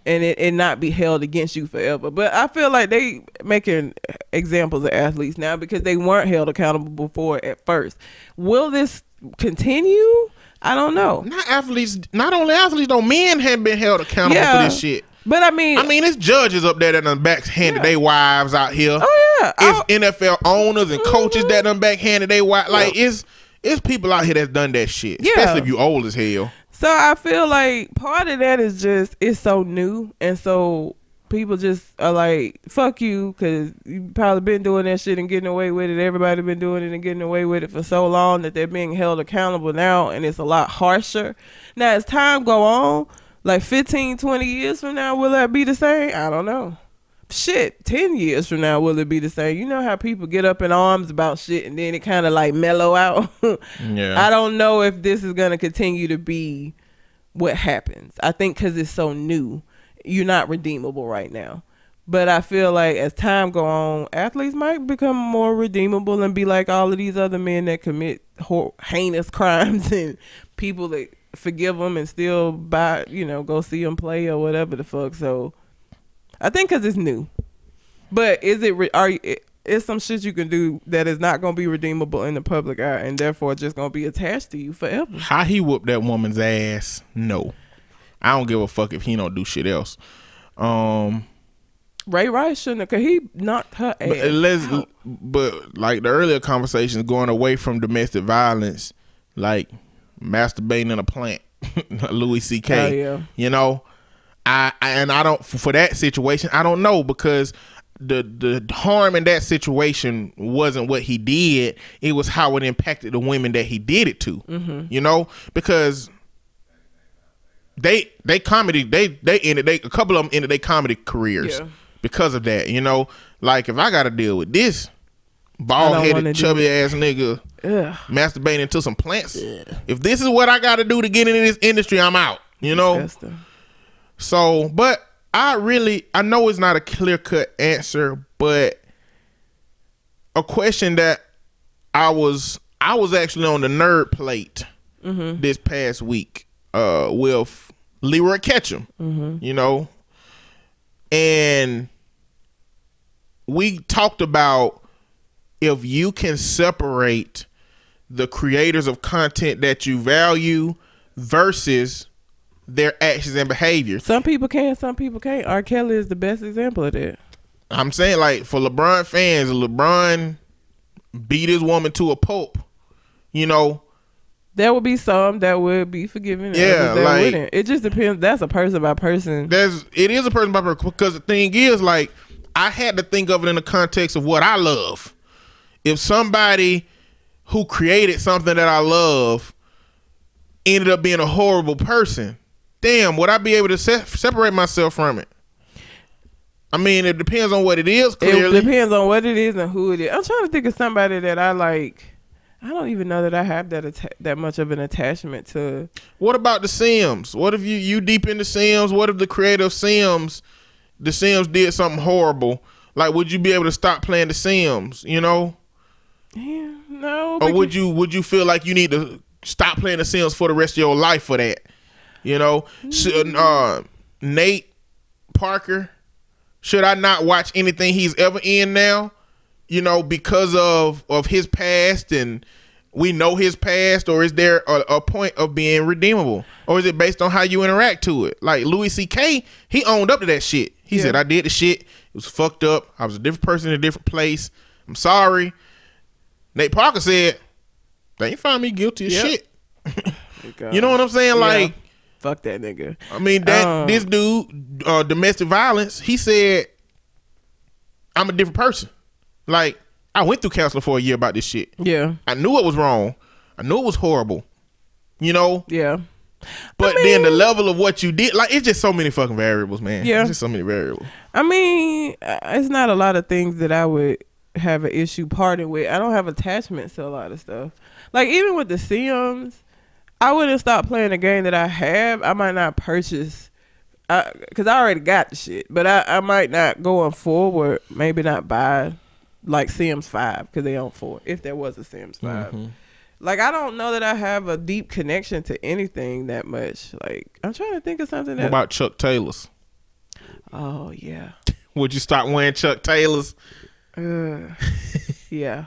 and it, it not be held against you forever. But I feel like they making examples of athletes now because they weren't held accountable before at first. Will this continue? I don't know. Not athletes, not only athletes, though, men have been held accountable Yeah. for this shit. But I mean, I mean, it's judges up there that done backhanded Yeah. their wives out here. oh yeah, It's I- NFL owners and coaches Mhm. that done backhanded their wife. Like Yeah. it's it's people out here that's done that shit. Yeah. Especially if you old as hell. So I feel like part of that is just it's so new, and so people just are like, "Fuck you," because you probably been doing that shit and getting away with it. Everybody been doing it and getting away with it for so long that they're being held accountable now, and it's a lot harsher. Now, as time go on, like 15, 20 years from now, will that be the same? I don't know. Shit, 10 years from now, will it be the same? You know how people get up in arms about shit and then it kind of like mellow out? [laughs] Yeah. I don't know if this is going to continue to be what happens. I think because it's so new, you're not redeemable right now. But I feel like as time go on, athletes might become more redeemable and be like all of these other men that commit heinous [laughs] crimes and people that forgive them and still buy, you know, go see them play or whatever the fuck. So I think because it's new. But is it? Re- are you? It, it's some shit you can do that is not gonna be redeemable in the public eye, and therefore just gonna be attached to you forever. How he whooped that woman's ass? No, I don't give a fuck if he don't do shit else. Um, Ray Rice shouldn't have, cause he knocked her ass. but let's, out. but like the earlier conversations, going away from domestic violence, like masturbating in a plant, [laughs] Louis C.K. Oh, yeah. You know, I, I and I don't for that situation. I don't know because the the harm in that situation wasn't what he did. It was how it impacted the women that he did it to. Mm-hmm. You know, because they they comedy they they ended they a couple of them ended their comedy careers Yeah. because of that. You know, like if I got to deal with this bald headed chubby ass nigga Ugh. masturbating to some plants. If this is what I got to do to get into this industry, I'm out. You know. Disgusting. So, but I really I know it's not a clear cut answer, but a question that I was I was actually on the nerd plate this past week uh with Leroy Ketchum. You know, and we talked about if you can separate the creators of content that you value versus their actions and behavior. Some people can, some people can't. R. Kelly is the best example of that. I'm saying like for LeBron fans, LeBron beat his woman to a pulp. You know, There would be some that would be forgiven. Yeah, like- wouldn't. It just depends. That's a person by person. there's it is a person by person because the thing is like I had to think of it in the context of what I love. If somebody who created something that I love ended up being a horrible person, damn, would I be able to se- separate myself from it? I mean, it depends on what it is. Clearly, it depends on what it is and who it is. I'm trying to think of somebody that I like. I don't even know that I have that atta- that much of an attachment to. What about the Sims? What if you you deep into Sims? What if the creator of Sims, the Sims did something horrible? Like, would you be able to stop playing the Sims? You know, Yeah, no. or would you would you feel like you need to stop playing the Sims for the rest of your life for that? You know, should uh, Nate Parker? Should I not watch anything he's ever in now? You know, because of of his past and we know his past, or is there a, a point of being redeemable, or is it based on how you interact to it? Like Louis C.K., he owned up to that shit. He Yeah. said, "I did the shit. It was fucked up. I was a different person in a different place. I'm sorry." Nate Parker said, "They ain't find me guilty of Yep. shit." [laughs] You know what I'm saying? Yeah. Fuck that nigga. I mean, that Um, this dude, uh, domestic violence. He said, "I'm a different person." Like, I went through counseling for a year about this shit. Yeah, I knew it was wrong. I knew it was horrible. You know, yeah. but then the level of what you did, like, it's just so many fucking variables, man. Yeah. it's just so many variables. I mean, uh, it's not a lot of things that I would have an issue parting with. I don't have attachments to a lot of stuff. Like even with the Sims, I wouldn't stop playing the game that I have. I might not purchase, because I, already got the shit. But I, I might not going forward. Maybe not buy like Sims Five because they own four. If there was a Sims 5 Mm-hmm. Like I don't know that I have a deep connection to anything that much. Like I'm trying to think of something What about Chuck Taylors? oh yeah. [laughs] Would you stop wearing Chuck Taylors? Uh, [laughs] yeah.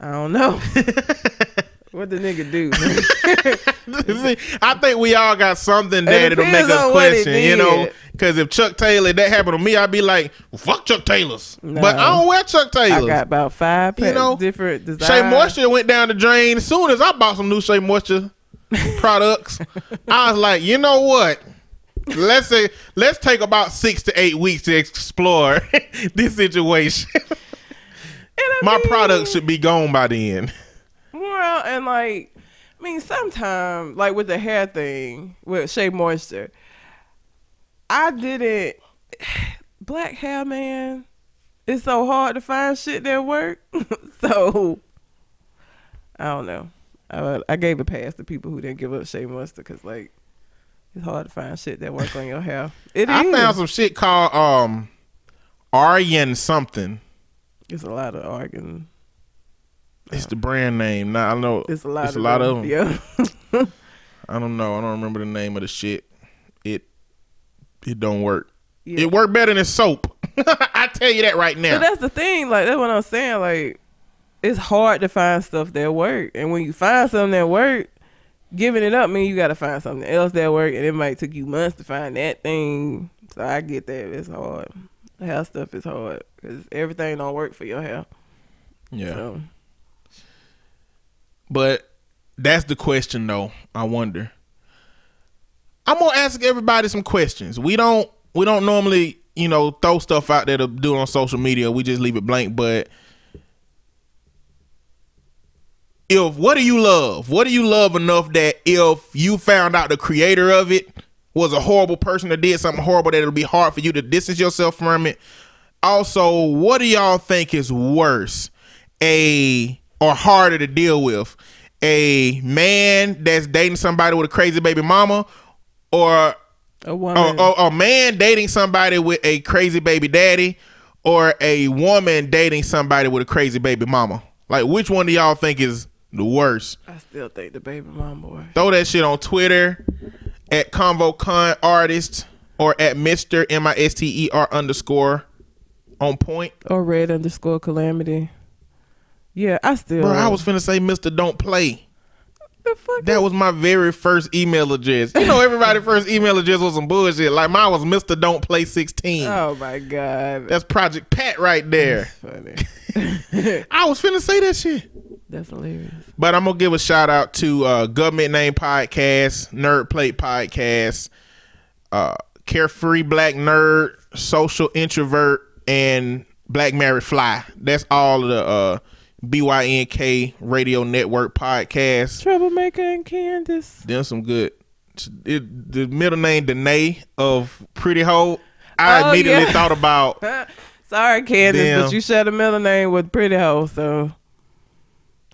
I don't know. [laughs] what the nigga do? See, [laughs] [laughs] I think we all got something that it'll make us on what it question, you know. Because if Chuck Taylor that happened to me, I'd be like, well, "Fuck Chuck Taylors," No. but I don't wear Chuck I got about five You know, different designs. Shea Moisture went down the drain. As soon as I bought some new Shea Moisture [laughs] products, I was like, you know what? let's say let's take about six to eight weeks to explore this situation. My mean, product should be gone by then. Well, and like, I mean, sometimes, like with the hair thing, with Shea Moisture, I didn't. [sighs] Black hair, man, it's so hard to find shit that work. [laughs] so, I don't know. I, I gave a pass to people who didn't give up Shea Moisture because, like, it's hard to find shit that work on your hair. It I is. found some shit called um Aryan something. It's a lot of arguing. It's the brand name. Now I know It's a lot. It's of a lot them. of 'em. Yeah. [laughs] I don't know. I don't remember the name of the shit. It it don't work. yeah. It worked better than soap. [laughs] I tell you that right But now. that's the thing, like that's what I'm saying. Like, it's hard to find stuff that work, and when you find something that work, giving it up means you got to find something else that work, and it might take you months to find that thing. So I get that it's hard. Hair stuff is hard because everything don't work for your hair. Yeah. So But that's the question though. I wonder. I'm gonna ask everybody some questions. We don't we don't normally, you know, throw stuff out there to do on social media. We just leave it blank. But if what do you love? What do you love enough that if you found out the creator of it was a horrible person that did something horrible, that it'll be hard for you to distance yourself from it. Also, what do y'all think is worse? A or harder to deal with? A man that's dating somebody with a crazy baby mama or a a, woman, a, a man dating somebody with a crazy baby daddy or a woman dating somebody with a crazy baby mama? Like which one do y'all think is the worst? I still think the baby mom boy. Throw that shit on Twitter at Convo Con Artist or at Mr. M I S T E R underscore on point. Or red underscore calamity. Yeah, I still. Bro, I was finna say Mr. Don't Play. the fuck. That was my very first email address. You know, everybody [laughs] first email address was some bullshit. Like mine was Mr. Don't Play 16. oh my god, That's Project Pat right there. funny. [laughs] I was finna say that shit. That's hilarious. But I'm gonna give a shout out to uh, Government Name Podcast, Nerd Plate Podcast, uh, Carefree Black Nerd, Social Introvert, and Black Married Fly. That's all of the uh, BYNK Radio Network podcast. Troublemaker and Candace. Them some good. It, the middle name Danae of Pretty Hoe. I Oh, immediately yeah. thought about [laughs] Sorry, Candace, Damn. but you shared a middle name with Pretty Hoe, so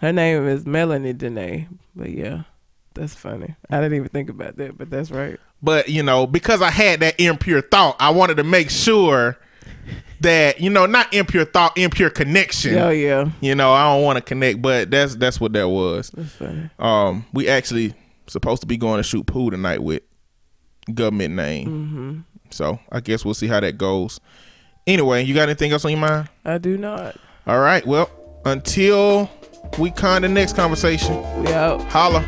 her name is Melanie Dene. But yeah, that's funny. I didn't even think about that, but that's right. But you know, because I had that impure thought, I wanted to make sure that you know, not impure thought, impure connection. Oh yeah, You know, I don't want to connect, but that's that's what that was. that's funny. Um, we actually supposed to be going to shoot pool tonight with government name. hmm So I guess we'll see how that goes. Anyway, you got anything else on your mind? I do not. All right. Well, until we con the next conversation, We out. holla.